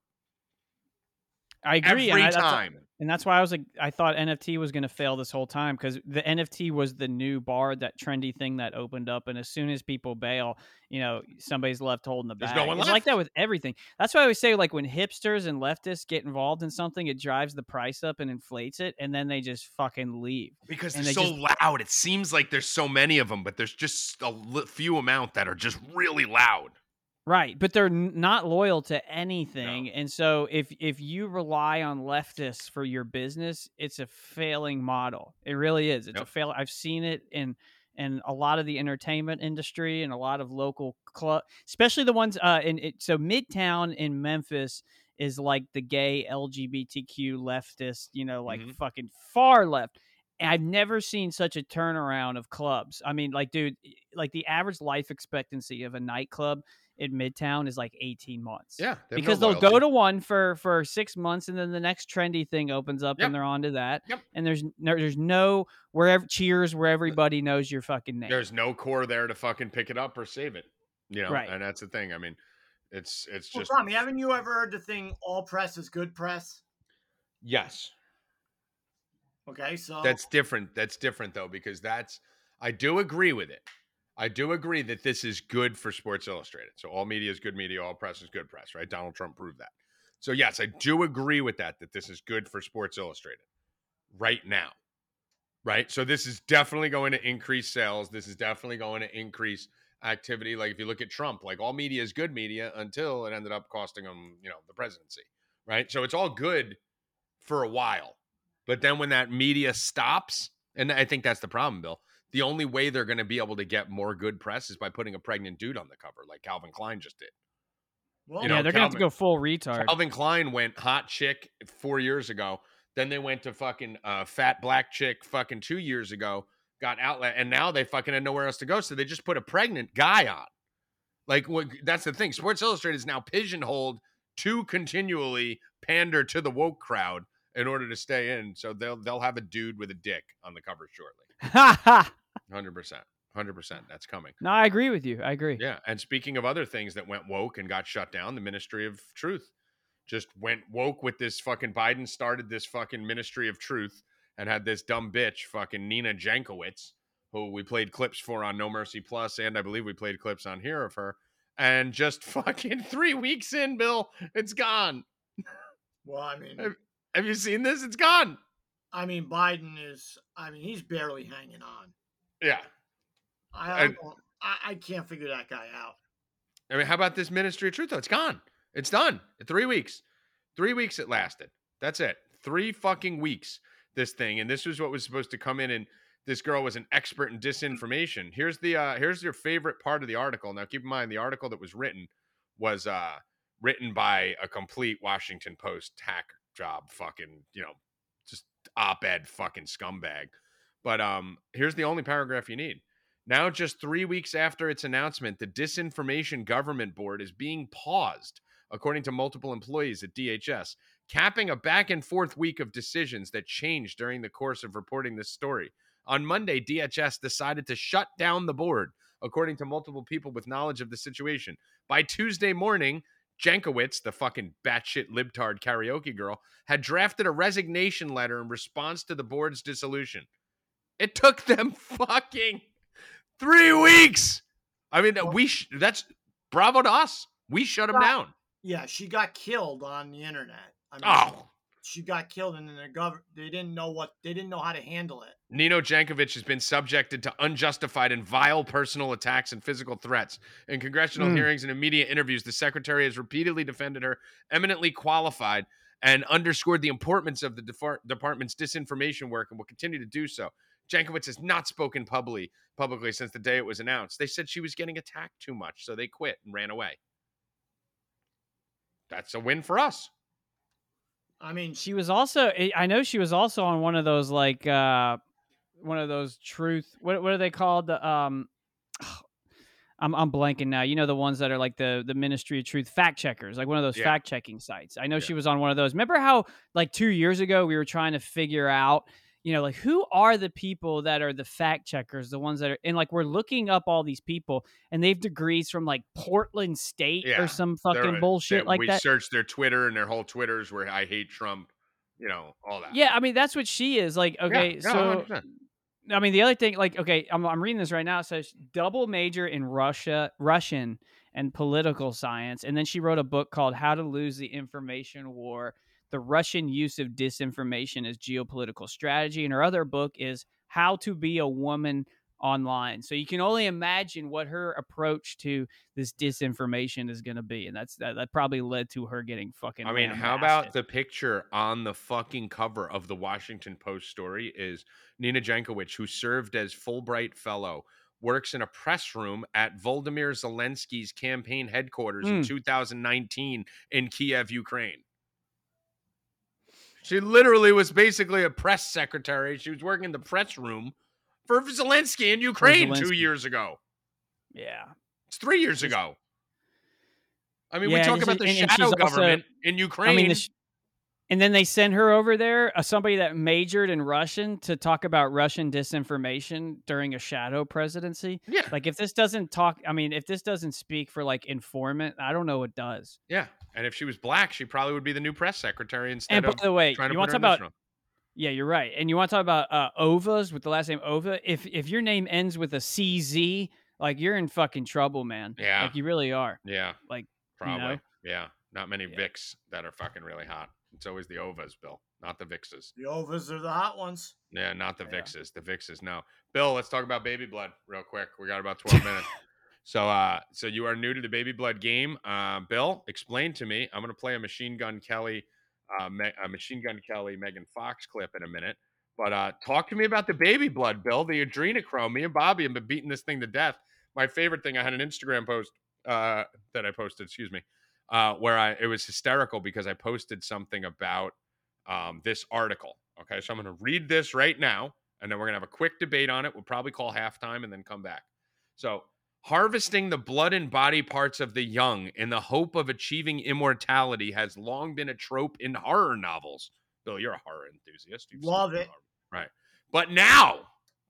I agree. every and, I, time. And that's why I was like, I thought NFT was going to fail this whole time because the NFT was the new bar, that trendy thing that opened up, and as soon as people bail, you know, somebody's left holding the There's bag. no one it's left. like that with everything. That's why I always say, like, when hipsters and leftists get involved in something, it drives the price up and inflates it, and then they just fucking leave. because they're they so loud. It seems like there's so many of them, but there's just a few amount that are just really loud. Right, but they're n- not loyal to anything, and so if if you rely on leftists for your business, it's a failing model. It really is. It's a Yep. fail. I've seen it in in a lot of the entertainment industry and a lot of local club, especially the ones uh in it, so Midtown in Memphis is like the gay LGBTQ leftist, you know, like Mhm. fucking far left. And I've never seen such a turnaround of clubs. I mean, like, dude, like the average life expectancy of a nightclub in Midtown is like 18 months. Yeah, Because they'll go to one for for six months, and then the next trendy thing opens up, Yep. and they're on to that. Yep. And there's no, there's no wherever Cheers where everybody knows your fucking name. There's no core there to fucking pick it up or save it. You know, Right. and that's the thing. I mean, it's it's Well, just Tommy, haven't you ever heard the thing "all press is good press"? yes. Okay, so That's different. That's different though because that's I do agree with it. I do agree that this is good for Sports Illustrated. So all media is good media, all press is good press, right? Donald Trump proved that. So yes, I do agree with that that this is good for Sports Illustrated right now. Right? So this is definitely going to increase sales. This is definitely going to increase activity like if you look at Trump, like all media is good media until it ended up costing him, you know, the presidency, right? So it's all good for a while. But then when that media stops, and I think that's the problem, Bill. The only way they're going to be able to get more good press is by putting a pregnant dude on the cover, like Calvin Klein just did. well, you yeah, they're gonna have to go full retard. Calvin Klein went hot chick four years ago. Then they went to fucking uh, fat black chick fucking two years ago, got outlet, and now they fucking had nowhere else to go. So they just put a pregnant guy on. Like what, that's the thing. Sports Illustrated is now pigeonholed to continually pander to the woke crowd in order to stay in. So they'll they'll have a dude with a dick on the cover shortly. Ha ha. Hundred percent, hundred percent. That's coming. No, I agree with you. I agree. Yeah. And speaking of other things that went woke and got shut down, the Ministry of Truth just went woke with this fucking Biden started this fucking Ministry of Truth and had this dumb bitch, fucking Nina Jankowicz, who we played clips for on No Mercy Plus, and I believe we played clips on here of her. And just fucking three weeks in, Bill, it's gone. well, I mean, Have- you seen this? It's gone. I mean, Biden is. I mean, he's barely hanging on. Yeah. I, I, I, I can't figure that guy out. I mean, how about this Ministry of Truth? though? It's gone. It's done. Three weeks. Three weeks it lasted. That's it. Three fucking weeks. This thing, and this was what was supposed to come in, and this girl was an expert in disinformation. Here's the uh here's your favorite part of the article. Now, keep in mind the article that was written was uh written by a complete Washington Post hack job, fucking you know, just op-ed fucking scumbag. But um, here's the only paragraph you need. Now, just three weeks after its announcement, the Disinformation Governance Board is being paused, according to multiple employees at DHS, capping a back and forth week of decisions that changed during the course of reporting this story. On Monday, DHS decided to shut down the board, according to multiple people with knowledge of the situation. By Tuesday morning, Jankowicz, the fucking batshit libtard karaoke girl, had drafted a resignation letter in response to the board's dissolution. It took them fucking three weeks. I mean, we sh- that's bravo to us. We shut him down. Yeah, she got killed on the internet. I mean, Oh, she got killed, and then the gov they didn't know what they didn't know how to handle it. Nina Jankowicz has been subjected to unjustified and vile personal attacks and physical threats. In congressional Mm. hearings and in media interviews, the secretary has repeatedly defended her, eminently qualified, and underscored the importance of the defar- department's disinformation work and will continue to do so. Jankowicz has not spoken publicly publicly since the day it was announced. They said she was getting attacked too much, so they quit and ran away. That's a win for us. I mean, She was also I- I know she was also on one of those like uh one of those truth what what are they called? The um I'm I'm blanking now. You know the ones that are like the the Ministry of Truth fact checkers, like one of those Yeah. fact checking sites. I know Yeah. she was on one of those. Remember how like 2 years ago we were trying to figure out, you know, like who are the people that are the fact checkers, the ones that are and like we're looking up all these people and they've degrees from like Portland State Yeah. or some fucking bullshit like we that. searched their Twitter and their whole Twitters where I hate Trump, you know, all that. Yeah, I mean that's what she is. Like, okay, yeah, so 100%. I mean the other thing, like, okay, I'm I'm reading this right now. It says double major in Russia, Russian and political science, and then she wrote a book called How to Lose the Information War: The Russian Use of Disinformation as Geopolitical Strategy. And her other book is How to Be a Woman Online. So you can only imagine what her approach to this disinformation is going to be, and that's that, that probably led to her getting fucking. I mean, how about the picture on the fucking cover of the Washington Post story is Nina Jankowicz, who served as Fulbright Fellow, works in a press room at Volodymyr Zelensky's campaign headquarters in Mm. 2019 in Kiev, Ukraine. She literally was basically a press secretary. She was working in the press room for Zelensky in Ukraine two years ago. Yeah. It's three years ago. I mean, we talk about the and- and shadow also- government in Ukraine. I mean, the and then they send her over there, uh, somebody that majored in Russian, to talk about Russian disinformation during a shadow presidency. yeah, Like, if this doesn't talk, I mean, if this doesn't speak for like informant, I don't know what does. yeah. And if she was black, she probably would be the new press secretary instead And by of the way, trying to you want to talk about? Yeah, you're right. And you want to talk about uh, ovas with the last name Ova? If if your name ends with a CZ, like you're in fucking trouble, man. Yeah. like you really are. Yeah, like, probably. know? Yeah, not many Yeah. Vicks that are fucking really hot. It's always the Ovas, Bill, not the Vixes. the ovas are the hot ones. Yeah, not the Yeah. Vixes. The Vixes, no. Bill, let's talk about baby blood real quick. We got about 12 minutes. So, uh, so you are new to the baby blood game. Uh, Bill, explain to me. I'm going to play a Machine Gun Kelly, uh, Me- a Machine Gun Kelly Megan Fox clip in a minute. But uh, talk to me about the baby blood, Bill, the adrenochrome. Me and Bobby have been beating this thing to death. My favorite thing, I had an Instagram post uh, that I posted, excuse me, uh, where I it was hysterical because I posted something about um, this article. Okay, so I'm going to read this right now, and then we're going to have a quick debate on it. We'll probably call halftime and then come back. So, harvesting the blood and body parts of the young in the hope of achieving immortality has long been a trope in horror novels. Bill, you're a horror enthusiast. You've Love it. horror- Right. But now,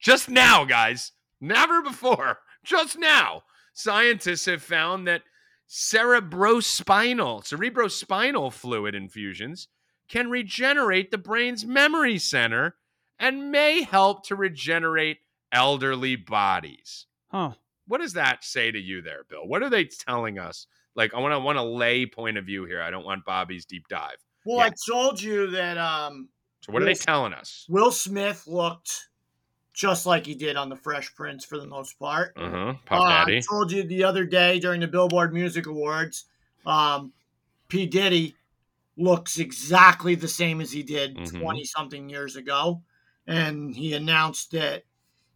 just now, guys, never before, just now, scientists have found that cerebrospinal, cerebrospinal fluid infusions can regenerate the brain's memory center and may help to regenerate elderly bodies. Huh. What does that say to you there, Bill? What are they telling us? Like, I want to want a lay point of view here. I don't want Bobby's deep dive. Well, Yeah. I told you that um, So, what are they telling us? Will Smith looked just like he did on The Fresh Prince for the most part. Uh huh. Puff Uh, Daddy. I told you the other day during the Billboard Music Awards, um, P. Diddy looks exactly the same as he did Mhm. 20 something years ago. And he announced that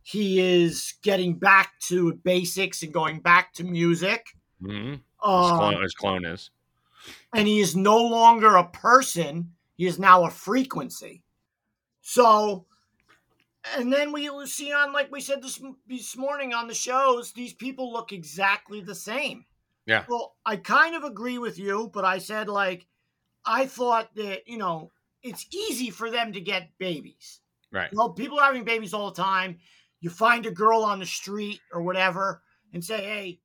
he is getting back to basics and going back to music. Mm-hmm. His, Um, clone, his clone is. and he is no longer a person he is now a frequency so and then we see on like we said this this morning on the shows these people look exactly the same Yeah. well i kind of agree with you but i said like i thought that you know it's easy for them to get babies Right. well people are having babies all the time you find a girl on the street or whatever and say, "Hey,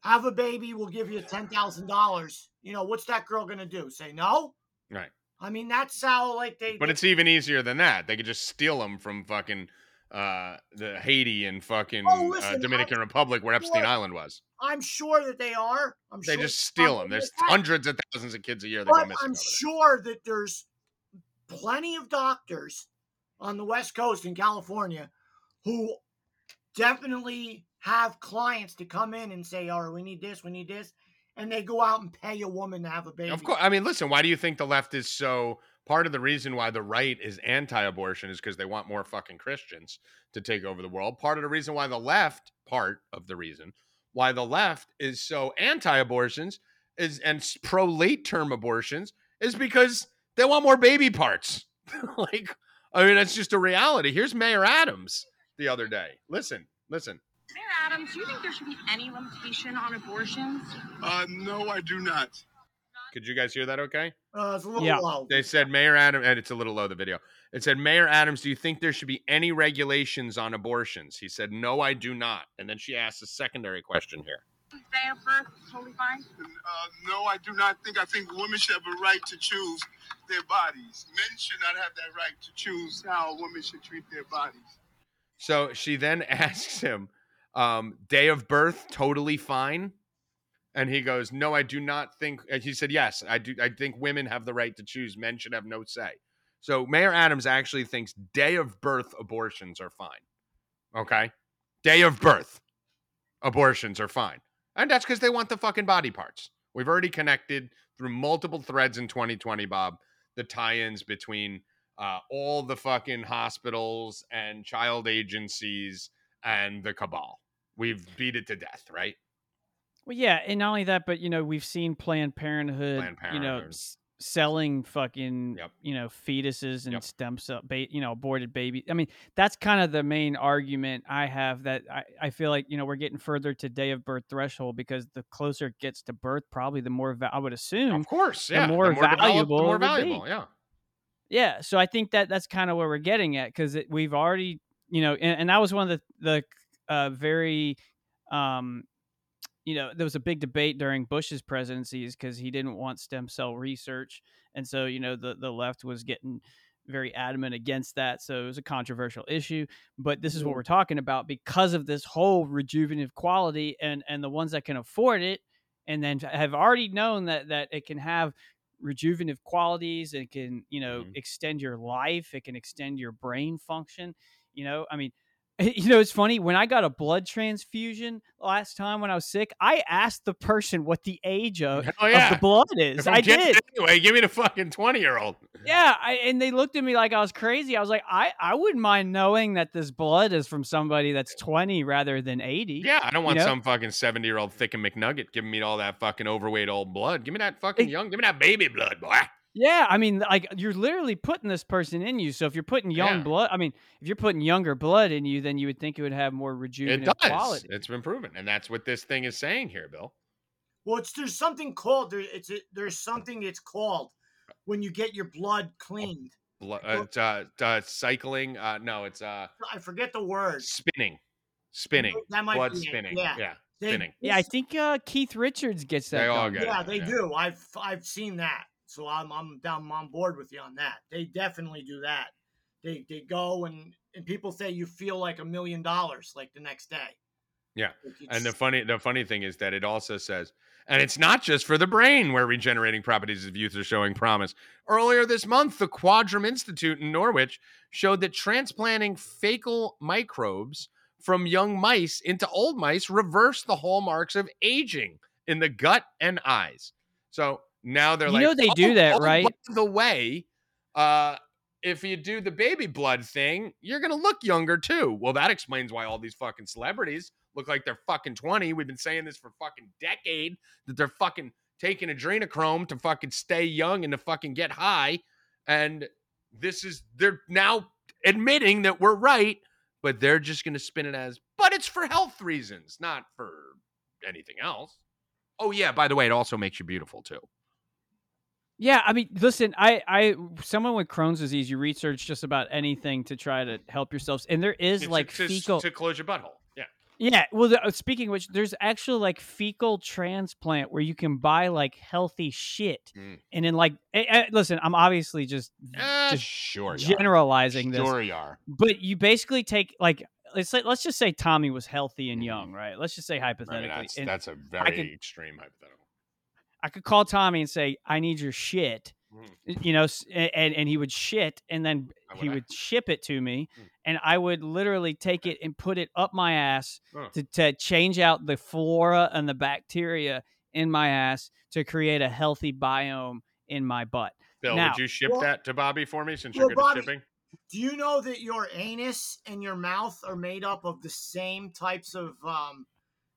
have a baby, we'll give you ten thousand dollars." You know, what's that girl gonna do? Say no? Right. I mean, that's how like they. But it's even easier than that. They could just steal them from fucking uh, the Haiti and fucking Oh, uh, Dominican I'm Republic where Epstein sure- Island was. I'm sure that they are. I'm They sure just steal them. There's have. hundreds of thousands of kids a year that go missing I'm there. sure that there's plenty of doctors on the West Coast in California who definitely have clients to come in and say, "All right, we need this, we need this," and they go out and pay a woman to have a baby. Of course. I mean, listen, why do you think the left is so part of the reason why the right is anti-abortion is because they want more fucking Christians to take over the world. Part of the reason why the left, part of the reason why the left is so anti-abortions is and pro late term abortions is because they want more baby parts. like, I mean, that's just a reality. Here's Mayor Adams the other day. Listen, listen. Mayor Adams, do you think there should be any limitation on abortions? Uh, no, I do not. Could you guys hear that okay? Uh, it's a little Yeah. low. They said Mayor Adams, and it's a little low, the video. It said, Mayor Adams, do you think there should be any regulations on abortions? He said, No, I do not. And then she asked a secondary question here. Day of birth, totally fine. Uh, no, I do not think. I think women should have a right to choose their bodies. Men should not have that right to choose how women should treat their bodies. So she then asks him, um, Day of birth, totally fine. And he goes, No, I do not think. He said, Yes, I do. I think women have the right to choose. Men should have no say. So Mayor Adams actually thinks day of birth abortions are fine. Okay. Day of birth abortions are fine. And that's because they want the fucking body parts. We've already connected through multiple threads in 2020, Bob, the tie ins between uh, all the fucking hospitals and child agencies and the cabal. We've beat it to death, right? Well, yeah, and not only that, but you know, we've seen Planned Parenthood, Planned you know, s- selling fucking, Yep. you know, fetuses and Yep. stem cell, ba- you know, aborted babies. I mean, that's kind of the main argument I have. That I, I feel like you know we're getting further to day of birth threshold because the closer it gets to birth, probably the more va- I would assume. Of course, the yeah. more valuable the more valuable, yeah. Yeah, so I think that that's kind of where we're getting at because we've already, you know, and, and that was one of the the uh, very, um, you know, there was a big debate during Bush's presidencies because he didn't want stem cell research, and so you know the the left was getting very adamant against that. So it was a controversial issue. But this is what we're talking about because of this whole rejuvenative quality, and and the ones that can afford it, and then have already known that that it can have rejuvenative qualities it can you know Mhm. extend your life it can extend your brain function you know i mean you know it's funny when i got a blood transfusion last time when i was sick i asked the person what the age of, Oh, of the blood is i did Anyway, give me the fucking 20 year old. yeah I, and they looked at me like i was crazy i was like i i wouldn't mind knowing that this blood is from somebody that's 20 rather than 80 Yeah, I don't want know? some fucking 70 year old chicken McNugget giving me all that fucking overweight old blood. Give me that fucking young, give me that baby blood, boy. Yeah, I mean, like you're literally putting this person in you. So if you're putting young Yeah. blood, I mean, if you're putting younger blood in you, then you would think it would have more It does. quality. It's been proven. And that's what this thing is saying here, Bill. Well, it's there's something called there. It's a, there's something it's called when you get your blood cleaned. Blo- uh, uh, uh, cycling. Uh, no, it's uh, I forget the word. spinning. Spinning. That might Blood be it, spinning. yeah. Yeah. They- spinning. Yeah, I think uh, Keith Richards gets that. They all done. get it. Yeah, they yeah. do. I've I've seen that. So I'm I'm down I'm on board with you on that. They definitely do that. They they go and and people say you feel like a million dollars like the next day. Yeah, Like, And the funny the funny thing is that it also says, and it's not just for the brain where regenerating properties of youth are showing promise. Earlier this month, the Quadram Institute in Norwich showed that transplanting fecal microbes from young mice into old mice reversed the hallmarks of aging in the gut and eyes. So now they're like, You like, know they do "Oh, that, oh, right?" By the way, uh, if you do the baby blood thing, you're gonna look younger too. Well, that explains why all these fucking celebrities look like they're fucking 20. We've been saying this for fucking decade that they're fucking taking adrenochrome to fucking stay young and to fucking get high. And this is they're now admitting that we're right, but they're just gonna spin it as, but it's for health reasons, not for anything else. Oh yeah, by the way, it also makes you beautiful too. Yeah, I mean, listen, I, I, someone with Crohn's disease, you research just about anything to try to help yourselves, and there is To- like to, fecal. to close your butthole. Yeah. Yeah, well, the, uh, speaking of which, there's actually like fecal transplant where you can buy like healthy shit, Mm. and then like, eh, eh, listen, I'm obviously just Eh, just sure, you are. generalizing this, Sure, you are. but you basically take like let's say, let's just say Tommy was healthy and young, right? Let's just say Mm-hmm. I hypothetically, mean, that's and that's a very can- extreme hypothetical. I could call Tommy and say, "I need your shit," Mhm. you know, and and he would shit, and then How he would I? would ship it to me, Mm. and I would literally take it and put it up my ass Huh. to to change out the flora and the bacteria in my ass to create a healthy biome in my butt. Bill, Now- would you ship Well- that to Bobby for me since Well, you're good Bobby- at shipping? Do you know that your anus and your mouth are made up of the same types of um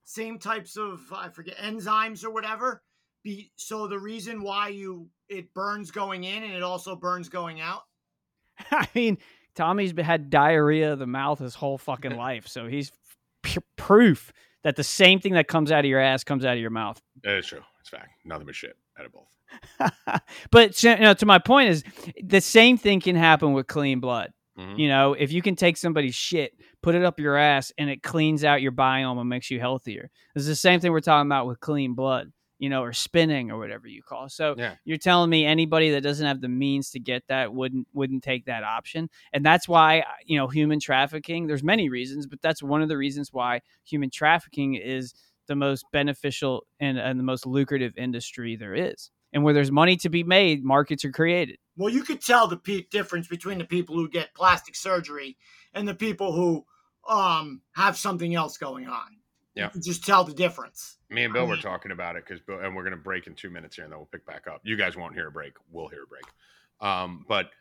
same types of I forget enzymes or whatever? Be so the reason why you it burns going in and it also burns going out. I mean, Tommy's had diarrhea of the mouth his whole fucking life, so he's p- proof that the same thing that comes out of your ass comes out of your mouth. It's true. It's fact. Nothing but shit out of both. but you know, to my point is the same thing can happen with clean blood. Mhm. You know, if you can take somebody's shit, put it up your ass, and it cleans out your biome and makes you healthier. It's the same thing we're talking about with clean blood, you know, or spinning or whatever you call. It. So Yeah. you're telling me anybody that doesn't have the means to get that wouldn't wouldn't take that option, and that's why uh, you know human trafficking. There's many reasons, but that's one of the reasons why human trafficking is the most beneficial and, and the most lucrative industry there is. And where there's money to be made, markets are created. Well, you could tell the pe- difference between the people who get plastic surgery and the people who um have something else going on. Yeah. You can just tell the difference. Me and Bill were mean- talking about it because Bill, and we're going to break in two minutes here, and then we'll pick back up. You guys won't hear a break. We'll hear a break. Um, but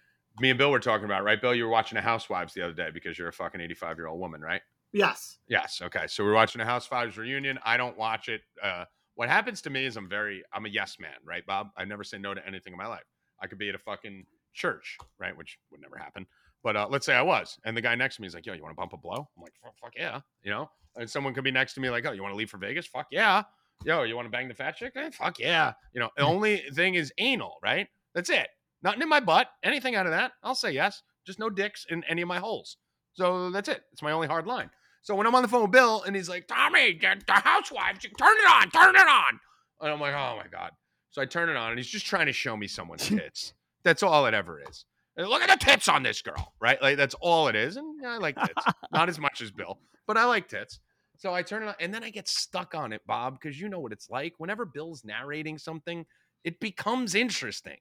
me and Bill were talking about right. Bill, you were watching a Housewives the other day because you're a fucking 85 year old woman, right? Yes. Yes. Okay. So we're watching a Housewives reunion. I don't watch it. Uh, what happens to me is I'm very, I'm a yes man, right, Bob? I never say no to anything in my life. I could be at a fucking church, right, which would never happen. But uh, let's say I was, and the guy next to me is like, "Yo, you want to bump a blow?" I'm like, "Fuck, yeah," you know. And someone could be next to me like, "Oh, you want to leave for Vegas?" Fuck yeah. Yo, you want to bang the fat chick? Eh, fuck yeah. You know, the only thing is anal, right? That's it. Nothing in my butt. Anything out of that, I'll say yes. Just no dicks in any of my holes. So that's it. It's my only hard line. So when I'm on the phone with Bill and he's like, Tommy, the, the housewives, turn it on, turn it on. And I'm like, oh my God. So I turn it on and he's just trying to show me someone's tits. That's all it ever is. Look at the tits on this girl, right? Like that's all it is. And yeah, I like tits. Not as much as Bill, but I like tits. So I turn it on and then I get stuck on it, Bob, because you know what it's like. Whenever Bill's narrating something, it becomes interesting.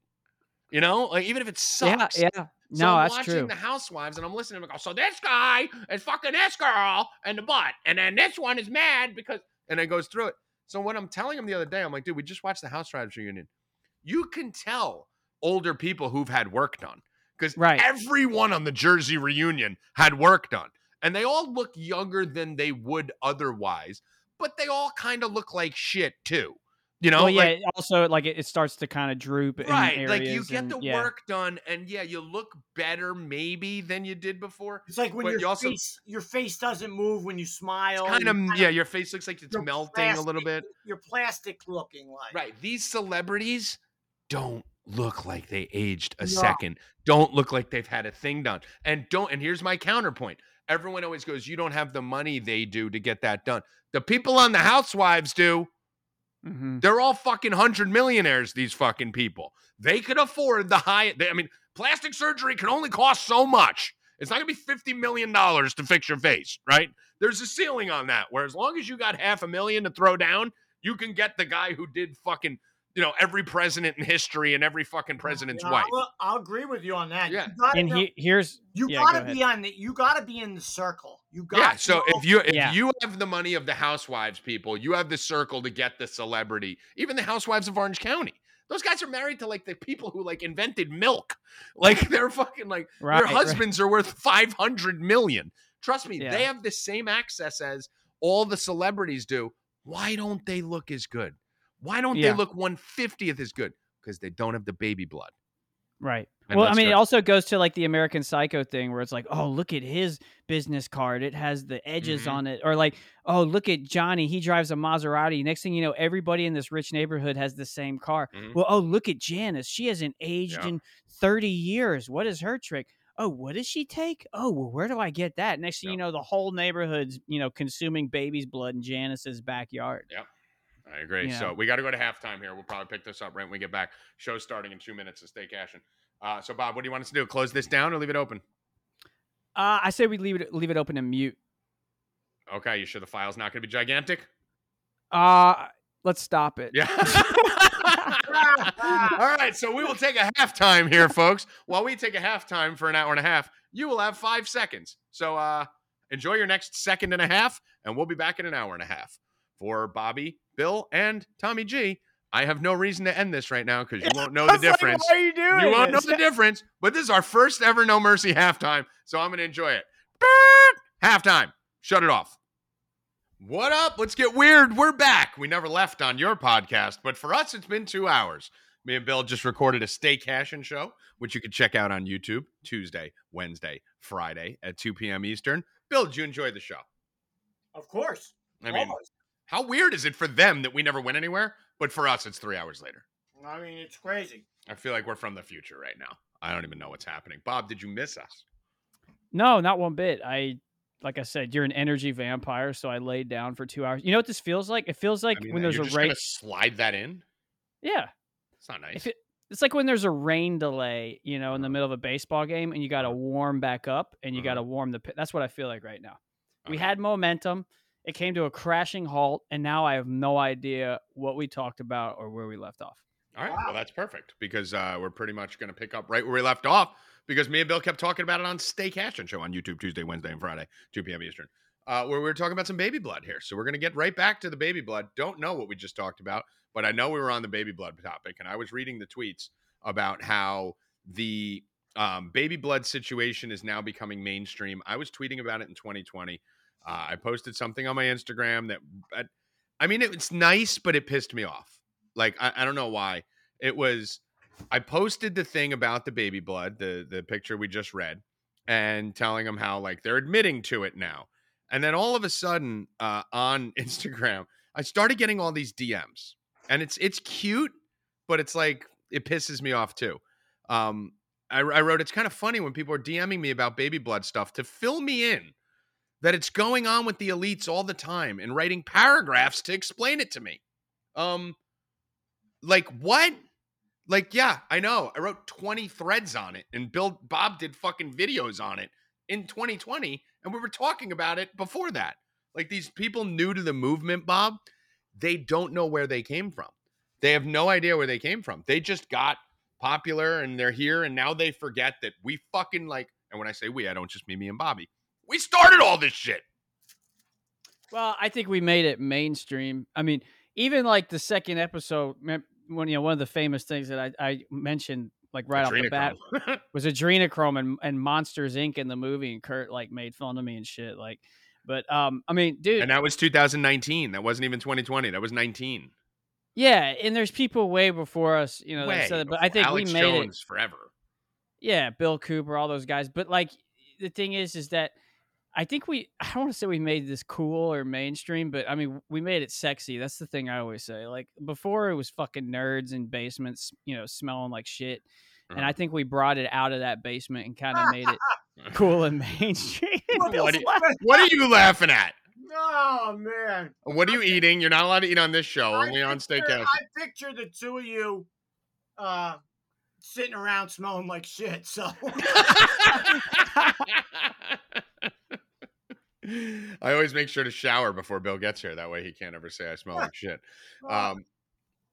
You know, like even if it sucks. Yeah, yeah. So No, I'm that's watching true. the Housewives and I'm listening to them go, so this guy is fucking this girl and the butt, and then this one is mad because, and it goes through it. So when I'm telling him the other day, I'm like, dude, we just watched the Housewives reunion. You can tell older people who've had work done because Right. everyone on the Jersey reunion had work done, and they all look younger than they would otherwise, but they all kind of look like shit too. You know, well, yeah. like, also, like it, it starts to kind of droop. in right? Like you get and- the yeah. work done, and yeah, you look better maybe than you did before. It's like when your you also- face your face doesn't move when you smile. kind you of yeah your face looks like it's you're melting a little bit plastic- You're plastic looking like. right these celebrities don't look like they aged a No. second. Don't look like they've had a thing done. And don't and here's my counterpoint. Everyone always goes you don't have the money they do to get that done. The people on the housewives do. Mhm. they're all fucking hundred millionaires these fucking people. They could afford the high they, i mean plastic surgery can only cost so much. It's not gonna be 50 million dollars to fix your face right? There's a ceiling on that where as long as you got half a million to throw down you can get the guy who did fucking you know every president in history and every fucking president's Yeah, wife I'll, I'll agree with you on that. Yeah. You gotta, And know- he, here's you yeah, gotta ahead. be on the you gotta be in the circle. You got yeah so if you if Yeah. you have the money of the housewives people you have the circle to get the celebrity even the housewives of orange county those guys are married to like the people who like invented milk like they're fucking like right, their right. husbands are worth 500 million trust me Yeah. they have the same access as all the celebrities do why don't they look as good why don't Yeah. they look 150th as good because they don't have the baby blood Right. And well, I mean, it also goes to like the American Psycho thing where it's like, oh, look at his business card. It has the edges Mhm. on it. Or like, oh, look at Johnny. He drives a Maserati. Next thing you know, everybody in this rich neighborhood has the same car. Mhm. Well, oh, look at Janice. She hasn't aged Yeah. in 30 years. What is her trick? oh, what does she take? Oh, well, where do I get that? Next thing you know, the whole neighborhood's you know consuming baby's blood in Janice's backyard. I agree. Yeah. So we got to go to halftime here. We'll probably pick this up right when we get back. Show's starting in two minutes. So stay cashing. Uh, so Bob, what do you want us to do? Close this down or leave it open? Uh, I say we leave it leave it open and mute. Okay, you sure the file's not going to be gigantic? Uh let's stop it. Yeah. All right, so we will take a halftime here, folks. While we take a halftime for an hour and a half, you will have five seconds. So uh, enjoy your next second and a half, and we'll be back in an hour and a half. For Bobby, Bill, and Tommy G, I have no reason to end this right now because you won't know the I was like, difference. Why are you doing you won't know the difference, but this is our first ever No Mercy halftime, so I'm going to enjoy it. Halftime. Shut it off. What up? Let's get weird. We're back. We never left on your podcast, but for us, it's been two hours. Me and Bill just recorded a Stay Cashin' show, which you can check out on YouTube Tuesday, Wednesday, Friday at 2 p.m. Eastern. Bill, did you enjoy the show? Of course. I mean, Almost. How weird is it for them that we never went anywhere, but for us, it's three hours later? I mean, it's crazy. I feel like we're from the future right now. I don't even know what's happening. Bob, did you miss us? No, not one bit. I like I said, you're an energy vampire, so I laid down for two hours. You know what this feels like? It feels like I mean, when there's you're a rain. gonna slide that in. Yeah, It's not nice. it, it's like when there's a rain delay, you know, in the middle of a baseball game, and you got to warm back up, and you Uh-huh. got to warm the. pit. That's what I feel like right now. We Okay. had momentum. It came to a crashing halt, and now I have no idea what we talked about or where we left off. All right. Wow. Well, that's perfect because uh, we're pretty much going to pick up right where we left off because me and Bill kept talking about it on Stay Cashin' Show on YouTube Tuesday, Wednesday, and Friday, 2 p.m. Eastern, uh, where we were talking about some baby blood here. So we're going to get right back to the baby blood. Don't know what we just talked about, but I know we were on the baby blood topic, and I was reading the tweets about how the um, baby blood situation is now becoming mainstream. I was tweeting about it in 2020. Uh, I posted something on my Instagram that, I, I mean, it's nice, but it pissed me off. Like I, I don't know why. It was I posted the thing about the baby blood, the the picture we just read, and telling them how like they're admitting to it now. And then all of a sudden, uh, on Instagram, I started getting all these DMs, and it's it's cute, but it's like it pisses me off too. Um, I, I wrote it's kind of funny when people are DMing me about baby blood stuff to fill me in that it's going on with the elites all the time and writing paragraphs to explain it to me. Um, like what? Like, yeah, I know. I wrote 20 threads on it, and Bill Bob did fucking videos on it in 2020, and we were talking about it before that. Like these people new to the movement, Bob, they don't know where they came from. They have no idea where they came from. They just got popular and they're here, and now they forget that we fucking like. And when I say we, I don't just mean me and Bobby. We started all this shit. Well, I think we made it mainstream. I mean, even like the second episode, when you know one of the famous things that I, I mentioned like right off the bat was Adrenochrome and, and Monsters Inc. in the movie, and Kurt like made fun of me and shit. Like, but um, I mean, dude, and that was 2019. That wasn't even 2020. That was 19. yeah, and there's people way before us, you know, that said it, but I think Alex we made it. Forever. Yeah, Bill Cooper, all those guys. But like the thing is, is that I think we I don't want to say we made this cool or mainstream, but I mean we made it sexy. That's the thing I always say. Like before it was fucking nerds in basements, you know, smelling like shit. And. I think we brought it out of that basement and kind of made it cool and mainstream. What are, you, what are you laughing at? Oh man. What are you eating? You're not allowed to eat on this show, I only on picture- Steakhouse. I picture the two of you uh sitting around smelling like shit. So I always make sure to shower before Bill gets here. That way he can't ever say I smell like shit. Um,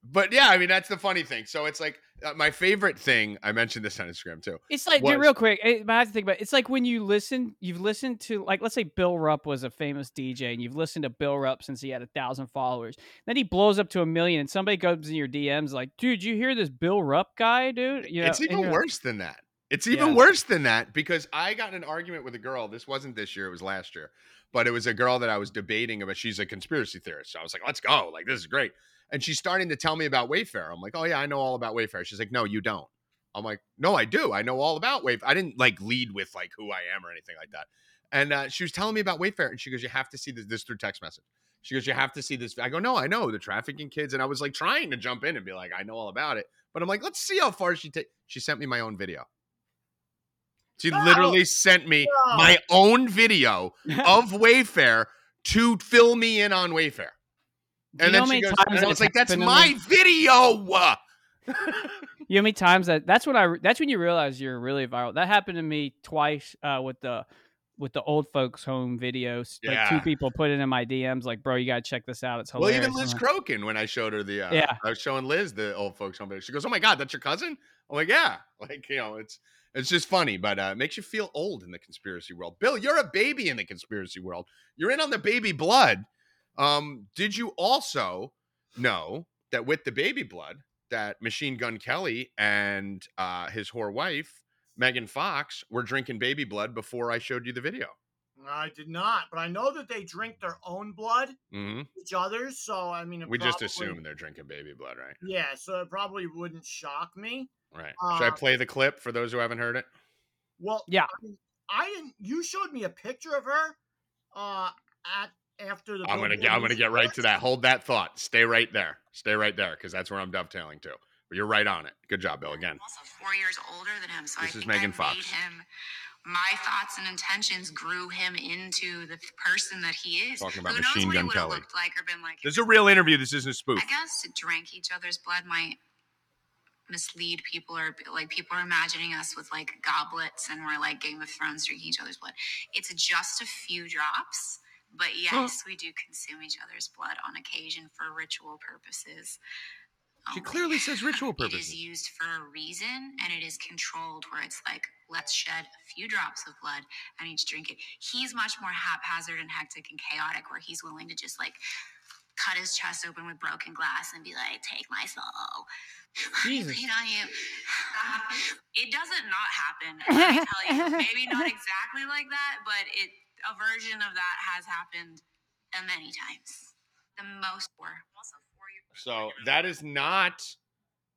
but yeah, I mean that's the funny thing. So it's like uh, my favorite thing. I mentioned this on Instagram too. It's like, was- dude, real quick, eh, but I have to think about it. It's like when you listen, you've listened to, like, let's say Bill Rupp was a famous DJ and you've listened to Bill Rupp since he had a thousand followers. Then he blows up to a million and somebody goes in your DMs like, dude, you hear this Bill Rupp guy, dude? You know, it's even you're- worse than that. It's even Yeah. worse than that because I got in an argument with a girl. This wasn't this year; it was last year. But it was a girl that I was debating about. She's a conspiracy theorist, so I was like, "Let's go! Like this is great." And she's starting to tell me about Wayfair. I'm like, "Oh yeah, I know all about Wayfair." She's like, "No, you don't." I'm like, "No, I do. I know all about Wayfair. I didn't like lead with like who I am or anything like that." And uh, she was telling me about Wayfair, and she goes, "You have to see this, this through text message." She goes, "You have to see this." I go, "No, I know the trafficking kids," and I was like trying to jump in and be like, "I know all about it," but I'm like, "Let's see how far she take." She sent me my own video. She literally sent me my own video of Wayfair to fill me in on Wayfair. And then she goes, and I was like, "That's my video." You know how many times that that's when I that's when you realize you're really viral. That happened to me twice uh, with the with the old folks home videos. Like two people put it in my DMs, like, "Bro, you gotta check this out. It's hilarious. Well, even Liz Crokin, when I showed her the, uh, Yeah. I was showing Liz the old folks home video. She goes, "Oh my god, that's your cousin?" I'm like, "Yeah." Like you know, it's it's just funny, but uh, it makes you feel old in the conspiracy world. Bill, you're a baby in the conspiracy world. You're in on the baby blood. Um, did you also know that with the baby blood, that Machine Gun Kelly and uh, his whore wife Megan Fox were drinking baby blood before I showed you the video? I did not, but I know that they drink their own blood, hmm each other's. So I mean, We just assume they're drinking baby blood, right? Yeah, so it probably wouldn't shock me. Right. Should I Uh, play the clip for those who haven't heard it? Well, Yeah. I, mean, I didn't. You showed me a picture of her, uh, at after the. I'm gonna get. I'm gonna get right to that. Hold that thought. Stay right there. Stay right there, because that's where I'm dovetailing to. But you're right on it. Good job, Bill. Again. I'm also four years older than him, so This I is Megan I Fox. made him. My thoughts and intentions grew him into the person that he is. Talking about Who knows Machine what Gun he Kelly. looked like or been like? This is a real interview. This isn't a spoof. I guess drank each other's blood might mislead people or like people are imagining us with like goblets and we're like Game of Thrones drinking each other's blood. It's just a few drops, but yes, we do consume each other's blood on occasion for ritual purposes. She only. clearly says ritual It is purposes. used for a reason and it is controlled where it's like, let's shed a few drops of blood and each drink it. He's much more haphazard and hectic and chaotic where he's willing to just like cut his chest open with broken glass and be like, take my soul. Jesus. You know, you, it doesn't not happen. Let me tell you. Maybe not exactly like that, but it a version of that has happened uh, many times. The most were also four years. So that is not,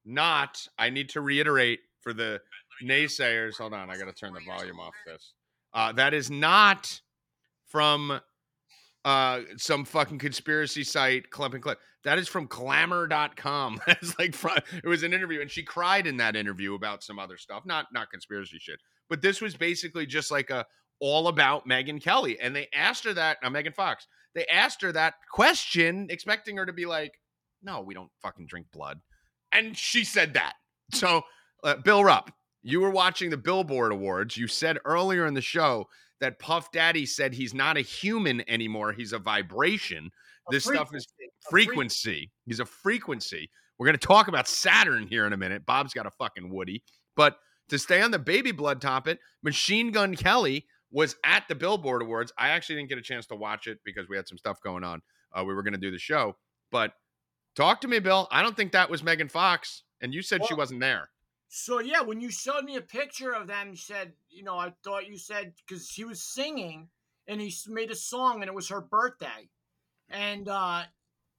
not. I need to reiterate for the naysayers. Hold on, I got to turn the volume off this. Uh, that is not from uh some fucking conspiracy site clip and clip that is from glamour.com that's like from, it was an interview and she cried in that interview about some other stuff not not conspiracy shit but this was basically just like a all about megan kelly and they asked her that uh, megan fox they asked her that question expecting her to be like no we don't fucking drink blood and she said that. So uh, bill rupp you were watching the billboard awards you said earlier in the show that Puff Daddy said he's not a human anymore. He's a vibration. A This stuff is frequency, frequency. He's a frequency. We're going to talk about Saturn here in a minute. Bob's got a fucking Woody. But to stay on the baby blood topic, Machine Gun Kelly was at the Billboard Awards. I actually didn't get a chance to watch it because we had some stuff going on. Uh, we were going to do the show. But talk to me, Bill. I don't think that was Megan Fox. And you said she wasn't there. So yeah, when you showed me a picture of them, you said, you know, I thought you said because he was singing and he made a song and it was her birthday, and uh,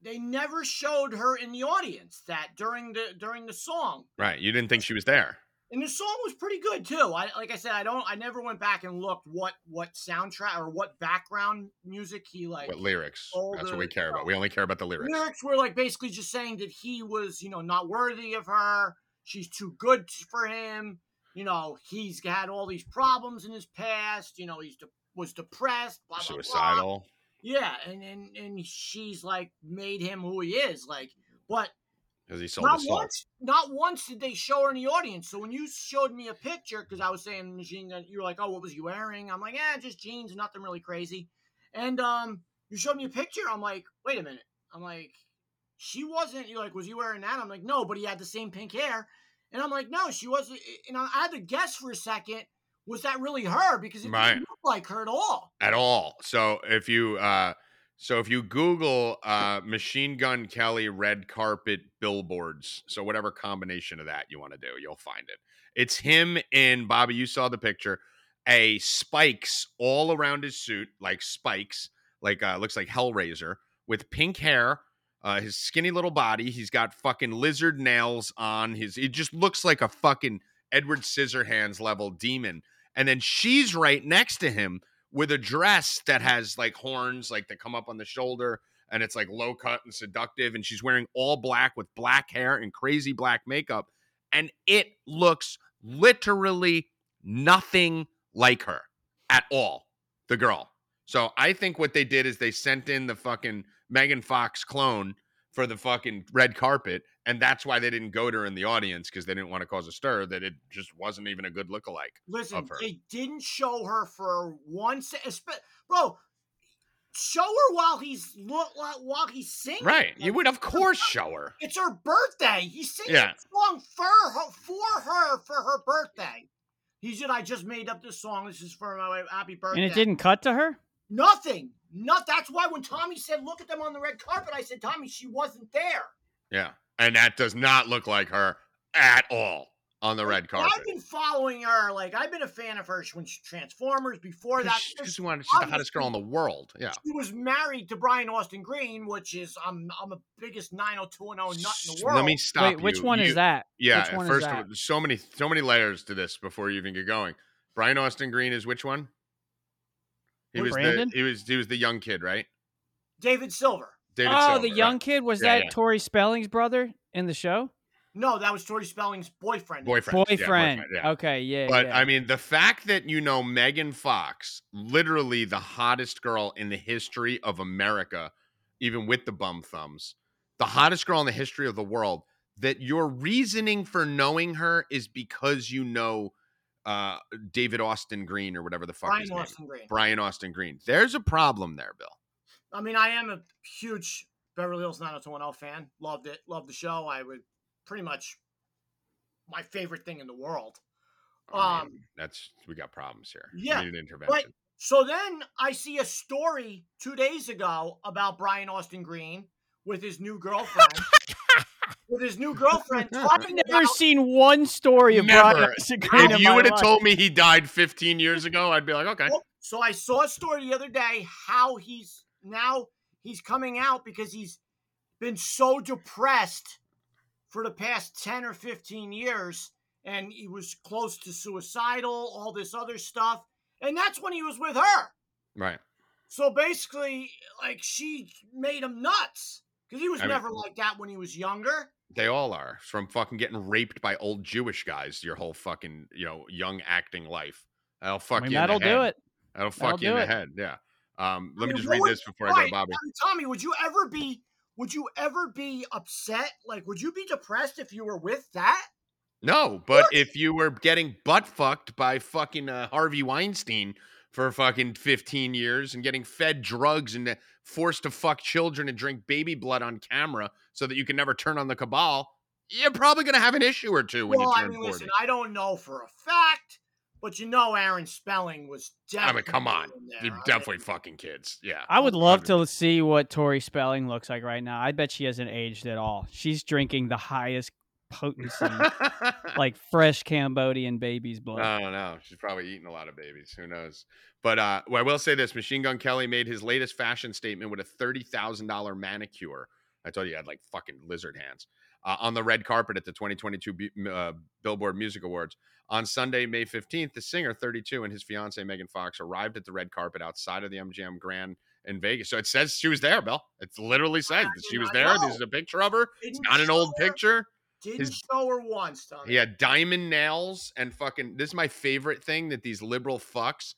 they never showed her in the audience that during the during the song. Right. You didn't think she was there. And the song was pretty good too. I like I said, I don't, I never went back and looked what what soundtrack or what background music he like. What lyrics? That's what we care about. We only care about the lyrics. lyrics were like basically just saying that he was, you know, not worthy of her. She's too good for him. You know, he's had all these problems in his past. You know, he's de- was depressed, blah, blah, blah. Suicidal. Yeah, and, and and she's like made him who he is. Like, but Because he sold not once, not once did they show her in the audience. So when you showed me a picture, because I was saying machine gun, you were like, "Oh, what was you wearing?" I'm like, "Yeah, just jeans, nothing really crazy." And um, you showed me a picture. I'm like, "Wait a minute." I'm like, "She wasn't." You're like, "Was he wearing that?" I'm like, "No," but he had the same pink hair. And I'm like, "No, she wasn't." And I had to guess for a second. Was that really her? Because it Right. didn't look like her at all. at all. So if you uh so if you Google uh Machine Gun Kelly red carpet billboards, so whatever combination of that you want to do, you'll find it. It's him in Bobby. You saw the picture. A spikes all around his suit, like spikes, like uh looks like Hellraiser, with pink hair. Uh, his skinny little body. He's got fucking lizard nails on his. It just looks like a fucking Edward Scissorhands level demon. And then she's right next to him with a dress that has like horns, like that come up on the shoulder, and it's like low cut and seductive. And she's wearing all black with black hair and crazy black makeup. And it looks literally nothing like her at all, the girl. So I think what they did is they sent in the fucking Megan Fox clone for the fucking red carpet, and that's why they didn't go to her in the audience because they didn't want to cause a stir. That it just wasn't even a good lookalike. Listen, of her. they didn't show her for one se- espe- bro. Show her while he's look while he's singing. Right? You would of course show her. It's her birthday. He's singing Yeah. a song for her for her for her birthday. He said, "I just made up this song. This is for my happy birthday." And it didn't cut to her. Nothing. Not. That's why when Tommy said, "Look at them on the red carpet," I said, "Tommy, she wasn't there." Yeah, and that does not look like her at all on the red carpet. I've been following her. Like I've been a fan of hers when she Transformers. Before that, she, She's, one- she's the hottest girl in the world. Yeah. She was married to Brian Austin Green, which is I'm I'm the biggest 90210 nut in the world. Let me stop. Wait, which one You- is that? Yeah, Which one is first that? so many so many layers to this before you even get going. Brian Austin Green is which one? He was Brandon? the he was he was the young kid, right? David Silver. David oh, Silver, the right. young kid was Yeah, that yeah. Tori Spelling's brother in the show? No, that was Tori Spelling's boyfriend. boyfriend. yeah, Boyfriend. yeah. Okay, yeah. But yeah. I mean, the fact that you know Megan Fox, literally the hottest girl in the history of America, even with the bum thumbs, the hottest girl in the history of the world, that your reasoning for knowing her is because you know uh, David Austin Green or whatever the fuck Brian. Austin Green. Brian Austin Green. There's a problem there, Bill. I mean, I am a huge Beverly Hills 90210 fan. Loved it. Loved the show. I would pretty much my favorite thing in the world. Um, that's we got problems here. yeah, we need an intervention. So then I see a story two days ago about Brian Austin Green with his new girlfriend. With his new girlfriend I've never about seen one story of Never. Austin Green if you would have told me he died 15 years ago, I'd be like, okay. Well, So I saw a story the other day how he's now he's coming out because he's been so depressed for the past 10 or 15 years and he was close to suicidal, all this other stuff. And that's when he was with her. Right. So basically, like she made him nuts because he was I mean- never like that when he was younger. They all are from fucking getting raped by old Jewish guys your whole fucking, you know, young acting life. That'll I fuck mean, you. in that'll the do head. it. That'll That'll fuck you in do the it. head. Yeah. Um, let I me just read would- this before I go, to Bobby. Tommy, would you ever be? Would you ever be upset? Like, would you be depressed if you were with that? No, but if you were getting butt fucked by fucking uh, Harvey Weinstein for fucking 15 years and getting fed drugs and uh, forced to fuck children and drink baby blood on camera so that you can never turn on the cabal, you're probably going to have an issue or two when well, you I mean, 40. listen, I don't know for a fact, but you know, Aaron Spelling was I mean, come on. in there. They're I mean, definitely fucking kids. Yeah. I would love to see what Tori Spelling looks like right now. I bet she hasn't aged at all. She's drinking the highest potency, like fresh Cambodian baby's blood. I don't know. She's probably eating a lot of babies. Who knows? But uh, well, I will say this: Machine Gun Kelly made his latest fashion statement with a thirty thousand dollar manicure. I told you I had like fucking lizard hands uh, on the red carpet at the 2022 Bu- uh, Billboard Music Awards on Sunday, May 15th. The singer, 32, and his fiancee Megan Fox arrived at the red carpet outside of the MGM Grand in Vegas. So it says she was there, Bill. It literally says that she was there. know. This is a picture of her. It's Didn't an old picture. Didn't His- show her once, Tommy. He had diamond nails and fucking. This is my favorite thing that these liberal fucks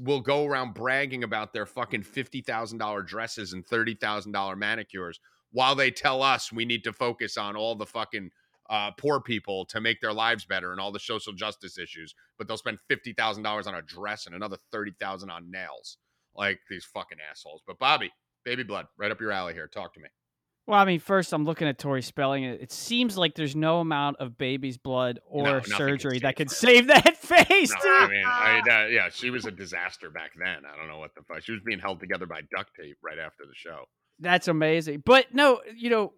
will go around bragging about their fucking fifty thousand dollar dresses and thirty thousand dollar manicures, while they tell us we need to focus on all the fucking uh, poor people to make their lives better and all the social justice issues. But they'll spend fifty thousand dollars on a dress and another thirty thousand on nails, like these fucking assholes. But Bobby, baby blood, right up your alley here. Talk to me. Well, I mean, first I'm looking at Tori Spelling. and It seems like there's no amount of baby's blood or No, surgery that could save that face, No. I mean, I, that, yeah, she was a disaster back then. I don't know what the fuck. She was being held together by duct tape right after the show. That's amazing. But no, you know,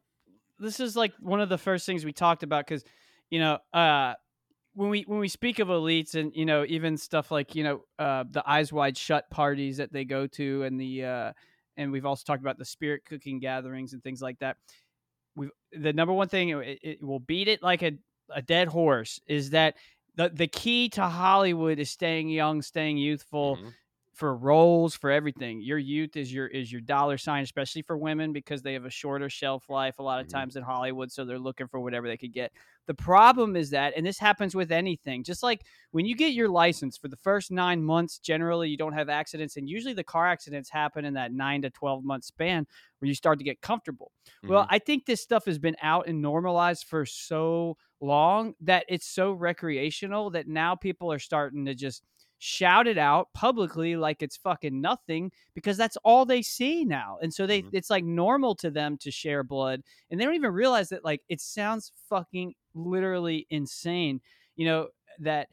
this is like one of the first things we talked about because, you know, uh, when we when we speak of elites and you know even stuff like you know uh, the eyes wide shut parties that they go to and the uh, and we've also talked about the spirit cooking gatherings and things like that. We the number one thing it, it will beat it like a, a dead horse is that the the key to Hollywood is staying young, staying youthful Mhm. For roles, for everything. Your youth is your is your dollar sign, especially for women because they have a shorter shelf life a lot of Mhm. times in Hollywood, so they're looking for whatever they could get. The problem is that, and this happens with anything, just like when you get your license for the first nine months, generally you don't have accidents, and usually the car accidents happen in that nine to twelve month span where you start to get comfortable. Well, I think this stuff has been out and normalized for so long that it's so recreational that now people are starting to just shout it out publicly like it's fucking nothing because that's all they see now. And so they Mhm. it's like normal to them to share blood and they don't even realize that like it sounds fucking literally insane, you know, that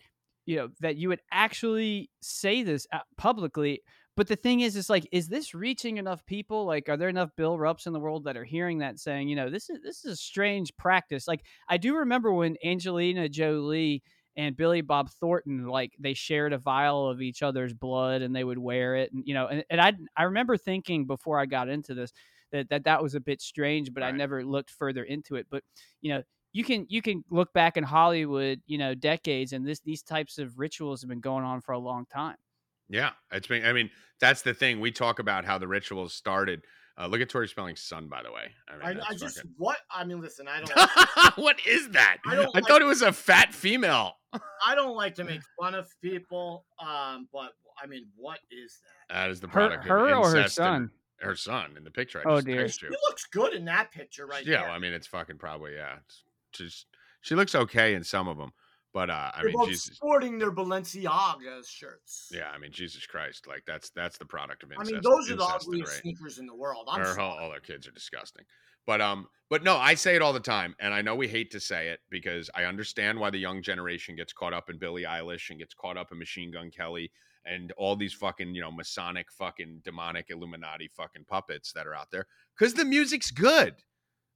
you know that you would actually say this publicly but the thing is, it's like, is this reaching enough people? Like, are there enough Bill Rups in the world that are hearing that, saying, you know, this is this is a strange practice. Like, I do remember when Angelina Jolie and Billy Bob Thornton, like, they shared a vial of each other's blood and they would wear it, and you know, and, and I I remember thinking before I got into this that that that was a bit strange, but I never looked further into it. But you know. You can you can look back in Hollywood, you know, decades, and this these types of rituals have been going on for a long time. Yeah, it's been. I mean, that's the thing. We talk about how the rituals started. Uh, look at Tori Spelling's son, by the way. I mean, I, that's I just fucking- what I mean. Listen, I don't. what is that? I I, don't like- thought it was a fat female. I don't like to make fun of people. Um, but I mean, what is that? That is the Her, product of her or her son? Her son in the picture. I Oh, dear. text He you. looks good in that picture right yeah, there. well, I mean, it's fucking probably yeah. It's just she looks okay in some of them, but uh, I They're mean, both Jesus. sporting their Balenciaga shirts. Yeah, I mean, Jesus Christ, like that's that's the product of Instagram. I mean, those are the incest ugliest sneakers in the world. I'm Or all, all their kids are disgusting. But um, but no, I say it all the time, and I know we hate to say it because I understand why the young generation gets caught up in Billie Eilish and gets caught up in Machine Gun Kelly and all these fucking you know Masonic fucking demonic Illuminati fucking puppets that are out there because the music's good.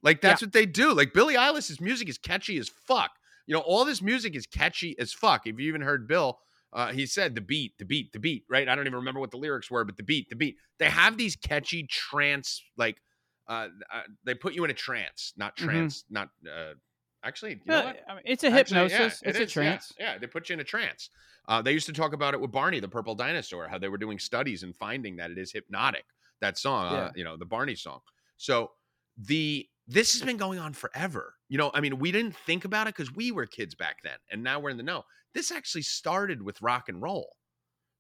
Like that's what they do. Like Billie Eilish's music is catchy as fuck. You know, all this music is catchy as fuck. If you even heard Bill, uh, he said the beat, the beat, the beat, right? I don't even remember what the lyrics were, but the beat, the beat. They have these catchy trance, like uh, uh they put you in a trance, not Mhm. trance, not uh actually, you know what? I mean, it's a Actually, yeah, hypnosis. it it's a is, trance. Yeah, they put you in a trance. Uh, they used to talk about it with Barney, the purple dinosaur, how they were doing studies and finding that it is hypnotic. That song, uh, you know, the Barney song. So the this has been going on forever. You know, I mean, we didn't think about it because we were kids back then, and now we're in the know. This actually started with rock and roll.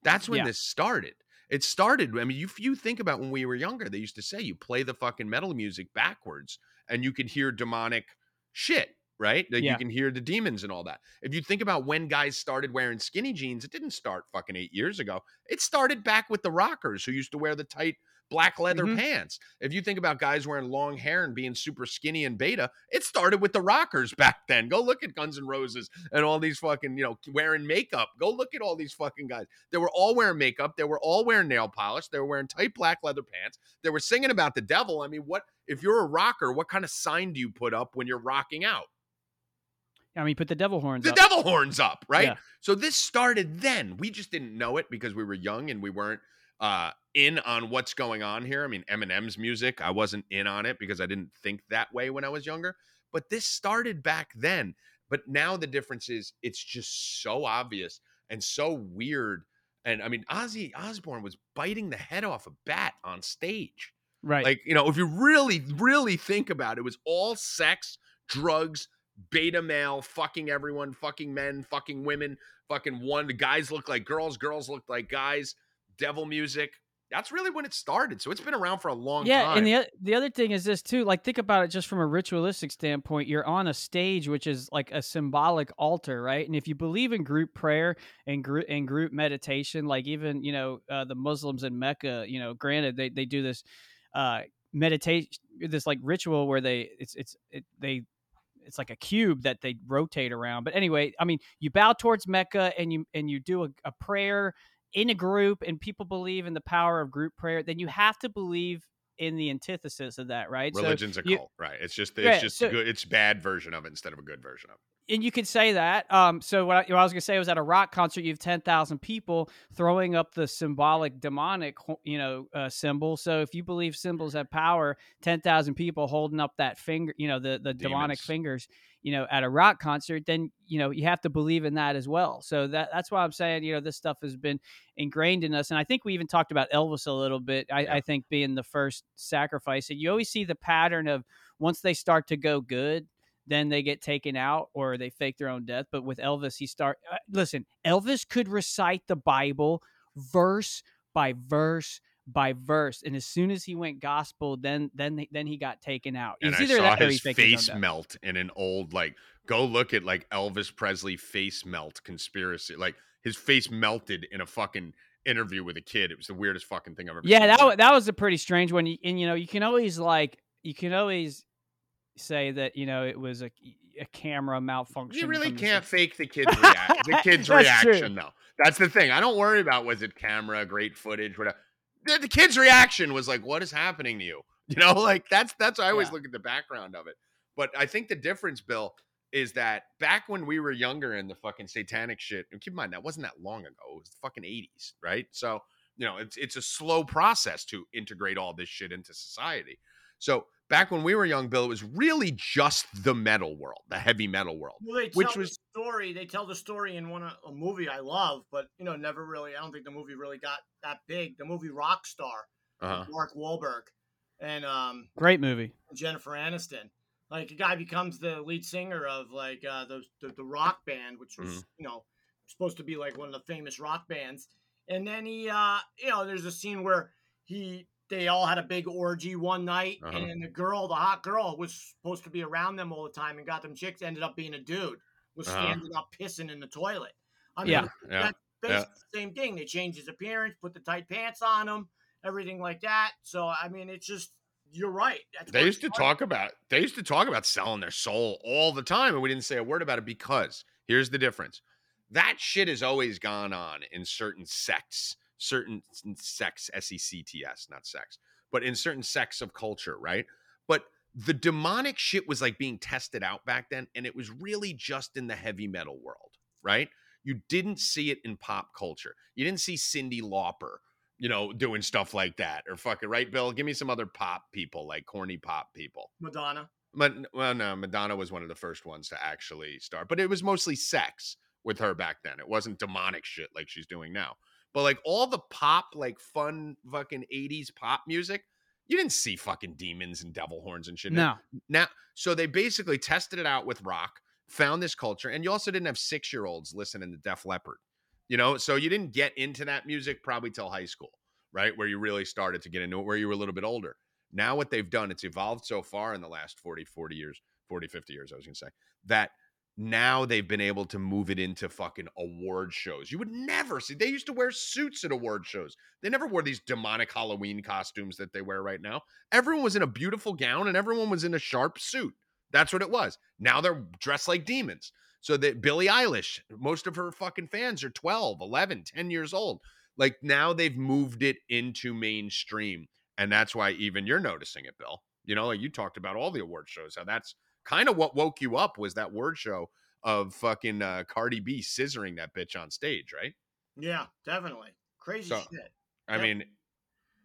That's when Yeah. this started. It started. I mean, you you think about when we were younger, they used to say you play the fucking metal music backwards, and you could hear demonic shit, right? Like Yeah. you can hear the demons and all that. If you think about when guys started wearing skinny jeans, it didn't start fucking eight years ago. It started back with the rockers who used to wear the tight black leather Mhm. pants. If you think about guys wearing long hair and being super skinny and beta, it started with the rockers back then. Go look at Guns N' Roses and all these fucking, you know, wearing makeup. Go look at all these fucking guys. They were all wearing makeup. They were all wearing nail polish. They were wearing tight black leather pants. They were singing about the devil. I mean, what if you're a rocker, what kind of sign do you put up when you're rocking out? I mean, put the devil horns the up. devil horns up, right? Yeah. So this started then. We just didn't know it because we were young and we weren't uh, in on what's going on here. I mean, Eminem's music, I wasn't in on it because I didn't think that way when I was younger. But this started back then. But now the difference is it's just so obvious and so weird. And I mean, Ozzy Osbourne was biting the head off a bat on stage. right. Like, you know, if you really, really think about it, it was all sex, drugs, beta male, fucking everyone, fucking men, fucking women, fucking one. The guys look like girls, girls look like guys, devil music. That's really when it started. So it's been around for a long yeah, time. and the the other thing is this too. Like, think about it just from a ritualistic standpoint. You're on a stage, which is like a symbolic altar, right? And if you believe in group prayer and group and group meditation, like even you know uh, the Muslims in Mecca, you know, granted they they do this uh, meditation, this like ritual where they it's it's it, they it's like a cube that they rotate around. But anyway, I mean, you bow towards Mecca and you and you do a, a prayer in a group, and people believe in the power of group prayer. Then you have to believe in the antithesis of that, right? So Religion's a you- cult, right? It's just it's Yeah, just so- good. It's bad version of it instead of a good version of it. and you could say that. Um, so what I, what I was gonna say was at a rock concert, you have ten thousand people throwing up the symbolic demonic, you know, uh, symbol. So if you believe symbols have power, ten thousand people holding up that finger, you know, the the demonic fingers, you know, at a rock concert, then you know you have to believe in that as well. So that that's why I'm saying, you know, this stuff has been ingrained in us, and I think we even talked about Elvis a little bit. I, Yeah. I think being the first sacrifice, and you always see the pattern of once they start to go good then they get taken out or they fake their own death. But with Elvis, he start uh, listen. Elvis could recite the Bible verse by verse by verse, and as soon as he went gospel, then then then he got taken out. and It's I either saw his faked his own face melt in an old like go look at like Elvis Presley face melt conspiracy. Like his face melted in a fucking interview with a kid. It was the weirdest fucking thing I've ever Yeah, that wa- that was a pretty strange one. And you know, you can always like you can always say that you know it was a a camera malfunction. You really can't fake the kid's reaction. the kid's That's true. reaction, though. That's the thing. I don't worry about was it camera, great footage, whatever. The, the kid's reaction was like, "What is happening to you?" You know, like that's that's. I always Yeah. look at the background of it. But I think the difference, Bill, is that back when we were younger and the fucking satanic shit. And keep in mind that wasn't that long ago. It was the fucking eighties, right? So you know, it's it's a slow process to integrate all this shit into society. So back when we were young, Bill, it was really just the metal world, the heavy metal world. Well, they tell Which the was- story. They tell the story in one of- a movie I love, but you know, never really. I don't think the movie really got that big. The movie Rockstar, Uh-huh. Mark Wahlberg, and um, Great movie. Jennifer Aniston. Like a guy becomes the lead singer of like uh, the, the the rock band, which was Mhm. you know supposed to be like one of the famous rock bands. And then he, uh, you know, there's a scene where he they all had a big orgy one night, Uh-huh. and then the girl, the hot girl, was supposed to be around them all the time and got them chicks. Ended up being a dude, was Uh-huh. standing up pissing in the toilet. I mean, Yeah. Yeah. that's basically the same thing. They changed his appearance, put the tight pants on him, everything like that. So I mean, it's just you're right. That's They used to started. talk about they used to talk about selling their soul all the time, and we didn't say a word about it because here's the difference. That shit has always gone on in certain sects, certain s- sects, S E C T S, not sex, but in certain sects of culture, right? But the demonic shit was like being tested out back then, and it was really just in the heavy metal world, right? You didn't see it in pop culture. You didn't see Cyndi Lauper, you know, doing stuff like that or fucking right, Bill. Give me some other pop people, like corny pop people. Madonna. But well, no, Madonna was one of the first ones to actually start, but it was mostly sex with her back then. It wasn't demonic shit like she's doing now. But like all the pop, like fun fucking 80s pop music, you didn't see fucking demons and devil horns and shit. No, Now, so they basically tested it out with rock, found this culture, and you also didn't have six year olds listening to Def Leppard, you know? So you didn't get into that music probably till high school, right? Where you really started to get into it, where you were a little bit older. Now, what they've done, it's evolved so far in the last 40, 40 years, 40, 50 years, I was going to say, that now they've been able to move it into fucking award shows. You would never see, they used to wear suits at award shows. They never wore these demonic Halloween costumes that they wear right now. Everyone was in a beautiful gown and everyone was in a sharp suit. That's what it was. Now they're dressed like demons. So that Billie Eilish, most of her fucking fans are 12, 11, 10 years old. Like now they've moved it into mainstream. And that's why even you're noticing it, Bill. You know, like you talked about all the award shows. How that's kind of what woke you up was that word show of fucking uh, Cardi B scissoring that bitch on stage, right? Yeah, definitely. Crazy So- shit. I Yep. mean,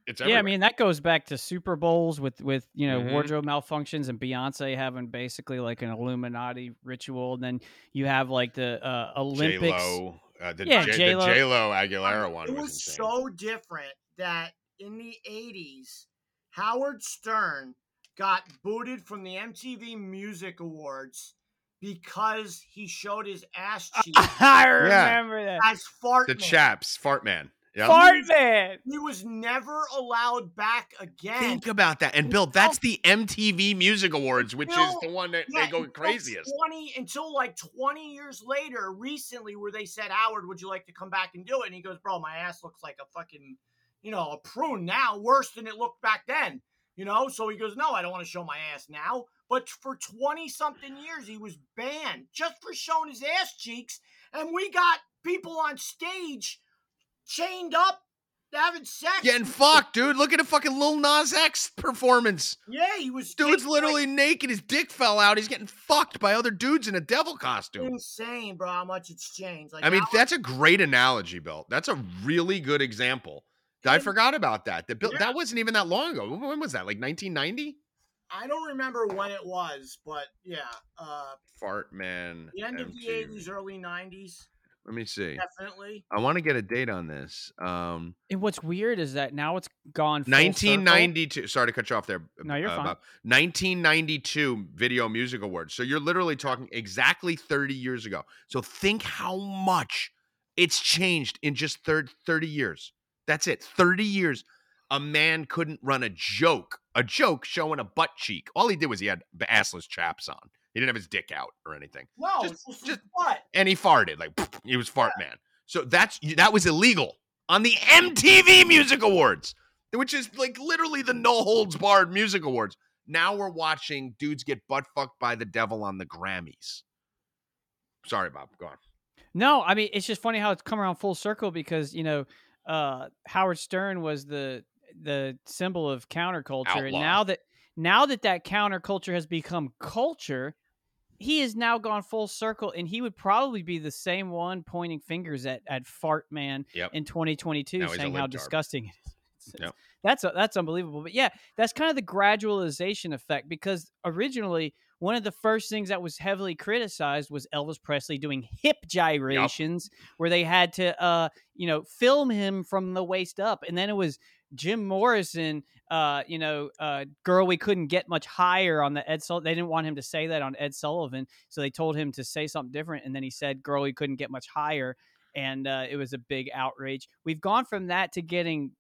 it's yeah, I mean that goes back to Super Bowls with with you know Mhm. wardrobe malfunctions and Beyonce having basically like an Illuminati ritual. And then you have like the uh, J Olympics. Lo, uh, the Yeah, J- J-Lo. J Lo Aguilera one It was, was so different that in the 80s, Howard Stern got booted from the MTV Music Awards because he showed his ass cheek I remember that. as fart the man. chaps, fart man. Yeah. Fart man. He was never allowed back again. Think about that. And Bill, that's the MTV Music Awards, which is the one that Yeah, they go until craziest. 20 until like 20 years later, recently, where they said, Howard, would you like to come back and do it? And he goes, Bro, my ass looks like a fucking, you know, a prune now, worse than it looked back then. You know, so he goes, No, I don't want to show my ass now. But for 20 something years, he was banned just for showing his ass cheeks. And we got people on stage chained up having sex. Getting fucked, dude. Look at a fucking Lil Nas X performance. Yeah, he was. Dude's literally naked. His dick fell out. He's getting fucked by other dudes in a devil costume. insane, bro. How much it's changed. Like I mean, that that's a great analogy, Bill. That's a really good example. I And- forgot about that. That Bill, Yeah. that wasn't even that long ago. When when was that? Like 1990? I don't remember when it was, but yeah, uh, Fart man. the end of the eighties, early nineties, Let me see. definitely. I want to get a date on this. Um, And what's weird is that now it's gone. full circle. 1992. Sorry to cut you off there. No, you're uh, fine. Bob. 1992 Video Music Awards. So you're literally talking exactly 30 years ago. So think how much it's changed in just thir- 30 years. That's it. 30 years. A man couldn't run a joke, a joke showing a butt cheek. All he did was he had assless chaps on. He didn't have his dick out or anything. No, Just- just, just- what? And he farted like he was fart man. So that's that was illegal on the MTV Music Awards, which is like literally the no holds barred music awards. Now we're watching dudes get butt fucked by the devil on the Grammys. Sorry, Bob. Go on. No, I mean it's just funny how it's come around full circle because you know uh, Howard Stern was the the symbol of counterculture, and now that now that that counterculture has become culture, he has now gone full circle, and he would probably be the same one pointing fingers at at Fart Man Yep. in 2022, Now saying how disgusting it is. Yep. That's that's unbelievable. But yeah, that's kind of the gradualization effect because originally one of the first things that was heavily criticized was Elvis Presley doing hip gyrations where they had to uh you know film him from the waist up and then it was Jim Morrison uh you know uh girl we couldn't get much higher on the Ed Sullivan they didn't want him to say that on Ed Sullivan so they told him to say something different and then he said girl we couldn't get much higher and uh, it was a big outrage. We've gone from that to getting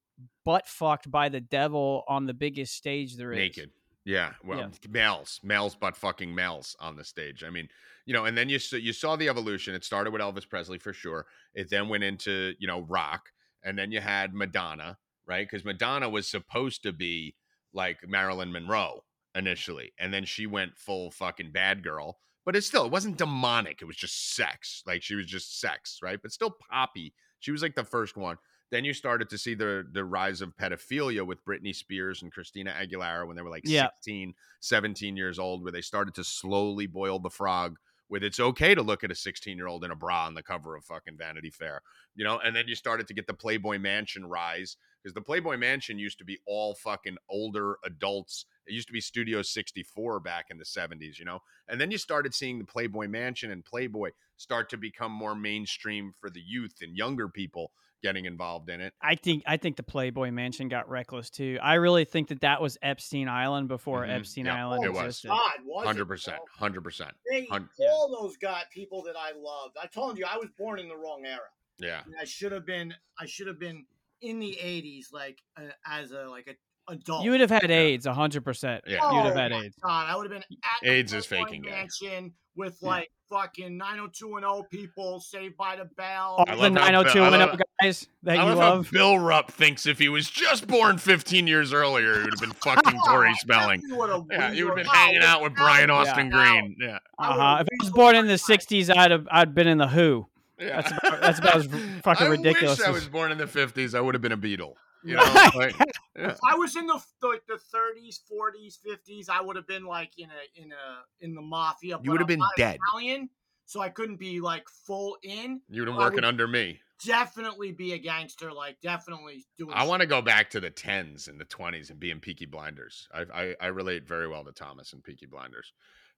butt fucked by the devil on the biggest stage there is. Naked. Yeah. Well, Yeah. males, males, but fucking males on the stage. I mean, you know, and then you saw, you saw the evolution. It started with Elvis Presley for sure. It then went into you know rock, and then you had Madonna, right? Because Madonna was supposed to be like Marilyn Monroe initially, and then she went full fucking bad girl. But it still, it wasn't demonic. It was just sex. Like she was just sex, right? But still poppy. She was like the first one. Then you started to see the the rise of pedophilia with Britney Spears and Christina Aguilera when they were like Yeah. 16, 17 years old, where they started to slowly boil the frog with it's okay to look at a 16 year old in a bra on the cover of fucking Vanity Fair, you know, and then you started to get the Playboy Mansion rise because the Playboy Mansion used to be all fucking older adults. It used to be Studio 64 back in the 70s, you know, and then you started seeing the Playboy Mansion and Playboy start to become more mainstream for the youth and younger people getting involved in it. I think I think the Playboy Mansion got reckless too. I really think that that was Epstein Island before Mhm. Epstein Yeah, Island it was. God, was it, Hundred percent, bro? hundred percent. They Hun- all those got people that I loved. I told you I was born in the wrong era. Yeah, And I should have been. I should have been in the '80s, like uh, as a like a adult. You would have had AIDS, hundred percent. Yeah. You'd have Oh had AIDS. God, I would have been at the AIDS is faking gay. mansion with Yeah. like fucking 90210 people, Saved by the Bell. All I the love how Bill- 90210 I love- guys that I you love, love. how Bill Rupp thinks if he was just born 15 years earlier, he would have been fucking Tori Spelling. Yeah, he would have been hanging out with Brian Austin Green. Yeah, Uh-huh. If I was born in the '60s, I'd have I'd been in the Who. yeah. That's about, that's about as fucking I ridiculous. wish I was born in the 50s. I would have been a Beatle. You know, like, yeah. If I was in the the, the 30s, 40s, 50s, I would have been like in a in a in the mafia. You would have been dead. Italian, so I couldn't be like full in. You would have been working under me. Definitely be a gangster. Like definitely doing. I want to go back to the 10s and the 20s and being Peaky Blinders. I, I, I relate very well to Thomas and Peaky Blinders.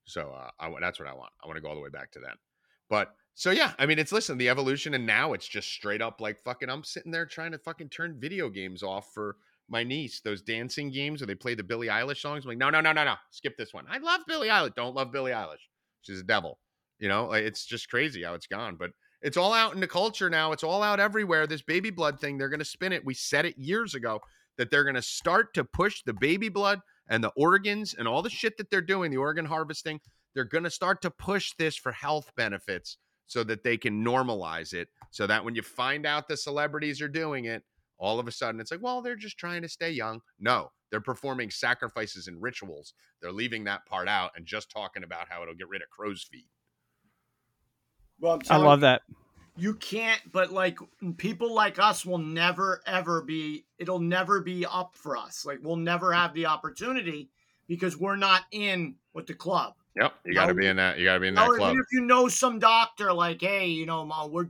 So uh, I, that's what I want. I want to go all the way back to that. But so yeah, I mean, it's listen, the evolution, and now it's just straight up like fucking. I'm sitting there trying to fucking turn video games off for my niece. Those dancing games where they play the Billie Eilish songs. I'm like, no, no, no, no, no, skip this one. I love Billie Eilish. Don't love Billie Eilish. She's a devil. You know, it's just crazy how it's gone. But it's all out in the culture now. It's all out everywhere. This baby blood thing, they're going to spin it. We said it years ago that they're going to start to push the baby blood and the organs and all the shit that they're doing, the organ harvesting. They're going to start to push this for health benefits so that they can normalize it. So that when you find out the celebrities are doing it, all of a sudden it's like, well, they're just trying to stay young. No, they're performing sacrifices and rituals. They're leaving that part out and just talking about how it'll get rid of crow's feet. Well, I'm I telling love you, that. you can't but like people like us will never ever be it'll never be up for us like we'll never have the opportunity because we're not in with the club Yep, you got to be in that. You got to be in that even if you know some doctor like hey you know Ma, we're,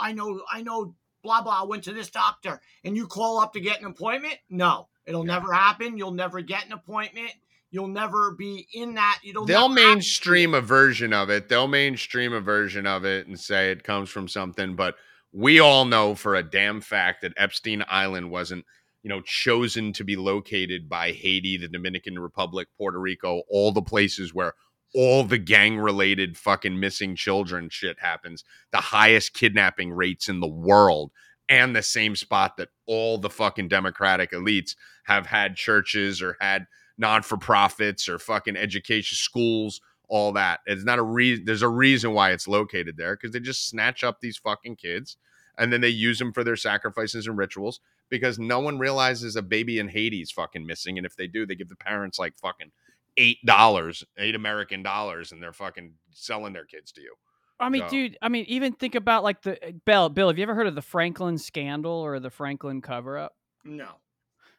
i know i know blah blah i went to this doctor and you call up to get an appointment no it'll never happen you'll never get an appointment you'll never be in that you'll They'll mainstream a version of it. They'll mainstream a version of it and say it comes from something. But we all know for a damn fact that Epstein Island wasn't, you know, chosen to be located by Haiti, the Dominican Republic, Puerto Rico, all the places where all the gang related fucking missing children shit happens, the highest kidnapping rates in the world, and the same spot that all the fucking Democratic elites have had churches or had non for profits or fucking education schools, all that. It's not a reason. There's a reason why it's located there because they just snatch up these fucking kids and then they use them for their sacrifices and rituals because no one realizes a baby in is fucking missing. And if they do, they give the parents like fucking eight dollars, eight American dollars, and they're fucking selling their kids to you. I mean, So- dude. I mean, even think about like the uh, Bill. Bill, have you ever heard of the Franklin scandal or the Franklin cover up? no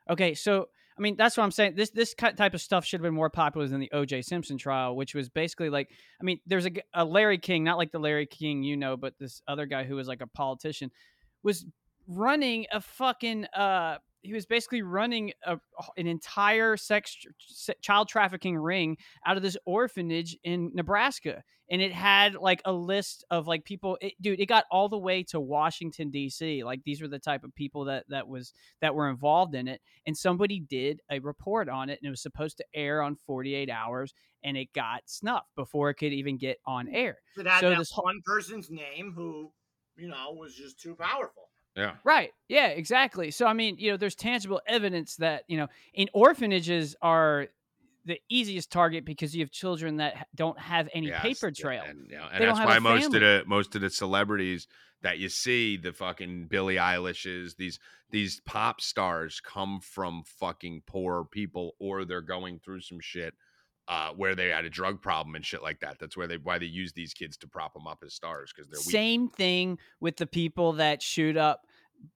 Okay, so I mean, that's what I'm saying. This this type of stuff should have been more popular than the O.J. Simpson trial, which was basically like, I mean, there's a Larry King, not like the Larry King you know, but this other guy who was like a politician, was running a fucking. uh He was basically running a, an entire sex child trafficking ring out of this orphanage in Nebraska, and it had like a list of like people. It, dude, it got all the way to Washington D.C. Like these were the type of people that that was that were involved in it and somebody did a report on it and it was supposed to air on 48 hours and it got snuffed before it could even get on air it had So that this one person's name who you know was just too powerful Yeah. right yeah exactly so i mean you know there's tangible evidence that you know in orphanages are the easiest target because you have children that don't have any Yes, paper yeah, trail And, you know, and that's why most family. of the most of the celebrities that you see, the fucking Billie Eilishes, these these pop stars come from fucking poor people or they're going through some shit uh, where they had a drug problem and shit like that. That's where they why they use these kids to prop them up as stars because they're weak. same thing with the people that shoot up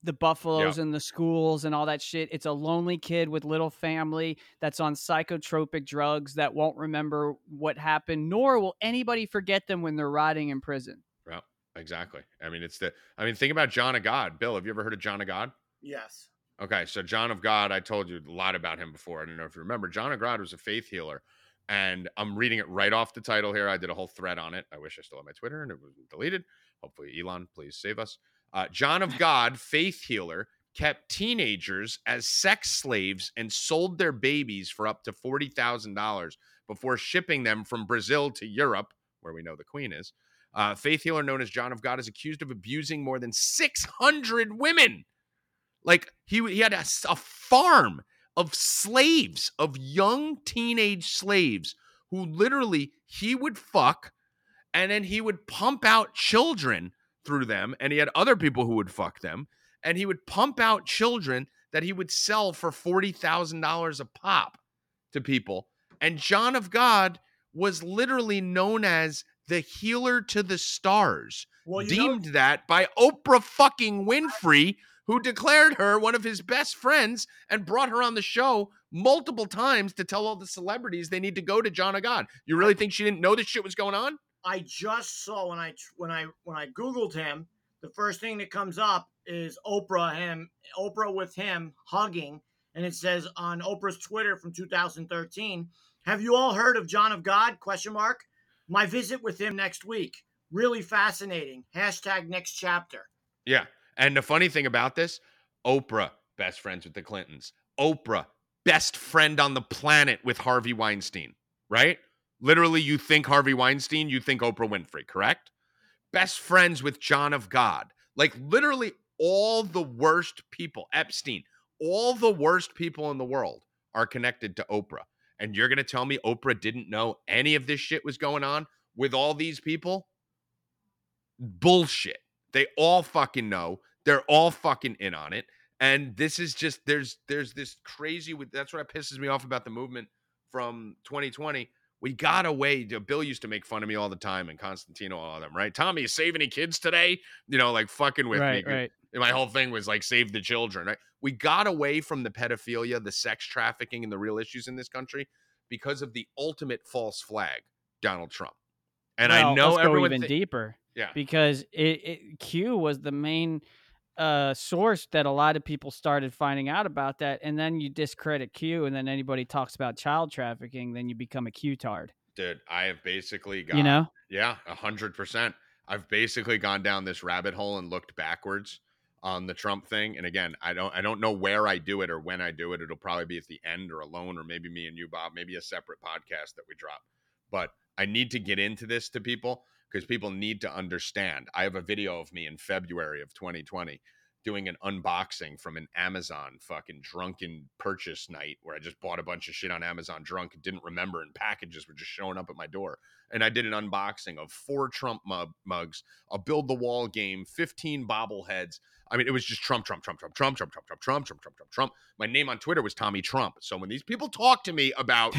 the buffaloes and the schools and all that shit. It's a lonely kid with little family that's on psychotropic drugs that won't remember what happened, nor will anybody forget them when they're rotting in prison. Yeah, exactly. I mean, it's the. I mean, think about John of God. Bill, have you ever heard of John of God? yes Okay, so John of God, I told you a lot about him before. I don't know if you remember. John of God was a faith healer, and I'm reading it right off the title here. I did a whole thread on it. I wish I still had my Twitter and it was deleted. Hopefully, Elon, please save us. Uh, John of God, faith healer, kept teenagers as sex slaves and sold their babies for up to forty thousand dollars before shipping them from Brazil to Europe, where we know the Queen is. Uh, faith healer known as John of God is accused of abusing more than 600 women. Like he he had a farm of slaves, of young teenage slaves who literally he would fuck and then he would pump out children through them and he had other people who would fuck them and he would pump out children that he would sell for $40,000 a pop to people. And John of God was literally known as the healer to the stars well you know, deemed that by Oprah fucking Winfrey, who declared her one of his best friends and brought her on the show multiple times to tell all the celebrities they need to go to John of God. You really think she didn't know this shit was going on? I just saw when I when I when I googled him, the first thing that comes up is Oprah him Oprah with him hugging, and it says on Oprah's Twitter from 2013, "Have you all heard of John of God?" Question mark. My visit with him next week. Really fascinating. Hashtag next chapter. Yeah. And the funny thing about this, Oprah, best friends with the Clintons. Oprah, best friend on the planet with Harvey Weinstein, right? Literally, you think Harvey Weinstein, you think Oprah Winfrey, correct? Best friends with John of God. Like, literally, all the worst people, Epstein, all the worst people in the world are connected to Oprah. And you're going to tell me Oprah didn't know any of this shit was going on with all these people? Bullshit. They all fucking know. They're all fucking in on it. And this is just there's there's this crazy that's what pisses me off about the movement from 2020 We got away. Bill used to make fun of me all the time, and Constantino, all of them, right? Tommy, you save any kids today? You know, like fucking with right, me. right. My whole thing was like save the children. Right? We got away from the pedophilia, the sex trafficking, and the real issues in this country because of the ultimate false flag, Donald Trump. And I know let's go everyone even thi- deeper Yeah. because it, it Q was the main uh source that a lot of people started finding out about that and then you discredit Q and then anybody talks about child trafficking then you become a Q tard dude, I have basically got you know Yeah, a hundred percent. I've basically gone down this rabbit hole and looked backwards on the Trump thing. And again, I don't I don't know where I do it or when I do it. It'll probably be at the end or alone, or maybe me and you, Bob, maybe a separate podcast that we drop. But I need to get into this to people because people need to understand. I have a video of me in February of 2020 doing an unboxing from an Amazon fucking drunken purchase night where I just bought a bunch of shit on Amazon drunk and didn't remember, and packages were just showing up at my door. And I did an unboxing of four Trump mug- mugs, a build the wall game, 15 bobbleheads. I mean, it was just Trump, Trump, Trump, Trump, Trump, Trump, Trump, Trump, Trump, Trump, Trump, Trump, Trump. My name on Twitter was Tommy Trump. So when these people talk to me about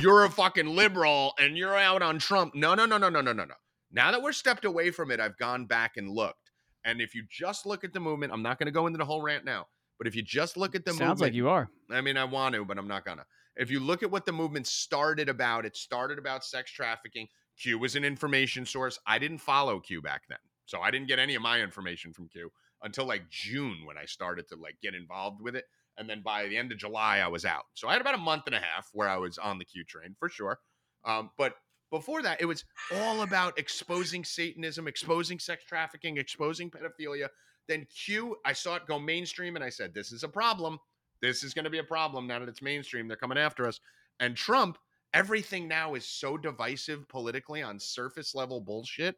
you're a fucking liberal and you're out on Trump, no, no, no, no, no, no, no, no. Now that we're stepped away from it, I've gone back and looked. And if you just look at the movement, I'm not going to go into the whole rant now, but if you just look at the sounds movement, like you are I mean, I want to, but I'm not gonna. If you look at what the movement started about, it started about sex trafficking. Q was an information source. I didn't follow Q back then, so I didn't get any of my information from Q until like June when I started to like get involved with it. And then by the end of July, I was out. So I had about a month and a half where I was on the Q train for sure. Um, but before that, it was all about exposing Satanism, exposing sex trafficking, exposing pedophilia. Then Q, I saw it go mainstream, and I said, "This is a problem. This is going to be a problem now that it's mainstream. They're coming after us." And Trump, everything now is so divisive politically on surface level bullshit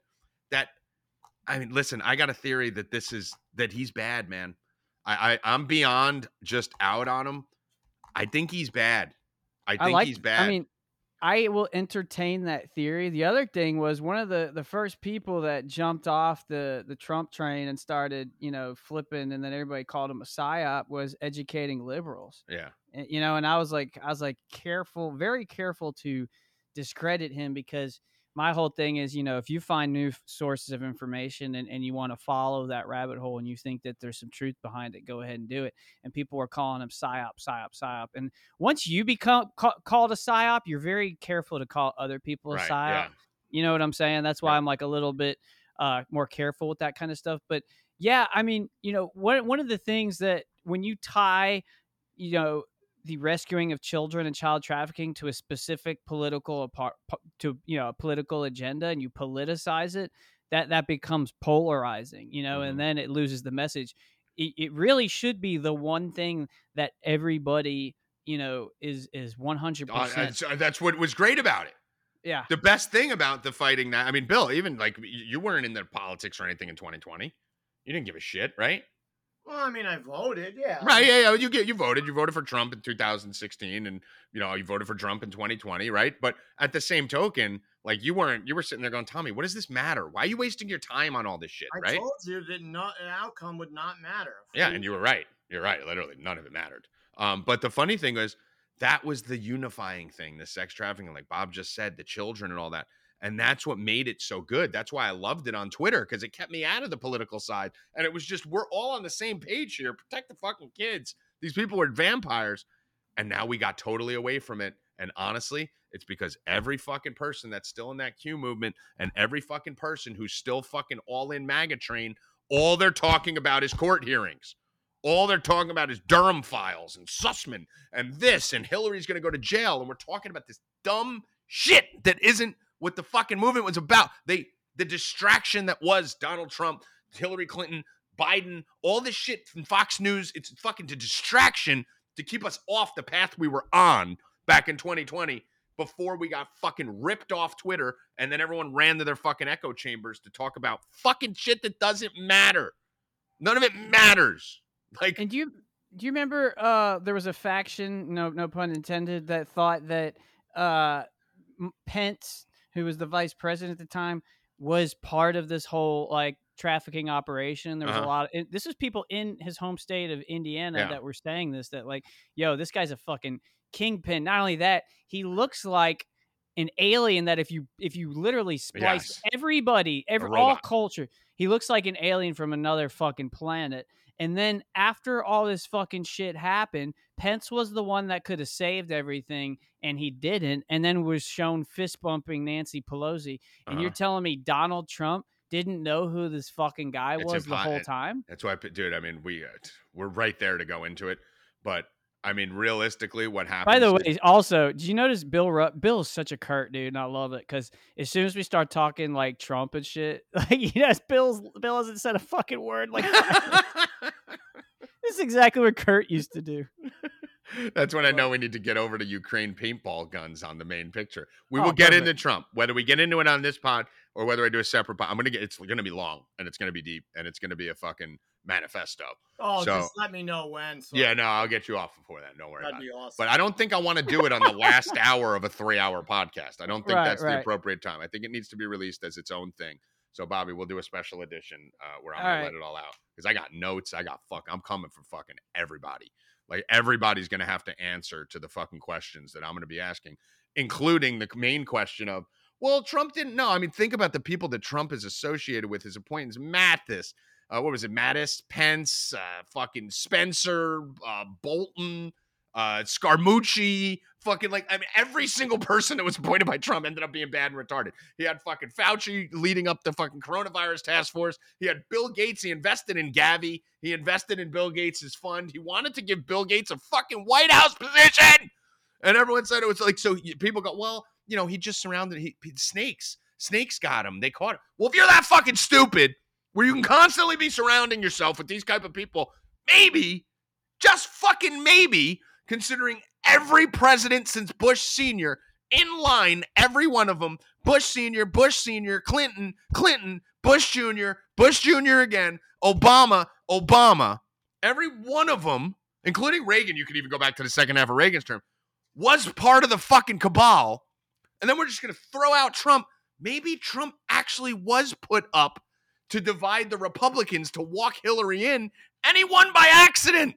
that I mean, listen, I got a theory that this is that he's bad, man. I, I I'm beyond just out on him. I think he's bad. I think like he's bad. I mean I will entertain that theory. The other thing was one of the the first people that jumped off the the Trump train and started, you know, flipping, and then everybody called him a psyop was educating liberals. yeah, And, you know, and I was like, I was like, careful, very careful to discredit him because my whole thing is, you know, if you find new sources of information and, and you want to follow that rabbit hole and you think that there's some truth behind it, go ahead and do it. And people are calling them psyop, psyop, psyop. And once you become ca- called a psyop, you're very careful to call other people a right. psyop. Yeah, You know what I'm saying? That's why Yeah. I'm like a little bit uh, more careful with that kind of stuff. But yeah, I mean, you know, one one of the things that when you tie, you know, the rescuing of children and child trafficking to a specific political apart to you know a political agenda and you politicize it, that that becomes polarizing. You know, Mhm. and then it loses the message. It, it really should be the one thing that everybody you know is is 100 Uh, percent that's, that's what was great about it. yeah The best thing about the fighting that I mean, Bill, even like you weren't in the politics or anything in 2020. You didn't give a shit, right? Well, I mean, I voted, yeah. Right? Yeah, yeah. You get you voted. You voted for Trump in 2016, and you know you voted for Trump in 2020, right? But at the same token, like you weren't. You were sitting there going, Tommy, what does this matter? Why are you wasting your time on all this shit, I right? told you that not, an outcome would not matter. Yeah, and you were right. You're right. Literally, none of it mattered. Um, but the funny thing was, that was the unifying thing, the sex trafficking, like Bob just said, the children and all that. And that's what made it so good. That's why I loved it on Twitter because it kept me out of the political side. And it was just, we're all on the same page here. Protect the fucking kids. These people are vampires. And now we got totally away from it. And honestly, it's because every fucking person that's still in that Q movement and every fucking person who's still fucking all in MAGA train, all they're talking about is court hearings. All they're talking about is Durham files and Sussman and this, and Hillary's going to go to jail. And we're talking about this dumb shit that isn't what the fucking movement was about. They, the distraction that was Donald Trump, Hillary Clinton, Biden, all this shit from Fox News. It's fucking to distraction to keep us off the path we were on back in 2020 before we got fucking ripped off Twitter and then everyone ran to their fucking echo chambers to talk about fucking shit that doesn't matter. None of it matters. Like And do you do you remember uh there was a faction, no no pun intended, that thought that uh Pence, who was the vice president at the time, was part of this whole like trafficking operation. There was Uh-huh. a lot. Of, this is people in his home state of Indiana Yeah. that were saying this. That like, yo, this guy's a fucking kingpin. Not only that, he looks like an alien that if you if you literally splice Yes. everybody, every all culture, he looks like an alien from another fucking planet. And then after all this fucking shit happened, Pence was the one that could have saved everything, and he didn't. And then was shown fist bumping Nancy Pelosi. And you're Uh-huh. telling me Donald Trump didn't know who this fucking guy It's was the whole time? That's why, dude. I mean, we uh, we're right there to go into it, but I mean, realistically, what happens? By the way, also, did you notice Bill Rupp? Bill's such a curt dude, and I love it because as soon as we start talking like Trump and shit, like you yes, Bill's Bill hasn't said a fucking word. Like this is exactly what Kurt used to do. That's when I know we need to get over to Ukraine paintball guns on the main picture. We Oh, will get perfect. into Trump, whether we get into it on this pod or whether I do a separate pod. I'm gonna get. It's gonna be long and it's gonna be deep and it's gonna be a fucking manifesto. Oh, So- just let me know when. So Yeah, no, I'll get you off before that. Don't worry that'd about it. be awesome. But I don't think I want to do it on the last hour of a three-hour podcast. I don't think Right, that's the appropriate time. I think it needs to be released as its own thing. So, Bobby, we'll do a special edition uh, where I'm All gonna right. let it all out because I got notes. I got fuck. I'm coming for fucking everybody. Like everybody's gonna have to answer to the fucking questions that I'm gonna be asking, including the main question of, well, Trump didn't know. I mean, think about the people that Trump is associated with. His appointments, Mathis. Uh, what was it? Mattis, Pence, uh, fucking Spencer, uh, Bolton, uh, Scaramucci, fucking like I mean, every single person that was appointed by Trump ended up being bad and retarded. He had fucking Fauci leading up the fucking coronavirus task force. He had Bill Gates. He invested in Gavi. He invested in Bill Gates' fund. He wanted to give Bill Gates a fucking White House position, and everyone said it was like so. People go, well, you know, he just surrounded he, snakes. Snakes got him. They caught him. Well, if you're that fucking stupid, where you can constantly be surrounding yourself with these type of people, maybe, just fucking maybe, considering every president since Bush Sr. in line, every one of them, Bush Sr., Bush Sr., Clinton, Clinton, Bush Jr., Bush Jr. again, Obama, Obama, every one of them, including Reagan, you could even go back to the second half of Reagan's term, was part of the fucking cabal. And then we're just going to throw out Trump. Maybe Trump actually was put up to divide the Republicans to walk Hillary in, and he won by accident.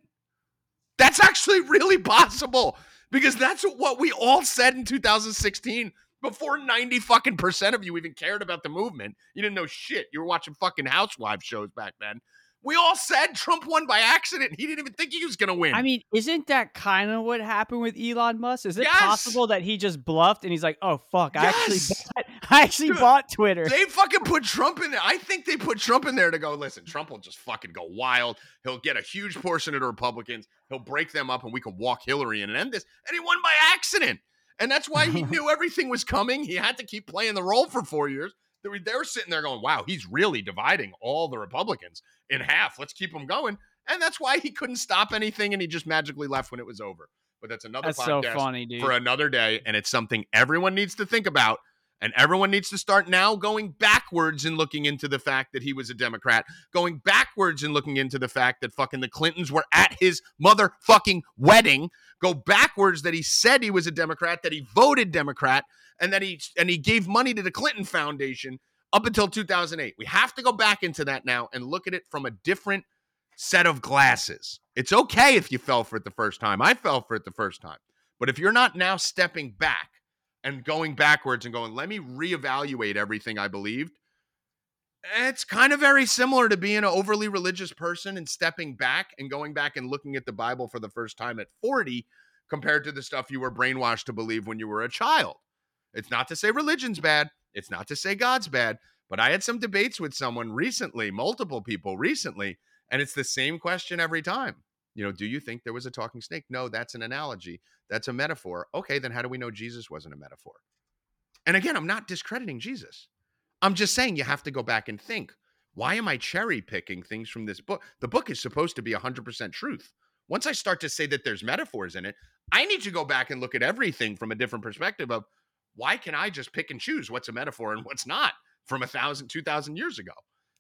That's actually really possible because that's what we all said in 2016 before 90 fucking percent of you even cared about the movement. You didn't know shit. You were watching fucking housewives shows back then. We all said Trump won by accident. He didn't even think he was going to win. I mean, isn't that kind of what happened with Elon Musk? Is it Yes. possible that he just bluffed and he's like, "Oh fuck, I actually, bought, I actually Dude, bought Twitter." They fucking put Trump in there. I think they put Trump in there to go, listen, Trump will just fucking go wild. He'll get a huge portion of the Republicans. He'll break them up and we can walk Hillary in and end this. And he won by accident. And that's why he knew everything was coming. He had to keep playing the role for four years. They were, they were sitting there going, wow, he's really dividing all the Republicans in half. Let's keep him going. And that's why he couldn't stop anything and he just magically left when it was over. But that's another That's so funny, dude. for another day. And it's something everyone needs to think about. And everyone needs to start now going backwards and looking into the fact that he was a Democrat, going backwards and looking into the fact that fucking the Clintons were at his motherfucking wedding, go backwards that he said he was a Democrat, that he voted Democrat, and that he and he gave money to the Clinton Foundation up until 2008. We have to go back into that now and look at it from a different set of glasses. It's okay if you fell for it the first time. I fell for it the first time. But if you're not now stepping back and going backwards and going, let me reevaluate everything I believed. It's kind of very similar to being an overly religious person and stepping back and going back and looking at the Bible for the first time at 40 compared to the stuff you were brainwashed to believe when you were a child. It's not to say religion's bad, it's not to say God's bad, but I had some debates with someone recently, multiple people recently, and it's the same question every time. You know, do you think there was a talking snake? No, that's an analogy. That's a metaphor. Okay, then how do we know Jesus wasn't a metaphor? And again, I'm not discrediting Jesus. I'm just saying you have to go back and think. Why am I cherry picking things from this book? The book is supposed to be 100% truth. Once I start to say that there's metaphors in it, I need to go back and look at everything from a different perspective of why can I just pick and choose what's a metaphor and what's not from a thousand, two thousand years ago?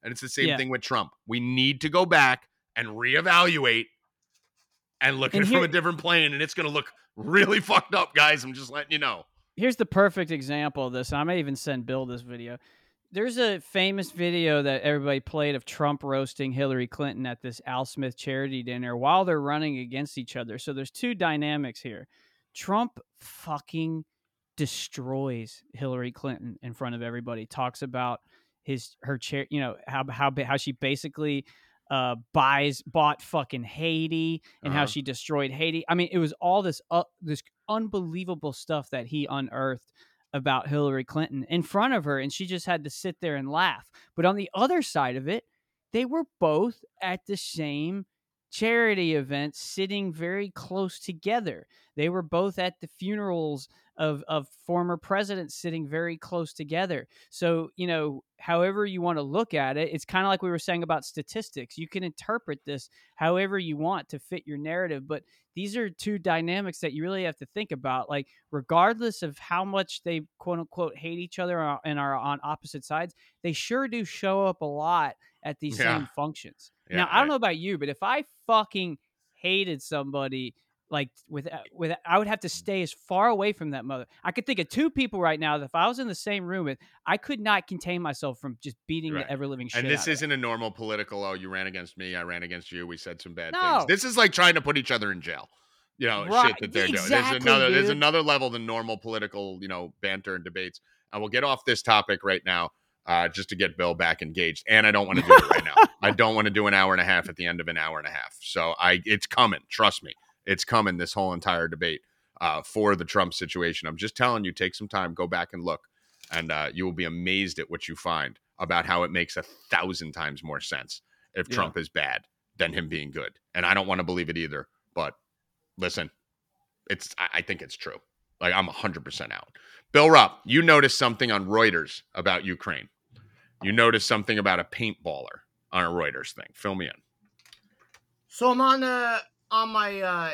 And it's the same Yeah. thing with Trump. We need to go back and reevaluate and look at And it from a different plane, and it's going to look really fucked up, guys. I'm just letting you know. Here's the perfect example of this. I may even send Bill this video. There's a famous video that everybody played of Trump roasting Hillary Clinton at this Al Smith charity dinner while they're running against each other. So there's two dynamics here. Trump fucking destroys Hillary Clinton in front of everybody. Talks about his her chair, you know how how how she basically uh buys bought fucking Haiti and how Uh-huh. she destroyed Haiti. I mean, it was all this uh, this unbelievable stuff that he unearthed about Hillary Clinton in front of her and she just had to sit there and laugh. But on the other side of it, they were both at the same charity events sitting very close together. They were both at the funerals of of former presidents sitting very close together. So, you know, however you want to look at it, it's kind of like we were saying about statistics. You can interpret this however you want to fit your narrative, but these are two dynamics that you really have to think about. Like, regardless of how much they quote unquote hate each other and are on opposite sides, they sure do show up a lot at these Yeah. same functions. Yeah, now, I don't know about you, but if I fucking hated somebody like with uh, with I would have to stay as far away from that mother. I could think of two people right now that if I was in the same room with, I could not contain myself from just beating Right. the ever living shit. And this isn't a normal political. Oh, you ran against me. I ran against you. We said some bad No. things. This is like trying to put each other in jail. You know, Right, shit that they're doing. There's another. There's another level than normal political. You know, banter and debates. And we'll get off this topic right now, uh, just to get Bill back engaged. And I don't want to do it right now. I don't want to do an hour and a half at the end of an hour and a half. So I, it's coming. Trust me, it's coming. This whole entire debate uh, for the Trump situation. I'm just telling you, take some time, go back and look, and uh, you will be amazed at what you find about how it makes a thousand times more sense if Yeah. Trump is bad than him being good. And I don't want to believe it either. But listen, it's I, I think it's true. Like I'm 100% out. Bill Rupp, you noticed something on Reuters about Ukraine. You noticed something about a paintballer on a Reuters thing. Fill me in. So I'm on the on my uh,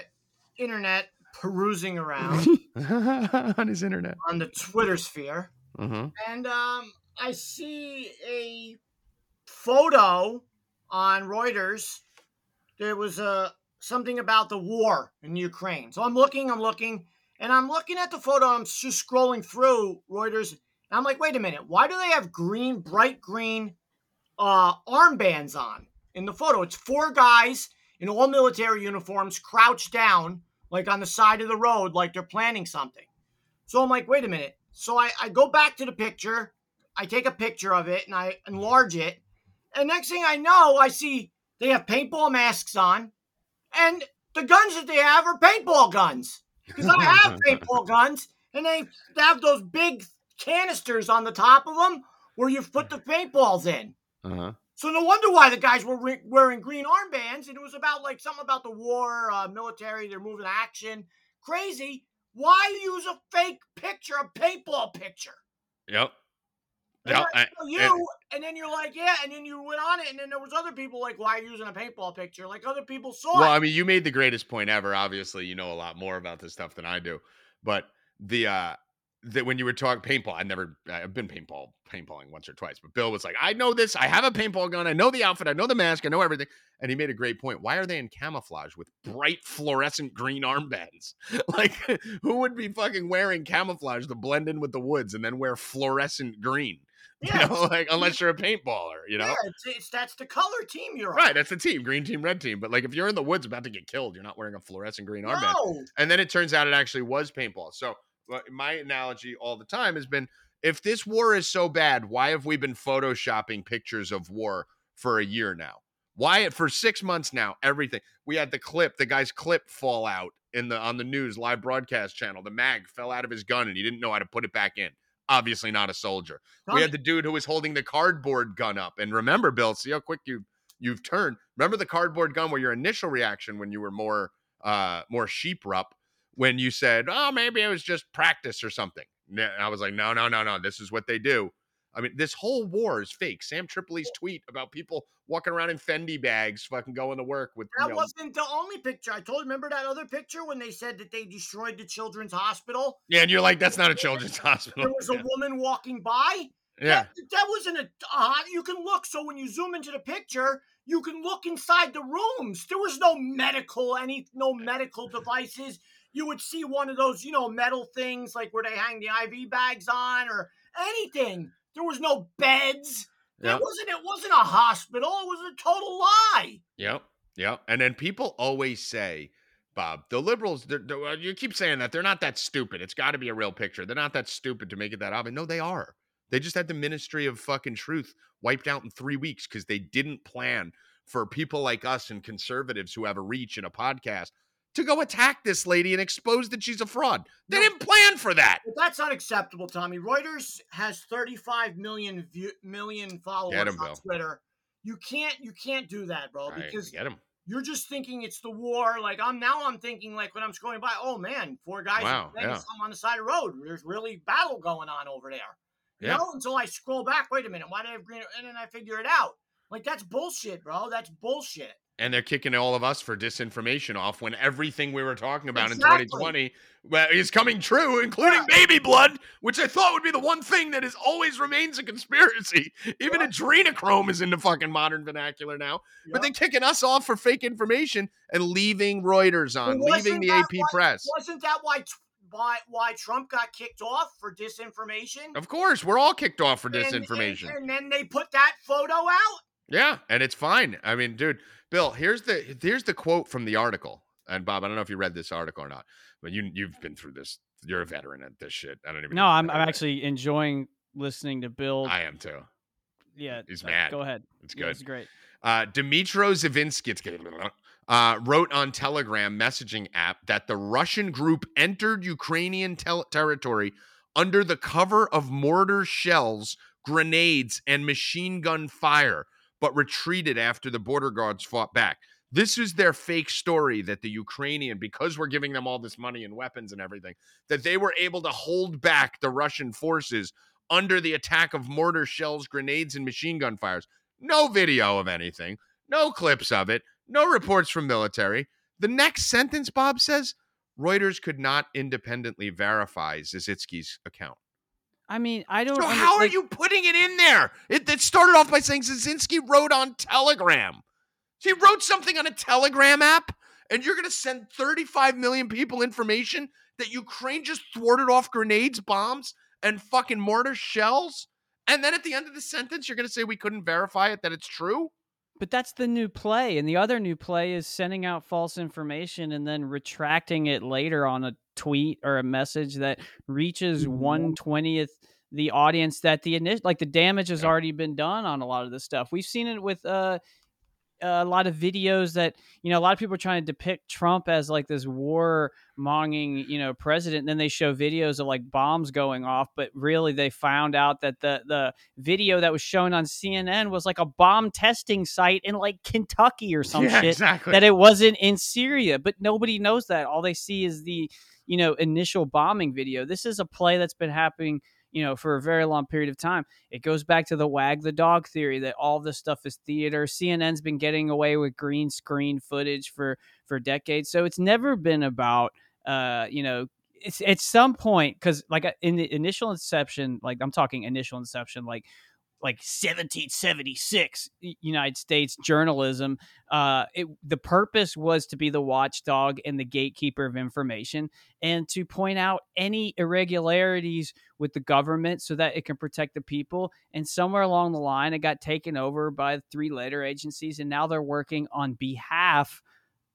internet perusing around on his internet. on the Twitter sphere, Uh-huh. and um, I see a photo on Reuters. There was a something about the war in Ukraine. So I'm looking, I'm looking, and I'm looking at the photo. I'm just scrolling through Reuters, and I'm like, wait a minute, why do they have green, bright green uh, armbands on in the photo? It's four guys in all military uniforms crouched down, like on the side of the road, like they're planning something. So I'm like, wait a minute. So I, I go back to the picture, I take a picture of it, and I enlarge it. And next thing I know, I see they have paintball masks on, and the guns that they have are paintball guns. Because I have paintball guns, and they have those big canisters on the top of them where you put the paintballs in. Uh-huh. So no wonder why the guys were re- wearing green armbands, and it was about like something about the war, uh, military, they're moving action. Crazy. Why use a fake picture, a paintball picture? Yep. And Yep. I I- you, and- and then you're like, yeah, and then you went on it, and then there was other people like, why are you using a paintball picture? Like other people saw Well, it. I mean, you made the greatest point ever. Obviously, you know a lot more about this stuff than I do. But the uh that when you were talking paintball, I never I've been paintball paintballing once or twice, but Bill was like, I know this, I have a paintball gun, I know the outfit, I know the mask, I know everything. And he made a great point. Why are they in camouflage with bright fluorescent green armbands? like who would be fucking wearing camouflage to blend in with the woods and then wear fluorescent green? yeah, You know, like unless you're a paintballer, you know? yeah, it's, it's that's the color team you're on. Right, that's the team, green team, red team. But like if you're in the woods about to get killed, you're not wearing a fluorescent green armband. And then it turns out it actually was paintball. So my analogy all the time has been if this war is so bad, why have we been photoshopping pictures of war for a year now? Why for six months now? Everything we had the clip, the guy's clip fall out in the on the news live broadcast channel. The mag fell out of his gun and he didn't know how to put it back in. Obviously not a soldier. We had the dude who was holding the cardboard gun up. And remember, Bill, see how quick you you've turned. Remember the cardboard gun where your initial reaction when you were more uh more sheep rup when you said, "Oh, maybe it was just practice or something." And I was like, "No, no, no, no. This is what they do." I mean, this whole war is fake. Sam Tripoli's tweet about people walking around in Fendi bags, fucking going to work with. that you know, wasn't the only picture. I told. Remember that other picture when they said that they destroyed the children's hospital? yeah, and you're like, "That's not a children's hospital." There was a woman walking by. yeah, That, that wasn't a. Uh, you can look. So when you zoom into the picture, you can look inside the rooms. There was no medical, any no medical devices. You would see one of those, you know, metal things like where they hang the IV bags on or anything. There was no beds. yeah. It wasn't. It wasn't a hospital. It was a total lie. Yep. Yep. And then people always say Bob. The liberals, they're, they're- you keep saying that they're not that stupid. It's got to be a real picture. They're not that stupid to make it that obvious. No, they are. They just had the Ministry of fucking Truth wiped out in three weeks because they didn't plan for people like us and conservatives who have a reach in a podcast to go attack this lady and expose that she's a fraud. They No. didn't plan for that. But that's unacceptable, Tommy. Reuters has 35 million view, million followers 'em, on Bill. Twitter. You can't you can't do that, bro, because get him. you're just thinking it's the war. Like I'm now I'm thinking like when I'm scrolling by, oh man, four guys Wow, yeah. on the side of the road. There's really battle going on over there. You Yeah. know, until I scroll back, wait a minute, why do I have green? And then I figure it out. Like that's bullshit, bro. That's bullshit. And they're kicking all of us for disinformation off when everything we were talking about Exactly. in 2020 well, is coming true, including Yeah. baby blood, which I thought would be the one thing that is always remains a conspiracy. Even Yeah. adrenochrome is in the fucking modern vernacular now. But they're kicking us off for fake information and leaving Reuters on, leaving the AP why- press. Wasn't that why t- why why Trump got kicked off for disinformation? Of course, we're all kicked off for And- and- disinformation. and then they put that photo out. Yeah, and it's fine. I mean, dude, Bill, here's the here's the quote from the article. And Bob, I don't know if you read this article or not, but you you've been through this. You're a veteran at this shit. I don't even. No, I'm I'm actually enjoying listening to Bill. I am too. yeah, he's uh, mad. Go ahead. It's Yeah, good. it's great. Uh, Dmitro Zavinsky uh, wrote on Telegram messaging app that the Russian group entered Ukrainian tel- territory under the cover of mortar shells, grenades, and machine gun fire, but retreated after the border guards fought back. This is their fake story that the Ukrainian, because we're giving them all this money and weapons and everything, that they were able to hold back the Russian forces under the attack of mortar shells, grenades, and machine gun fires. No video of anything, no clips of it, no reports from military. The next sentence, Bob says, Reuters could not independently verify Zizitsky's account. I mean, I don't. So under- how are like, you putting it in there? It, it started off by saying Zizinski wrote on Telegram. She wrote something on a Telegram app, and you're going to send 35 million people information that Ukraine just thwarted off grenades, bombs, and fucking mortar shells? And then at the end of the sentence, you're going to say we couldn't verify it, that it's true? But that's the new play, and the other new play is sending out false information and then retracting it later on a tweet or a message that reaches Mm-hmm. one twentieth the audience that the initial like the damage has already been done on a lot of this stuff. We've seen it with uh a lot of videos that you know a lot of people are trying to depict Trump as like this war monging you know president. And then they show videos of like bombs going off but really they found out that the the video that was shown on CNN was like a bomb testing site in like Kentucky or some shit exactly. that it wasn't in Syria. But nobody knows that. All they see is the you know initial bombing video. This is a play that's been happening you know for a very long period of time. It goes back to the wag the dog theory that all this stuff is theater. Cnn's been getting away with green screen footage for for decades. So it's never been about uh you know it's at some point because like in the initial inception like i'm talking initial inception like like 1776 united states journalism uh it, the purpose was to be the watchdog and the gatekeeper of information and to point out any irregularities with the government so that it can protect the people. And somewhere along the line it got taken over by three letter agencies and now they're working on behalf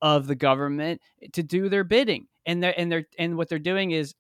of the government to do their bidding. And they're and they're and what they're doing is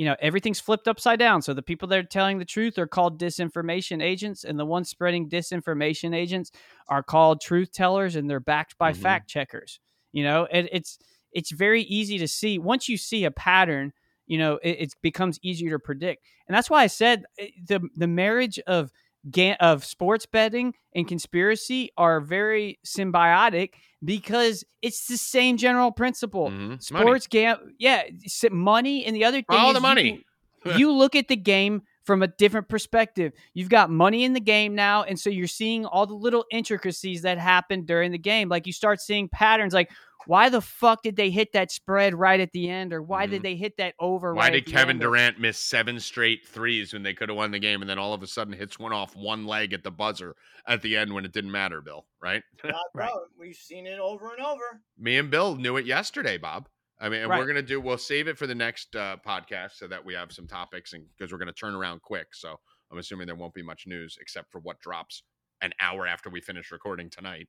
you know everything's flipped upside down. So the people that are telling the truth are called disinformation agents and the ones spreading disinformation agents are called truth tellers and they're backed by Mhm. fact checkers you know? And it's it's very easy to see. Once you see a pattern you know it, it becomes easier to predict. And that's why i said eh, the the marriage of ga- of sports betting and conspiracy are very symbiotic because it's the same general principle Mhm. Money. sports gam yeah money and the other thing All the money. can- you look at the game from a different perspective you've got money in the game now and so you're seeing all the little intricacies that happen during the game like you start seeing patterns like why the fuck did they hit that spread right at the end or why did Mhm. they hit that over Why right did at the Kevin end? Or- Durant miss seven straight threes when they could have won the game, and then all of a sudden hits one off one leg at the buzzer at the end when it didn't matter, Bill? Right? Uh, Right. bro, we've seen it over and over. Me and Bill knew it yesterday, Bob. I mean, and Right. we're gonna do. We'll save it for the next uh, podcast so that we have some topics, and because we're gonna turn around quick. So I'm assuming there won't be much news except for what drops an hour after we finish recording tonight,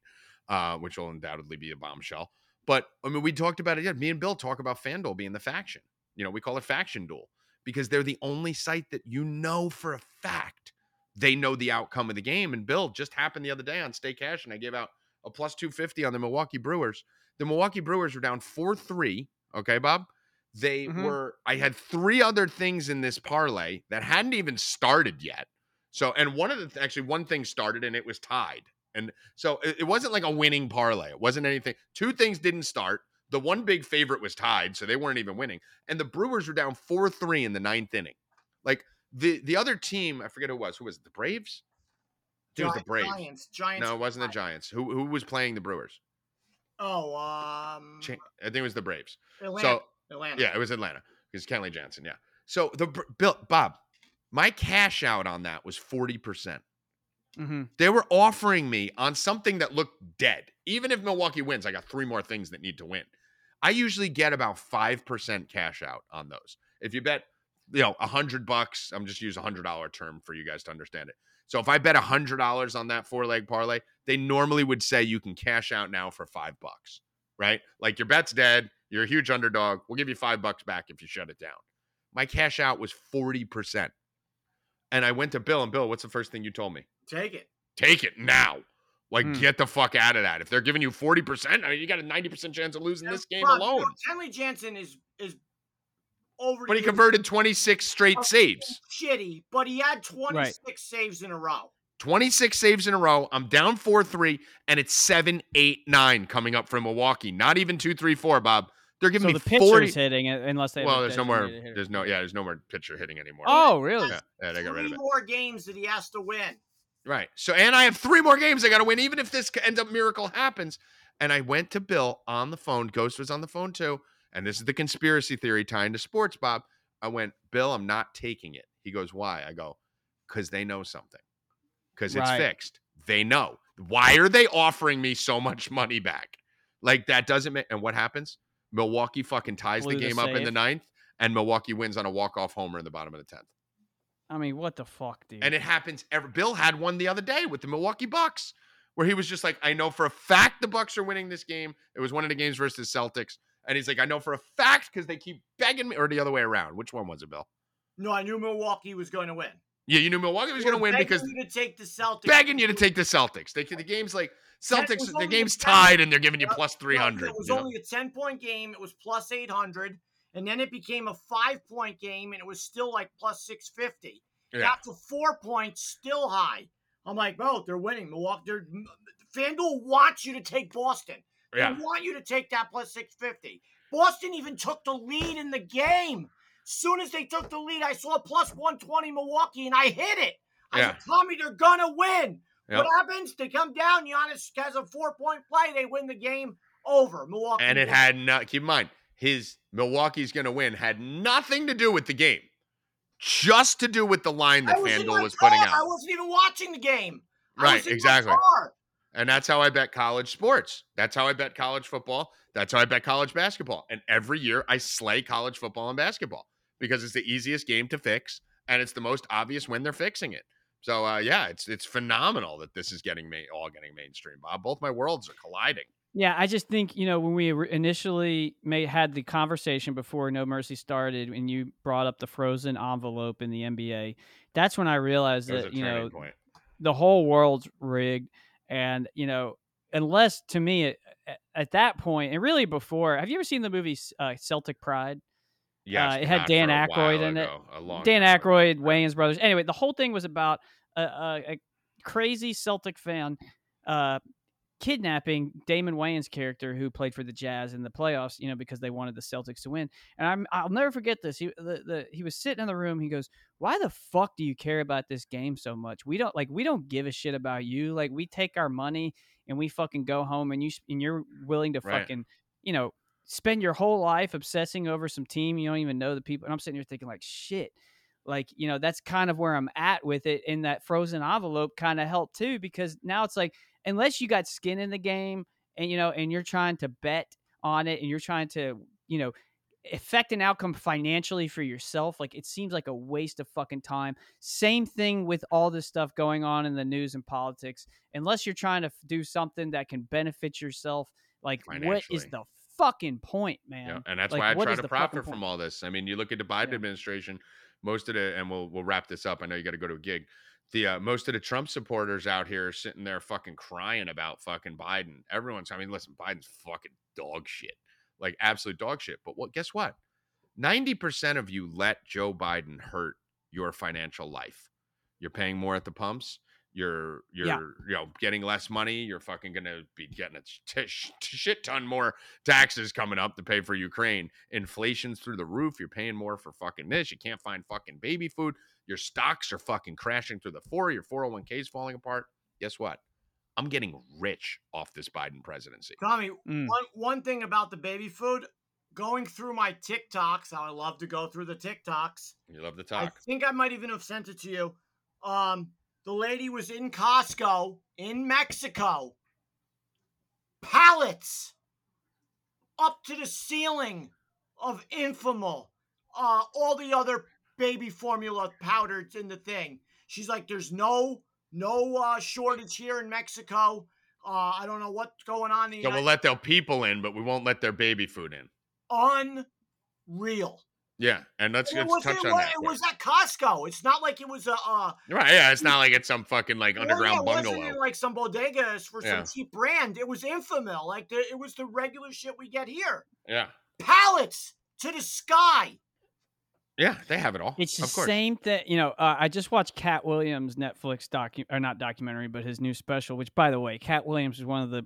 uh, which will undoubtedly be a bombshell. But I mean, we talked about it. Yeah, me and Bill talk about FanDuel being the faction. You know, we call it faction duel because they're the only site that you know for a fact they know the outcome of the game. And Bill just happened the other day on Stay Cash, and I gave out a plus 250 on the Milwaukee Brewers. The Milwaukee Brewers were down 4 3. Okay, Bob? They Mhm. were, I had three other things in this parlay that hadn't even started yet. So, and one of the, th- actually, one thing started and it was tied. And so it, it wasn't like a winning parlay. It wasn't anything. Two things didn't start. The one big favorite was tied, so they weren't even winning. And the Brewers were down 4 3 in the ninth inning. Like the the other team, I forget who it was. Who was it? The Braves? It was the Braves. Giants. Giants. No, it wasn't the Giants. Who who was playing the Brewers? Oh, um, Cha- I think it was the Braves. Atlanta. So Atlanta. yeah, it was Atlanta because Kenley Jansen. Yeah. So the Br- Bill Bob, my cash out on that was forty percent. hmm They were offering me on something that looked dead. Even if Milwaukee wins, I got three more things that need to win. I usually get about five percent cash out on those. If you bet, you know, a hundred bucks, I'm just use a hundred dollar term for you guys to understand it. So if I bet a hundred dollars on that four leg parlay, they normally would say you can cash out now for five bucks, right? Like your bet's dead, you're a huge underdog. We'll give you five bucks back if you shut it down. My cash out was forty percent, and I went to Bill and Bill. What's the first thing you told me? Take it. take it now. Like, Hmm. get the fuck out of that. If they're giving you 40%, I mean, you got a 90% chance of losing this game Rob, you know, alone. Kenley Jansen is is over. But he converted 26 straight saves. Shitty, but he had 26 saves in a row. 26 saves in a row. I'm down 4 3, and it's 7 8 9 coming up from Milwaukee. Not even 2 3 4, Bob. They're giving So me the pitcher's 40. hitting unless they. have a Well, there's no more. There's no, yeah, there's no more pitcher hitting anymore. Oh, really? yeah, yeah, they got rid of it. more games that he has to win. Right. So, and I have three more games I got to win, even if this ends up miracle happens. And I went to Bill on the phone. Ghost was on the phone too. And this is the conspiracy theory tying to sports, Bob. I went, Bill, I'm not taking it. He goes, Why? I go, Because they know something. Because it's Right. fixed. They know. Why are they offering me so much money back? Like that doesn't make. And what happens? Milwaukee fucking ties Blew the the game up in the ninth, and Milwaukee wins on a walk off homer in the bottom of the tenth. I mean, what the fuck, dude? And it happens every Bill had one the other day with the Milwaukee Bucks where he was just like, I know for a fact the Bucks are winning this game. It was one of the games versus Celtics. And he's like, I know for a fact because they keep begging me, or the other way around. Which one was it, Bill? No, I knew Milwaukee was going to win. Yeah, you knew Milwaukee was going to win begging because you to take the Celtics. begging you to take the Celtics. They, the game's like Celtics, the game's tied and they're giving you plus No, 300. It was you know? only a 10 point game. It was plus 800. And then it became a five point game and it was still like plus 650. Yeah. Got to four points, still high. I'm like, oh, they're winning. Milwaukee, they're, FanDuel wants you to take Boston. Yeah. They want you to take that plus 650. Boston even took the lead in the game. As soon as they took the lead, I saw plus 120 Milwaukee and I hit it. I Yeah. said, Tommy, they're gonna win. Yep. What happens? They come down. Giannis has a four point play. They win the game over. Milwaukee. And it wins. had not, keep in mind, his Milwaukee's going to win had nothing to do with the game, just to do with the line that I was in FanDuel was putting out. I wasn't even watching the game. Right, was in my exactly. And that's how I bet college sports. That's how I bet college football. That's how I bet college basketball. And every year I slay college football and basketball because it's the easiest game to fix and it's the most obvious when they're fixing it. So uh, yeah, it's it's phenomenal that this is getting me all getting mainstream. Bob, both my worlds are colliding. Yeah, I just think you know when we initially made had the conversation before No Mercy started, and you brought up the frozen envelope in the NBA. That's when I realized That that you know point. the whole world's rigged, and you know unless to me at, at that point, and really before, have you ever seen the movie uh, Celtic Pride? Yes, uh, it had Dan Aykroyd in it. ago, long Dan time ago. Aykroyd, Wayans brothers. Anyway, the whole thing was about a, a, a crazy Celtic fan uh, kidnapping Damon Wayans' character, who played for the Jazz in the playoffs. You know, because they wanted the Celtics to win. And I'm, I'll never forget this. He the, the he was sitting in the room. He goes, "Why the fuck do you care about this game so much? We don't like we don't give a shit about you. Like we take our money and we fucking go home, and you and you're willing to Right. fucking you know." Spend your whole life obsessing over some team you don't even know the people, and I'm sitting here thinking like, shit, like you know that's kind of where i'm at with it and that frozen envelope kind of helped too because now it's like unless you got skin in the game and you know and you're trying to bet on it and you're trying to you know affect an outcome financially for yourself like it seems like a waste of fucking time same thing with all this stuff going on in the news and politics unless you're trying to f- do something that can benefit yourself Like, what is the fucking point, man? Yeah, and that's Like, why I try to profit from all this. I mean, you look at the Biden Yeah. administration, most of the, and we'll we'll wrap this up. I know you got to go to a gig. The uh, most of the Trump supporters out here are sitting there fucking crying about fucking Biden. Everyone's, I mean, listen, Biden's fucking dog shit, like absolute dog shit. But what? Guess what? Ninety percent of you let Joe Biden hurt your financial life. You're paying more at the pumps. You're you're Yeah. you know getting less money. You're fucking gonna be getting a t- sh- shit ton more taxes coming up to pay for Ukraine. Inflation's through the roof. You're paying more for fucking this. You can't find fucking baby food. Your stocks are fucking crashing through the floor. Your 401k is falling apart. Guess what? I'm getting rich off this Biden presidency. Tommy, Mm. one one thing about the baby food, going through my TikToks, how I love to go through the TikToks. You love to talk I think I might even have sent it to you. Um, the lady was in Costco in Mexico. Pallets up to the ceiling of Enfamil. Uh, all the other baby formula powders in the thing. She's like, "There's no no uh, shortage here in Mexico. Uh, I don't know what's going on. In the So we'll let their people in, but we won't let their baby food in. unreal. Yeah, and let's, And it let's was, touch it on was, that. it quick. was at Costco. It's not like it was a uh, Right, yeah, it's not like it's some fucking like underground yeah, it wasn't bungalow. in, like some bodegas for Yeah. some cheap brand. It was Enfamil. Like the, it was the regular shit we get here. yeah, Pallets to the sky. yeah, they have it all. It's the course. same thing. You know, uh, I just watched Katt Williams' Netflix docu or not documentary, but his new special. Which, by the way, Katt Williams is one of the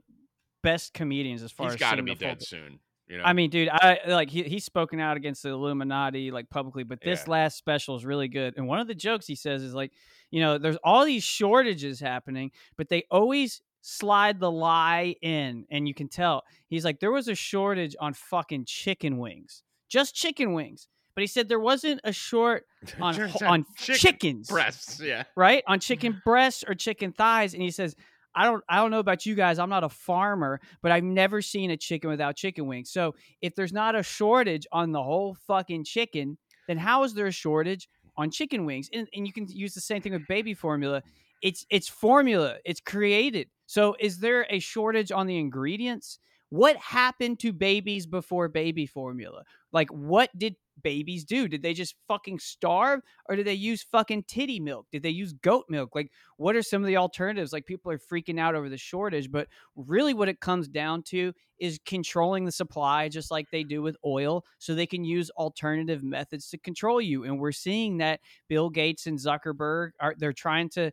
best comedians as far He's as got to seeing be dead soon. You know, I mean, dude, I like he, he's spoken out against the Illuminati like publicly, but this Yeah. last special is really good. And one of the jokes he says is like, you know, there's all these shortages happening, but they always slide the lie in, and you can tell. He's like, there was a shortage on fucking chicken wings, just chicken wings. But he said there wasn't a short on on chicken chickens, breasts. Yeah, right? On chicken breasts or chicken thighs. And he says, I don't I don't know about you guys. I'm not a farmer, but I've never seen a chicken without chicken wings. So if there's not a shortage on the whole fucking chicken, then how is there a shortage on chicken wings? And, and you can use the same thing with baby formula. It's it's formula. It's created. So is there a shortage on the ingredients? What happened to babies before baby formula? Like what did babies do? Did they just fucking starve or did they use fucking titty milk? Did they use goat milk? Like what are some of the alternatives? Like people are freaking out over the shortage, but really what it comes down to is controlling the supply just like they do with oil so they can use alternative methods to control you. And we're seeing that Bill Gates and Zuckerberg are they're trying to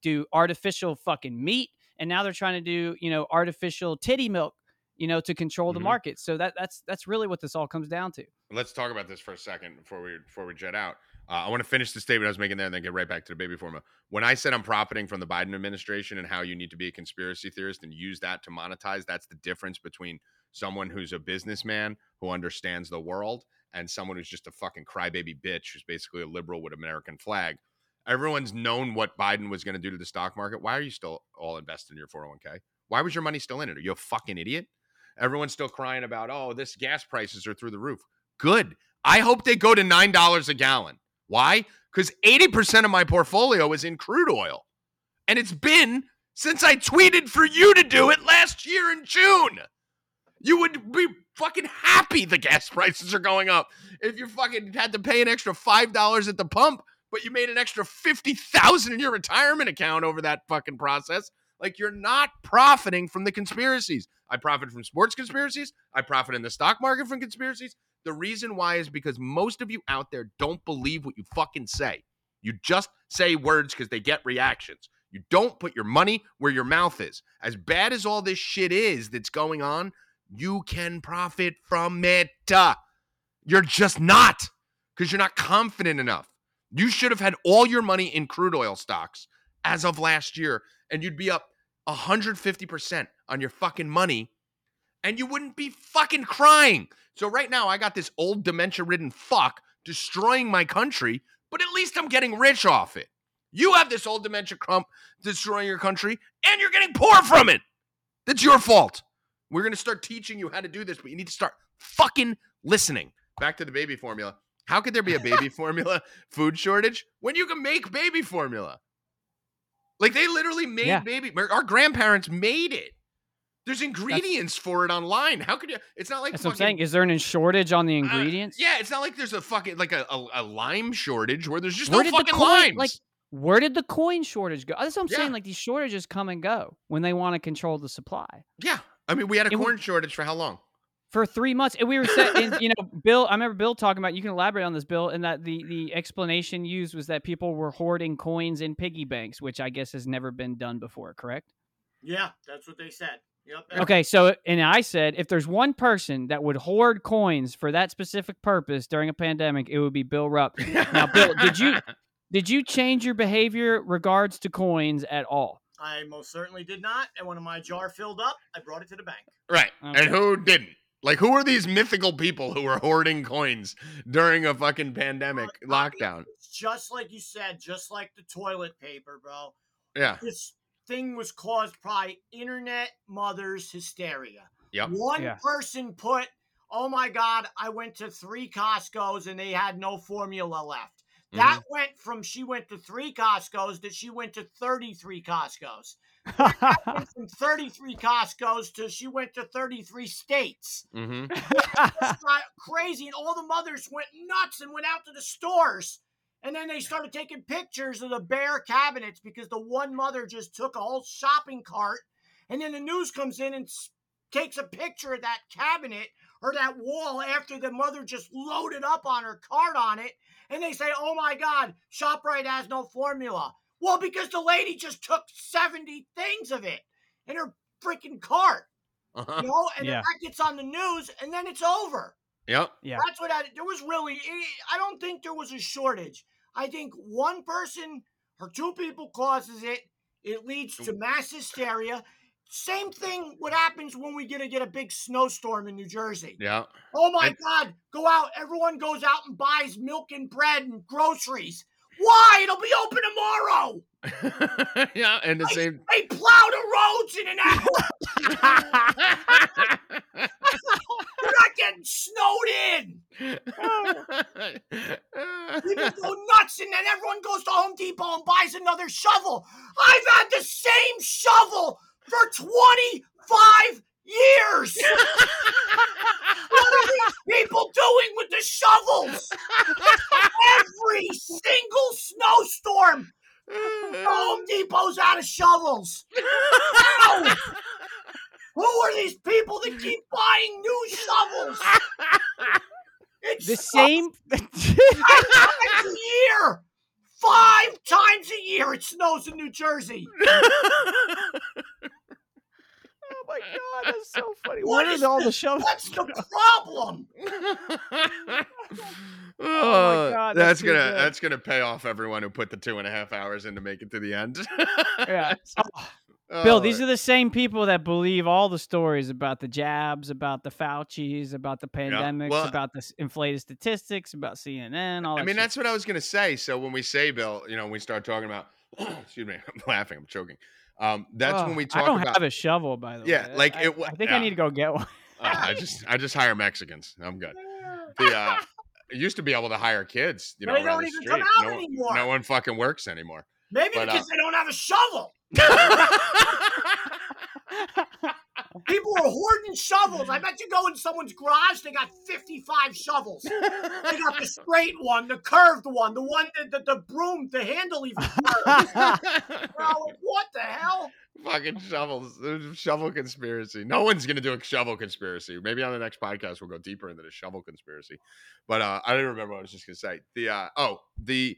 do artificial fucking meat and now they're trying to do, you know, artificial titty milk, you know, to control the Mhm. market. So that that's that's really what this all comes down to. let's talk about this for a second before we before we jet out. Uh, I want to finish the statement I was making there and then get right back to the baby formula. When I said I'm profiting from the Biden administration and how you need to be a conspiracy theorist and use that to monetize, that's the difference between someone who's a businessman who understands the world and someone who's just a fucking crybaby bitch who's basically a liberal with American flag. Everyone's known what Biden was going to do to the stock market. Why are you still all invested in your 401k? Why was your money still in it? Are you a fucking idiot? Everyone's still crying about, oh, this gas prices are through the roof. Good. I hope they go to $9 a gallon. Why? Because 80% of my portfolio is in crude oil. And it's been since I tweeted for you to do it last year in June. You would be fucking happy the gas prices are going up if you fucking had to pay an extra $5 at the pump, but you made an extra 50,000 in your retirement account over that fucking process. Like you're not profiting from the conspiracies. I profit from sports conspiracies. I profit in the stock market from conspiracies. The reason why is because most of you out there don't believe what you fucking say. You just say words because they get reactions. You don't put your money where your mouth is. As bad as all this shit is that's going on, you can profit from it. Uh, You're just not because you're not confident enough. You should have had all your money in crude oil stocks as of last year, and you'd be up 150% on your fucking money, and you wouldn't be fucking crying. So, right now, I got this old dementia ridden fuck destroying my country, but at least I'm getting rich off it. You have this old dementia crump destroying your country, and you're getting poor from it. That's your fault. We're going to start teaching you how to do this, but you need to start fucking listening. Back to the baby formula. How could there be a baby formula food shortage when you can make baby formula? Like they literally made Yeah. baby. Our grandparents made it. There's ingredients for it online. How could you? It's not like That's what I'm saying. Is there an shortage on the uh, ingredients? yeah, it's not like there's a fucking like a, a, a lime shortage where there's just Where no fucking coin- limes. like, Where did the coin shortage go? That's what I'm Yeah. saying. Like these shortages come and go when they want to control the supply. yeah, I mean, we had a It corn shortage for how long? For three months. And we were set, and you know, Bill. I remember Bill talking about. You can elaborate on this, Bill, and that the the explanation used was that people were hoarding coins in piggy banks, which I guess has never been done before. Correct? Yeah, that's what they said. Yep. Okay, so and I said if there's one person that would hoard coins for that specific purpose during a pandemic, it would be Bill Rupp. Now, Bill, did you did you change your behavior regards to coins at all? I most certainly did not. And when my jar filled up, I brought it to the bank. Right. Okay. And who didn't? Like, who are these mythical people who are hoarding coins during a fucking pandemic Uh, lockdown? It's just like you said, just like the toilet paper, bro. Yeah. This thing was caused by internet mothers hysteria. Yep. One Yeah. person put, "Oh my god, I went to three Costco's and they had no formula left." That Mm-hmm. went from she went to three Costco's that she went to 33 Costco's. From 33 Costco's to she went to 33 states. Mm-hmm. Crazy, and all the mothers went nuts and went out to the stores. And then they started taking pictures of the bare cabinets because the one mother just took a whole shopping cart. And then the news comes in and takes a picture of that cabinet or that wall after the mother just loaded up on her cart on it. And they say, oh my God, ShopRite has no formula. Well, because the lady just took 70 things of it in her freaking cart. Uh-huh. You know, and Yeah. that gets on the news, and then it's over. Yep. Yeah. That's what I. There was really. I don't think there was a shortage. I think one person or two people causes it. It leads to mass hysteria. Same thing. What happens when we get to get a big snowstorm in New Jersey? Yeah. Oh my And- God! Go out. Everyone goes out and buys milk and bread and groceries. Why? It'll be open tomorrow. yeah. And the same. They plow the roads in an hour. You're not getting snowed in. People go nuts, and then everyone goes to Home Depot and buys another shovel. I've had the same shovel for 25 years. what are these people doing with the shovels? Every single snowstorm, Home Depot's out of shovels. Ow! Who are these people that keep buying new shovels? It's the same. five times a year. Five times a year it snows in New Jersey. Oh my god, that's so funny. What What is are all the the- shovels? That's the problem. Oh, oh my God, that's that's gonna good. that's gonna pay off everyone who put the two and a half hours in to make it to the end. Yeah. Ah. Oh, Bill, these are the same people that believe all the stories about the jabs, about the Fauci's, about the pandemics, well- about the inflated statistics, about CNN. All that I mean, shit. that's what I was gonna say. So when we say Bill, you know, when we start talking about, excuse me, I'm laughing, I'm choking. Um, that's when we talk I don't about. have a shovel, by the Yeah, way. Yeah, like, I, it wa- I think yeah. I need to go get one. Uh, I just I just hire Mexicans. I'm good. The uh, I used to be able to hire kids. You know, They don't the even come out no, anymore. No one fucking works anymore. Maybe But, uh, because they don't have a shovel. People are hoarding shovels. I bet you go in someone's garage, they got 55 shovels. They got the straight one, the curved one, the one that the, the broom, the handle even curved. Bro, what the hell? fucking shovels. Shovel conspiracy. No one's gonna do a shovel conspiracy. Maybe on the next podcast we'll go deeper into the shovel conspiracy. But uh, I didn't remember what I was just gonna say. The uh, oh the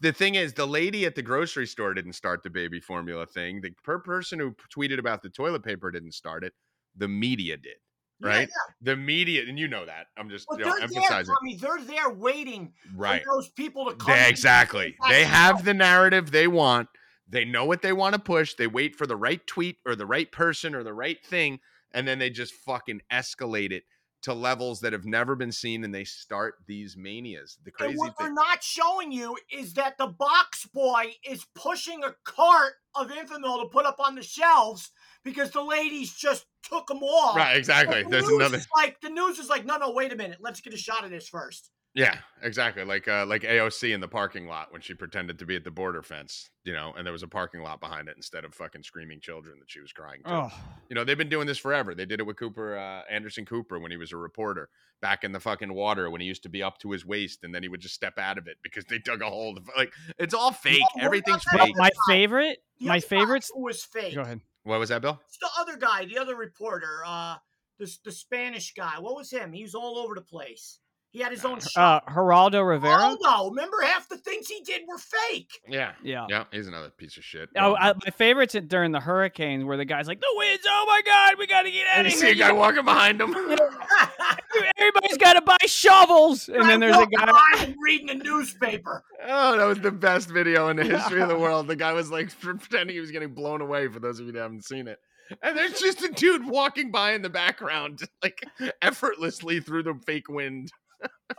the thing is the lady at the grocery store didn't start the baby formula thing. The per person who tweeted about the toilet paper didn't start it. The media did. Right? yeah. The media, and you know that. I'm just But you know, they're there. They're there waiting Right. for those people to come. They- exactly. They have the narrative they want. They know what they want to push. They wait for the right tweet or the right person or the right thing, and then they just fucking escalate it to levels that have never been seen, and they start these manias. The And crazy what they're thing. not showing you is that the box boy is pushing a cart of Enfamil to put up on the shelves because the ladies just took them all. Right, exactly. The There's another. like the news is like, no, no, wait a minute. Let's get a shot of this first. Yeah, exactly. Like uh, like AOC in the parking lot when she pretended to be at the border fence, you know, and there was a parking lot behind it instead of fucking screaming children that she was crying to. Oh, You know, they've been doing this forever. They did it with Cooper uh, Anderson Cooper when he was a reporter back in the fucking water when he used to be up to his waist and then he would just step out of it because they dug a hole. to- Like it's all fake. what Everything's fake. my favorite, The my favorite guy was fake. Go ahead. What was that, Bill? It's the other guy, the other reporter, uh, the the Spanish guy. What was him? He was all over the place. He had his own show. Uh, Geraldo Rivera. Oh no! Remember, half the things he did were fake. Yeah. Yeah. Yeah, he's another piece of shit. Oh, I, my favorites at- during the hurricanes where the guy's like, "The winds! Oh my God, we got to get out and of you here! see a guy walking behind him. Everybody's got to buy shovels!" And then there's a guy. I'm reading a newspaper. Oh, that was the best video in the history of the world. The guy was like pretending he was getting blown away. For those of you that haven't seen it, and there's just a dude walking by in the background, like effortlessly through the fake wind.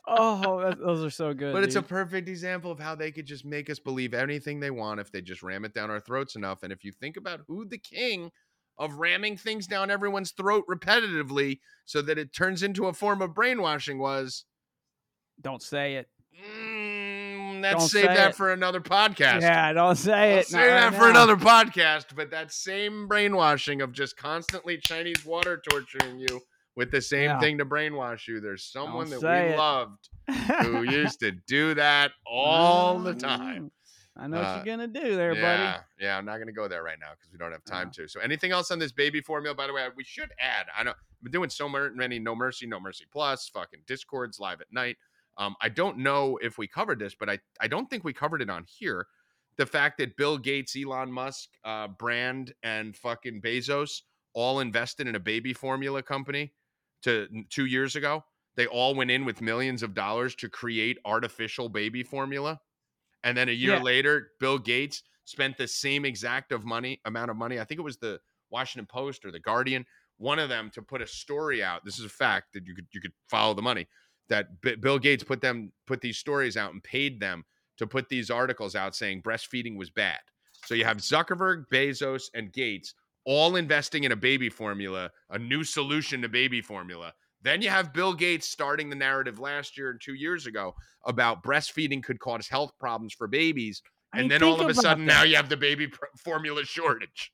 Oh, that- those are so good. But it's a perfect example of how they could just make us believe anything they want if they just ram it down our throats enough. And if you think about who the king of ramming things down everyone's throat repetitively so that it turns into a form of brainwashing was, Don't say it. mm, let's Don't save that it. for another podcast. Yeah, don't say I'll it. say not right that for now. another podcast. But that same brainwashing of just constantly Chinese water torturing you with the same Yeah. thing to brainwash you. There's someone Don't that we it. loved who used to do that all the time. Mm. I know Uh, what you're gonna do there, yeah, buddy. yeah. I'm not going to go there right now because we don't have time No. to. So, anything else on this baby formula? By the way, we should add. I know I've been doing so many No Mercy, No Mercy Plus, fucking Discords live at night. Um, I don't know if we covered this, but I I don't think we covered it on here. The fact that Bill Gates, Elon Musk, uh, Brand, and fucking Bezos all invested in a baby formula company to two years ago. They all went in with millions of dollars to create artificial baby formula. And then a year Yeah. later, Bill Gates spent the same exact of money amount of money. I think it was the Washington Post or the Guardian, one of them to put a story out. This is a fact that you could you could follow the money that B- Bill Gates put them put these stories out and paid them to put these articles out saying breastfeeding was bad. So you have Zuckerberg, Bezos, and Gates all investing in a baby formula, a new solution to baby formula. Then you have Bill Gates starting the narrative last year and two years ago about breastfeeding could cause health problems for babies. I And mean, then all of a sudden, that. now you have the baby pr- formula shortage.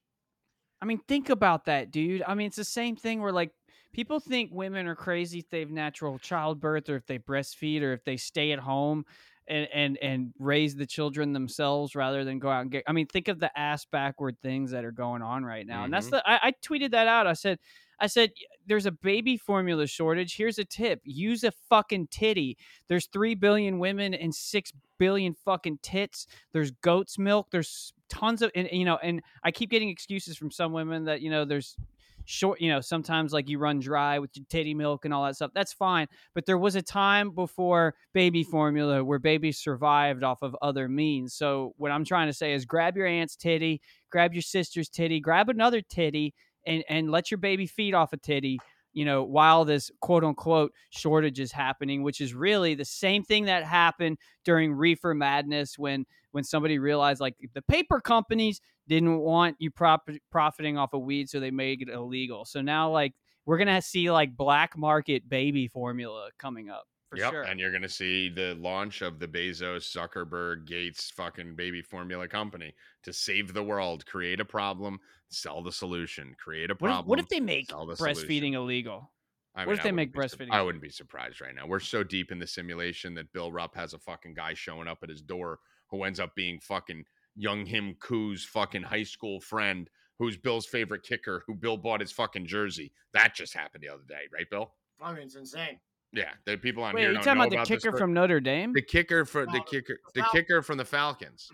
I mean, think about that, dude. I mean, it's the same thing where like people think women are crazy if they have natural childbirth or if they breastfeed or if they stay at home and and and raise the children themselves rather than go out and get. I mean, think of the ass backward things that are going on right now, and that's Mhm. the. I, I tweeted that out. I said. I said, there's a baby formula shortage. Here's a tip use a fucking titty. There's 3 billion women and 6 billion fucking tits. There's goat's milk. There's tons of, and, you know, and I keep getting excuses from some women that, you know, there's short, you know, sometimes like you run dry with your titty milk and all that stuff. That's fine. But there was a time before baby formula where babies survived off of other means. So what I'm trying to say is grab your aunt's titty, grab your sister's titty, grab another titty, and, and let your baby feed off a titty you know, while this quote unquote shortage is happening, which is really the same thing that happened during reefer madness when when somebody realized like the paper companies didn't want you prop- profiting off of weed, so they made it illegal. So now like we're gonna see like black market baby formula coming up for yep. sure. And you're going to see the launch of the Bezos, Zuckerberg, Gates fucking baby formula company to save the world, create a problem, sell the solution, create a what, problem. if, what if they make the breastfeeding solution. illegal? I what if they make breastfeeding I wouldn't be surprised right now. We're so deep in the simulation that Bill Rupp has a fucking guy showing up at his door who ends up being fucking Younghoe Koo's fucking high school friend who's Bill's favorite kicker, who Bill bought his fucking jersey. That just happened the other day, right, Bill? I mean, it's insane. Yeah, the people on Wait, here are you talking know about the about kicker but from Notre Dame? the kicker for the kicker the the kicker from the Falcons,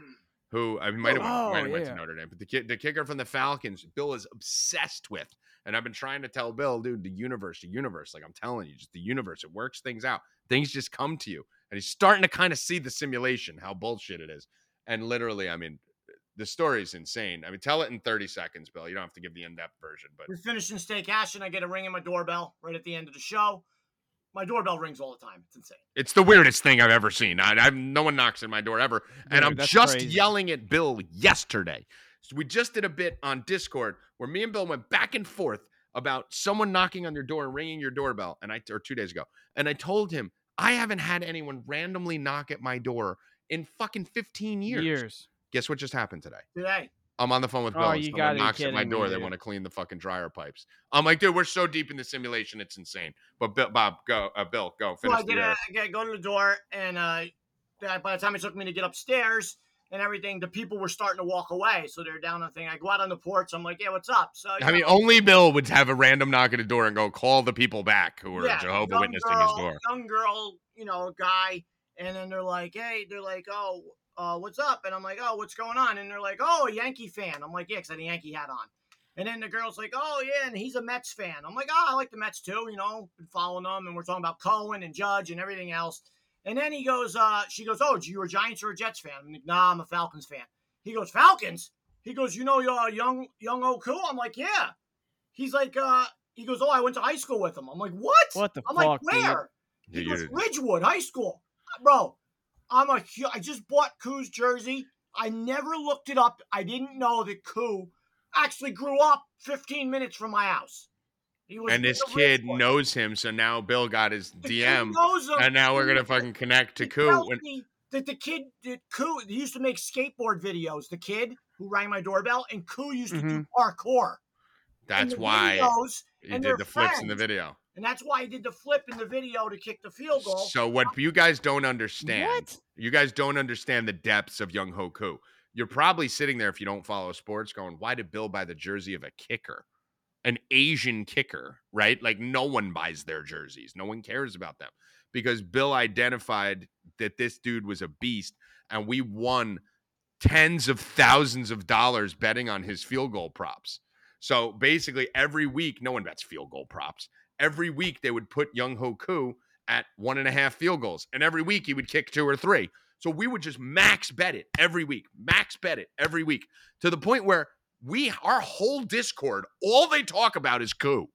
who I might have Oh, might have went yeah. to Notre Dame, but the the kicker from the Falcons, Bill is obsessed with, and I've been trying to tell Bill, dude, the universe, the universe, like I'm telling you, just the universe, it works things out, things just come to you, and he's starting to kind of see the simulation, how bullshit it is, and literally, I mean. The story's insane. I mean, tell it in 30 seconds, Bill. You don't have to give the in-depth version, but We're finishing steak hash, and I get a ring in my doorbell right at the end of the show. My doorbell rings all the time. It's insane. It's the weirdest thing I've ever seen. I, I've no one knocks at my door ever, and I'm just crazy. yelling at Bill yesterday. So we just did a bit on Discord where me and Bill went back and forth about someone knocking on your door and ringing your doorbell, and I or two days ago, and I told him I haven't had anyone randomly knock at my door in fucking 15 years. Years. Guess what just happened today? Today. I'm on the phone with Oh, Bill. and you someone gotta be knocks at my kidding me, door. They want to clean the fucking dryer pipes. I'm like, dude, we're so deep in the simulation, it's insane. But Bill, Bob, go. Uh, Bill, go. So Finish I get, uh, a, I get go to the door, and uh, that- by the time it took me to get upstairs and everything, the people were starting to walk away. So they're down on the thing. I go out on the porch. I'm like, yeah, what's up? So I mean, only Bill would have a random knock at the door and go call the people back who are yeah, Jehovah witnessing girl, his door. Young girl, you know, guy, and then they're like, hey, they're like, oh, uh, what's up? And I'm like, oh, what's going on? And they're like, oh, a Yankee fan. I'm like, yeah, because I had a Yankee hat on. And then the girl's like, oh, yeah, and he's a Mets fan. I'm like, oh, I like the Mets too, you know, been following them. And we're talking about Cohen and Judge and everything else. And then he goes, uh, she goes, oh, you a Giants or a Jets fan? I'm like, nah, I'm a Falcons fan. He goes, Falcons? He goes, you know, uh, young, Younghoe Koo? I'm like, yeah. He's like, uh, he goes, oh, I went to high school with him. I'm like, what? What the I'm fuck, like, dude? where? He Dude, goes, Ridgewood High School. Bro, I'm a I just bought Koo's jersey. I never looked it up. I didn't know that Koo actually grew up 15 minutes from my house. He was and this kid Ridgewood. knows him, so now Bill got his The DM, and now we're gonna fucking connect to Koo. When, that the kid that Koo he used to make skateboard videos. The kid who rang my doorbell, and Koo used to do mm-hmm. parkour. That's why videos- he did the flips in the video. And that's why he did the flip in the video to kick the field goal. So what you guys don't understand, What? you guys don't understand the depths of Younghoe Koo. You're probably sitting there if you don't follow sports, going, "Why did Bill buy the jersey of a kicker, an Asian kicker?" Right? Like no one buys their jerseys. No one cares about them because Bill identified that this dude was a beast, and we won tens of thousands of dollars betting on his field goal props. So basically, every week, no one bets field goal props. Every week, they would put Younghoe Koo at one and a half field goals, and every week he would kick two or three. So we would just max bet it every week, max bet it every week to the point where we, our whole Discord, all they talk about is Koo.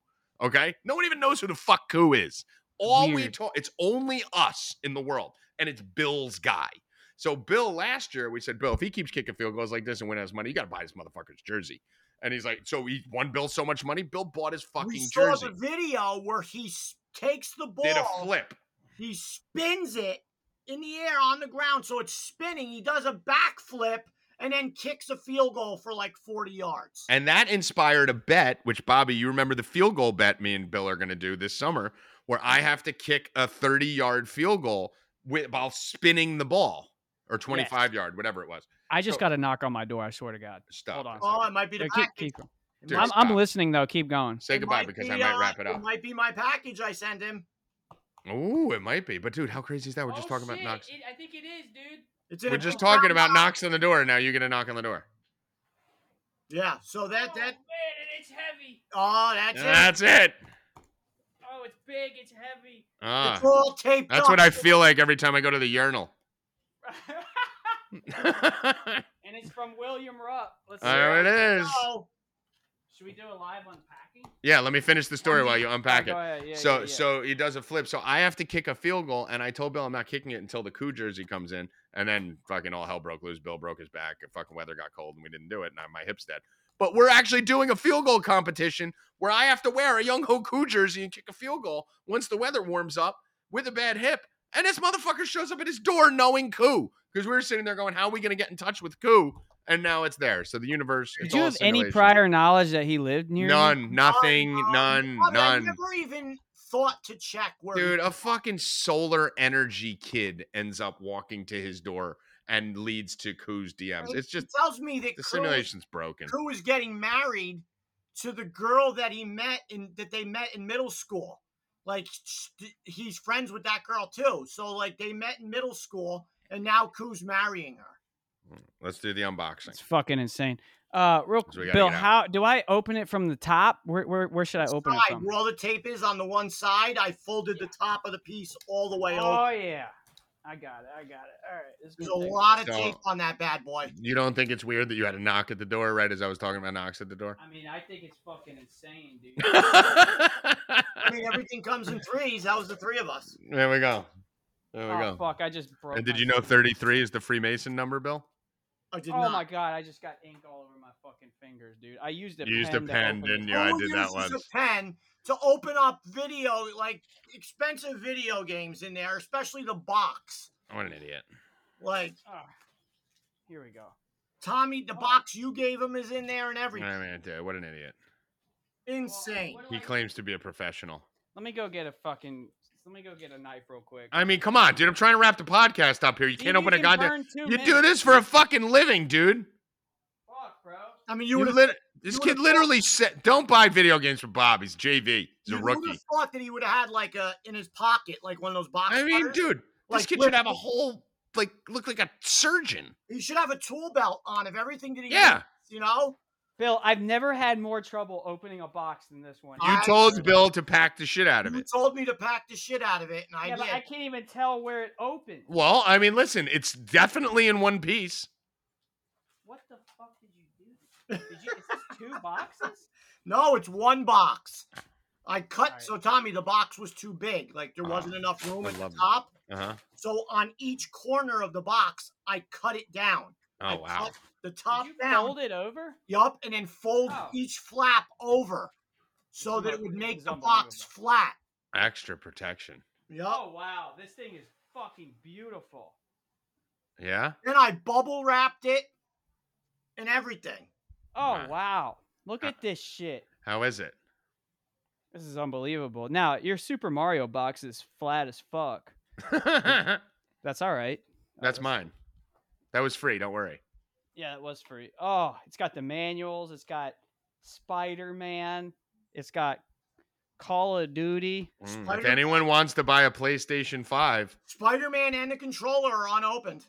Okay, no one even knows who the fuck Koo is. All we talk, it's only us in the world, and it's Bill's guy. So Bill last year, we said, Bill, if he keeps kicking field goals like this and winning us money, you got to buy this motherfucker's jersey. And he's like, so he won Bill so much money. Bill bought his fucking we saw jersey. the video where he takes the ball, Did a flip. he spins it in the air on the ground, so it's spinning. He does a backflip and then kicks a field goal for like 40 yards. And that inspired a bet, which Bobby, you remember the field goal bet me and Bill are going to do this summer, where I have to kick a 30 yard field goal with, while spinning the ball or 25 yard, whatever it was. I just So- got a knock on my door. I swear to God. Stop. Hold on. Oh, it might be the Yeah, keep, package. keep going. Dude, I'm, I'm listening though. Keep going. Say it goodbye because be, I might uh, wrap it up. It might be my package I send him. Oh, it might be. But dude, how crazy is that? We're just talking about knocks. I think it is, dude. It's in We're a just talking brown about knocks on the door. Now you get a knock on the door. Yeah, so that that man, and it's heavy. oh, that's And it. that's it. Oh, it's big. It's heavy. Ah, It's all taped that's up. what I feel like every time I go to the urinal. and it's from William Rupp. Let's see. there it is. Oh, Should we do a live unpacking? Yeah, let me finish the story while you unpack Oh, it. go. Yeah, so yeah, yeah. so he does a flip. So I have to kick a field goal, and I told Bill I'm not kicking it until the Koo jersey comes in, and then fucking all hell broke loose. Bill broke his back. and Fucking weather got cold, and we didn't do it. And my hip's dead. But we're actually doing a field goal competition where I have to wear a Younghoe jersey and kick a field goal once the weather warms up with a bad hip. And this motherfucker shows up at his door knowing Koo because we were sitting there going, "How are we going to get in touch with Koo?" And now it's there. So the universe. Did you have any prior knowledge that he lived near? you? None. Nothing. um, None. I mean, I never even thought to check where. Dude, a fucking solar energy kid ends up walking to his door and leads to Koo's DMs. it It's just tells me that the Koo- simulation's broken. Koo is getting married to the girl that he met in that they met in middle school. Like he's friends with that girl too. So like they met in middle school, and now Koo's marrying her. Let's do the unboxing. It's fucking insane. Uh, real So Bill, how do I open it from the top? Where where, where should I open it Side, from? where all the tape is on the one side, I folded the top of the piece all the way Oh over. yeah, I got it. I got it. All right, this There's a take- lot of So- tape on that bad boy. You don't think it's weird that you had a knock at the door right as I was talking about knocks at the door? I mean, I think it's fucking insane, dude. I mean, everything comes in threes. That was the three of us. there we go. There we oh go. fuck! I just broke. And did you know 33 is the Freemason number, Bill? I did Oh not. my god! I just got ink all over my fucking fingers, dude. I used a You used pen a to pen, open didn't it. you? I Who did that uses once. a pen to open up video, like expensive video games in there, especially the box. What an idiot. Like Ah, here we go. Tommy, the box you gave him is in there and everything. I mean, dude, what an idiot. Insane. What do He I- claims to be a professional. Let me go get a fucking. Let me go get a knife real quick. I mean, come on, dude. I'm trying to wrap the podcast up here. You Dude, can't open a can goddamn. burn two You do this for a fucking living, dude. Fuck, bro. I mean, You you would lit- this you kid would've literally said, "Don't buy video games for Bob. He's JV. He's a rookie." thought that he would have had like a in his pocket, like one of those box. I mean, cutters. dude, this kid should have a whole like look like a surgeon. he should have a tool belt on of everything that he Yeah. needs, you know. Bill, I've never had more trouble opening a box than this one. You I- told Bill to pack the shit out of You it. told me to pack the shit out of it, and I yeah, did. but I can't even tell where it opened. Well, I mean, listen, it's definitely in one piece. What the fuck did you do? Did you? Is this two boxes? No, it's one box. I cut Alright. so Tommy, the box was too big. Like there Oh, wasn't enough room I at the top. Uh huh. So on each corner of the box, I cut it down. I Oh wow. Cut the top Did you down. fold it over? Yup, and then fold Oh. each flap over so This that is it would make the box flat. Extra protection. Yup. Oh wow, this thing is fucking beautiful. Yeah. Then I bubble wrapped it and everything. Oh Wow. wow, look Uh, at this shit. How is it? This is unbelievable. Now your Super Mario box is flat as fuck. That's That's all right. Uh, mine. That was free. Don't worry. Yeah, it was free. Oh, it's got the manuals. It's got Spider Man. It's got Call of Duty. Mm, If anyone wants to buy a PlayStation 5, Spider Man and the controller are unopened.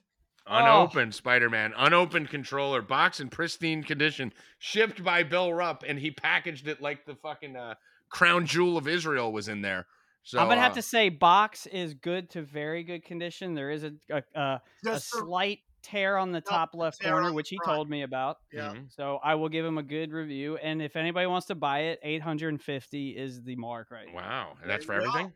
Oh. unopened Spider Man, unopened controller, box in pristine condition, shipped by Bill Rupp, and he packaged it like the fucking uh, crown jewel of Israel was in there. So I'm gonna have uh, to say, box is good to very good condition. There is a a, a, a slight tear on the top left corner, which he front. told me about. yeah. mhm. So I will give him a good review. And if anybody wants to buy it, 850 is the mark right now. Wow, and that's you for go. everything.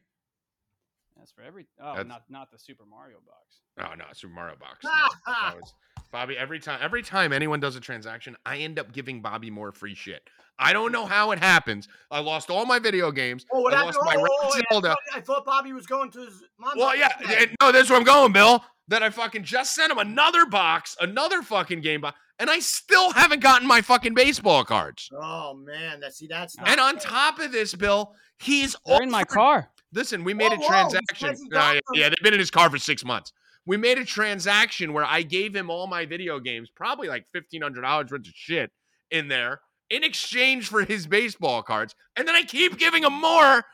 That's for every. Oh, That's- not not the Super Mario box. Oh no, Super Mario box. no. Was- Bobby, every time every time anyone does a transaction, I end up giving Bobby more free shit. I don't know how it happens. I lost all my video games. Oh, what I happened? lost my Oh, Red oh, oh, I thought- I thought Bobby was going to his mom's. Well, yeah, birthday. and- no, that's where I'm going, Bill. That I fucking just sent him another box, another fucking game box, and I still haven't gotten my fucking baseball cards. Oh man, that see that's not And on good. top of this, Bill, he's They're in my car. Listen, we made Whoa, a whoa, transaction. because Uh, got yeah, them. yeah, they've been in his car for six months. We made a transaction where I gave him all my video games, probably like fifteen hundred dollars worth of shit in there, in exchange for his baseball cards, and then I keep giving him more,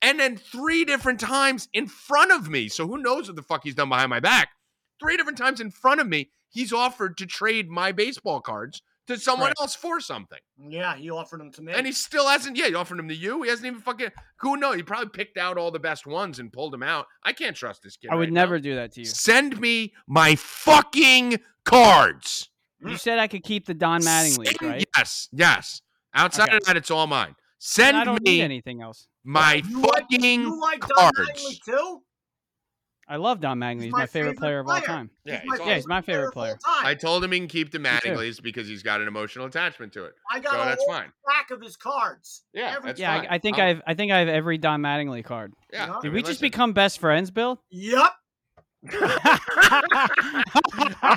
and then three different times in front of me. So who knows what the fuck he's done behind my back? Three different times in front of me, he's offered to trade my baseball cards to someone Right. else for something. Yeah, he offered them to me. And he still hasn't. Yeah, he offered them to you. He hasn't even fucking. Who knows? He probably picked out all the best ones and pulled them out. I can't trust this kid. I would right now. never do that to you. Send me my fucking cards. You said I could keep the Don Mattingly, Send- right? Yes, yes. Outside Okay. of that, it's all mine. Send I don't need me anything else. my you like, fucking you like Don cards. Mattingly too? I love Don Mattingly. He's my my favorite favorite player of all time. Yeah, my he's Yeah, he's my favorite favorite of all player. I told him he can keep the Me. Mattinglys because he's got an emotional attachment to it. I got So a that's whole fine. stack of his cards. Yeah, Every- that's Yeah, fine. I, I think I'll- I've I think I have every Don Mattingly card. Yeah. Did I mean, we just listen. become best friends, Bill? Yep. on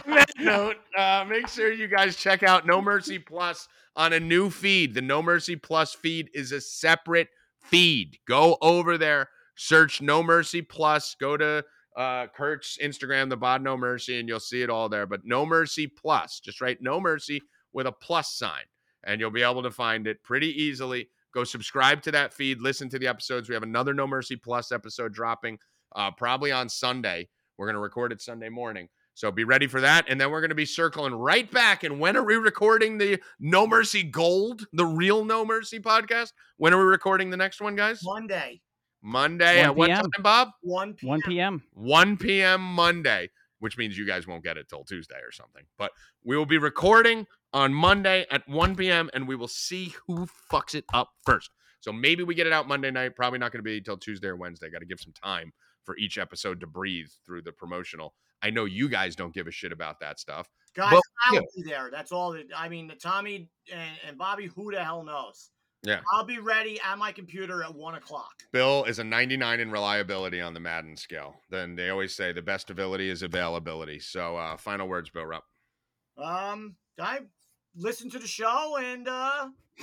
that note, uh, make sure you guys check out No Mercy Plus on a new feed. The No Mercy Plus feed is a separate feed. Go over there, search No Mercy Plus, go to uh, Kurt's Instagram, the Bod No Mercy, and you'll see it all there. But No Mercy Plus, just write No Mercy with a plus sign, and you'll be able to find it pretty easily. Go subscribe to that feed, listen to the episodes. We have another No Mercy Plus episode dropping uh, probably on Sunday. We're going to record it Sunday morning. So be ready for that. And then we're going to be circling right back. And when are we recording the No Mercy Gold, the real No Mercy podcast? When are we recording the next one, guys? Monday, Monday 1 at what p.m.. time, Bob? 1 p.m. 1 p.m. 1 p.m. Monday, which means you guys won't get it till Tuesday or something. But we will be recording on Monday at 1 p.m. and we will see who fucks it up first. So maybe we get it out Monday night. Probably not going to be until Tuesday or Wednesday. Got to give some time for each episode to breathe through the promotional. I know you guys don't give a shit about that stuff. Guys, Well, I'll yeah. be there. That's all. That, I mean, the Tommy and, and Bobby, who the hell knows? Yeah. I'll be ready at my computer at one o'clock. Bill is a 99 in reliability on the Madden scale. Then they always say the best ability is availability. So, uh, final words, Bill Rupp. Um, I listened to the show and uh,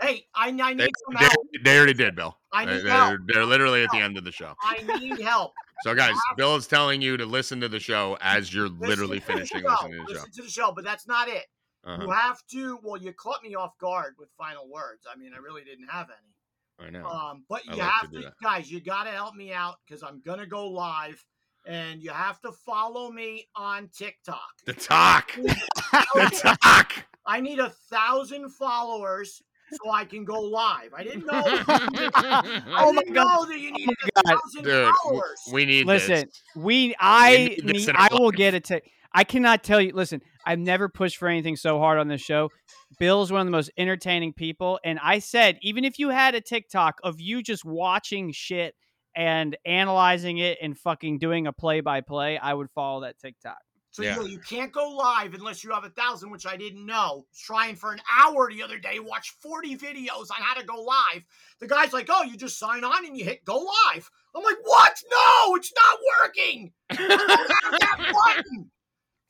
hey, I, I need They, some help. they already did, Bill. I They- need they're, help. they're literally at the end of the show. I need help. So, guys, Bill is telling you to listen to the show as you're Listen literally finishing listening to the show. Listen to the show, but that's not it. You Uh-huh. have to. Well, you caught me off guard with final words. I mean, I really didn't have any. I know. Um, but I you like have do to, guys. You got to help me out because I'm gonna go live, and you have to follow me on TikTok. The talk. the talk. I need a thousand followers so I can go live. I didn't know. I Oh my didn't God. know that you needed a God. thousand Dude, followers. we need Listen, this. we I need need, I will get a to I cannot tell you listen, I've never pushed for anything so hard on this show. Bill's one of the most entertaining people and I said even if you had a TikTok of you just watching shit and analyzing it and fucking doing a play by play, I would follow that TikTok. So Yeah. you, you can't go live unless you have a thousand, which I didn't know. Trying for an hour the other day, watch 40 videos on how to go live. The guy's like, "Oh, you just sign on and you hit go live." I'm like, "What? No, it's not working."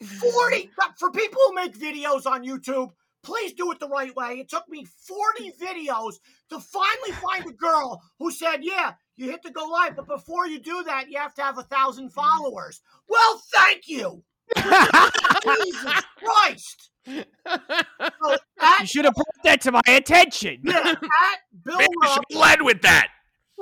40 for people who make videos on YouTube. Please do it the right way. It took me 40 videos to finally find a girl who said, Yeah, you hit the go live, but before you do that, you have to have a thousand followers. Well, thank you. Jesus Christ. So at, You should have brought that to my attention. yeah, at Bill Maybe you Rupp, should led with that.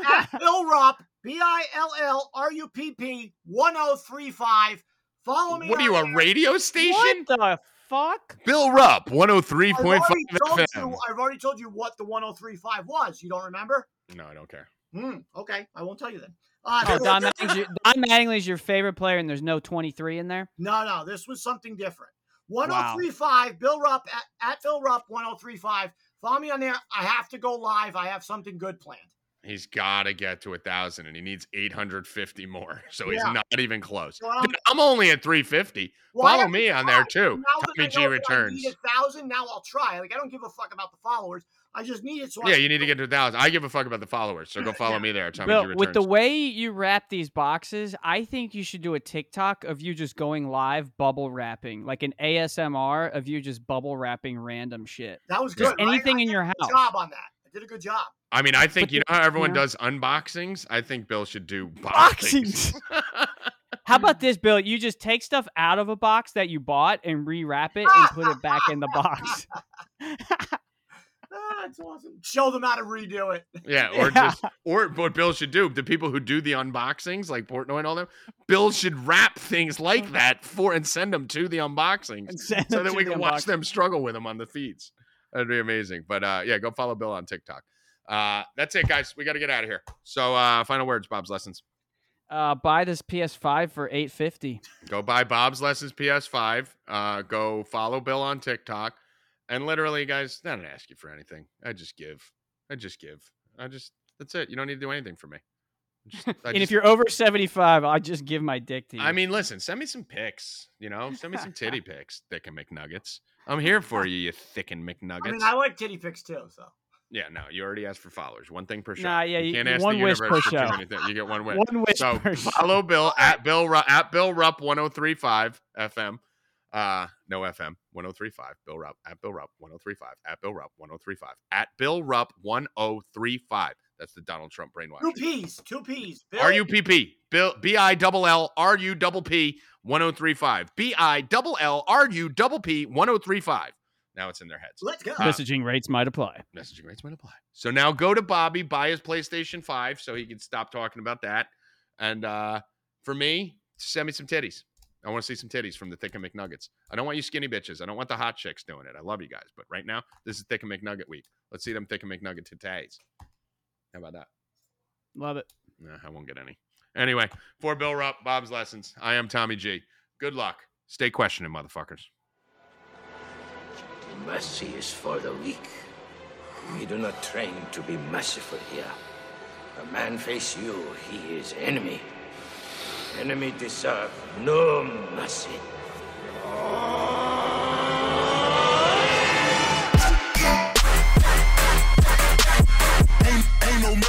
at Bill Rupp, B I L L R U P P 1035. Follow me. What are on you, a radio station? What the fuck? Bill Rupp, 103.5 I've already, told FM. you, I've already told you what the 1035 was. You don't remember? No, I don't care. Hmm. Okay. I won't tell you then. Uh, Oh, so Don Mattingly's your, Don Mattingly's your favorite player, and there's no 23 in there. No, no, this was something different. 1035, Bill Rupp at, at Bill Rupp 1035. Follow me on there. I have to go live. I have something good planned. He's got to get to a thousand, and he needs 850 more. So he's not even close. So I'm- Dude, I'm only at 350. Well, Follow me on there too. Now Tommy I G know I returns. need a thousand. Now I'll try. Like I don't give a fuck about the followers. I just need it. So Yeah, can you need to get to a thousand. I give a fuck about the followers, so go follow Yeah. me there. Tommy G returns. with the way you wrap these boxes, I think you should do a TikTok of you just going live bubble wrapping, like an ASMR of you just bubble wrapping random shit. That was Just good. right? anything I in your house. Job on that. I did a good job. I mean, I think But you know how everyone yeah. does unboxings. I think Bill should do Boxings. boxings. How about this, Bill? You just take stuff out of a box that you bought and rewrap it and put it back in the box. Ah, it's awesome. Show them how to redo it. yeah, or Yeah. just or what Bill should do. The people who do the unboxings, like Portnoy and all them, Bill should wrap things like that for and send them to the unboxings so that we the can watch them struggle with them on the feeds. That'd be amazing. But uh, yeah, go follow Bill on TikTok. Uh, that's it, guys. We got to get out of here. So, uh, final words, Bob's lessons. Uh, buy this PS5 for 850. Go buy Bob's Lessons PS5. Uh, go follow Bill on TikTok. And literally, guys, I don't ask you for anything. I just give. I just give. I just, that's it. You don't need to do anything for me. Just- and just- if you're over 75, I'll just give my dick to you. I mean, listen, send me some pics. You know, send me some titty pics, thick and McNuggets. I'm here for you, you thick and McNuggets. I mean, I like titty pics too. So yeah, no, you already asked for followers. One thing per show. Nah, yeah, you- can't you- ask one the wish universe per for too show. many things. You get one wish. One wish So per show. follow Bill at Bill at Bill Rupp 1035 FM. Uh no FM 1035. Bill Rupp at Bill Rupp 1035 at Bill Rupp 1035 at Bill Rupp 1035. That's the Donald Trump brainwash. two P's, two P's. Bill, R U P P. Bill B I double L R U double P 1035. B I double L R U double P 1035. Now it's in their heads. Let's go. Uh, Messaging rates might apply. Messaging rates might apply. So now go to Bobby, buy his PlayStation 5 so he can stop talking about that. And uh, for me, send me some titties. I want to see some titties from the Thick and McNuggets. I don't want you skinny bitches. I don't want the hot chicks doing it. I love you guys. But right now, this is Thick and McNugget week. Let's see them Thick and McNugget titties. How about that? Love it. Nah, I won't get any. Anyway, for Bill Rupp, Bob's Lessons, I am Tommy G. Good luck. Stay questioning, motherfuckers. Mercy is for the weak. We do not train to be merciful here. A man face you, he is enemy. Enemy deserve no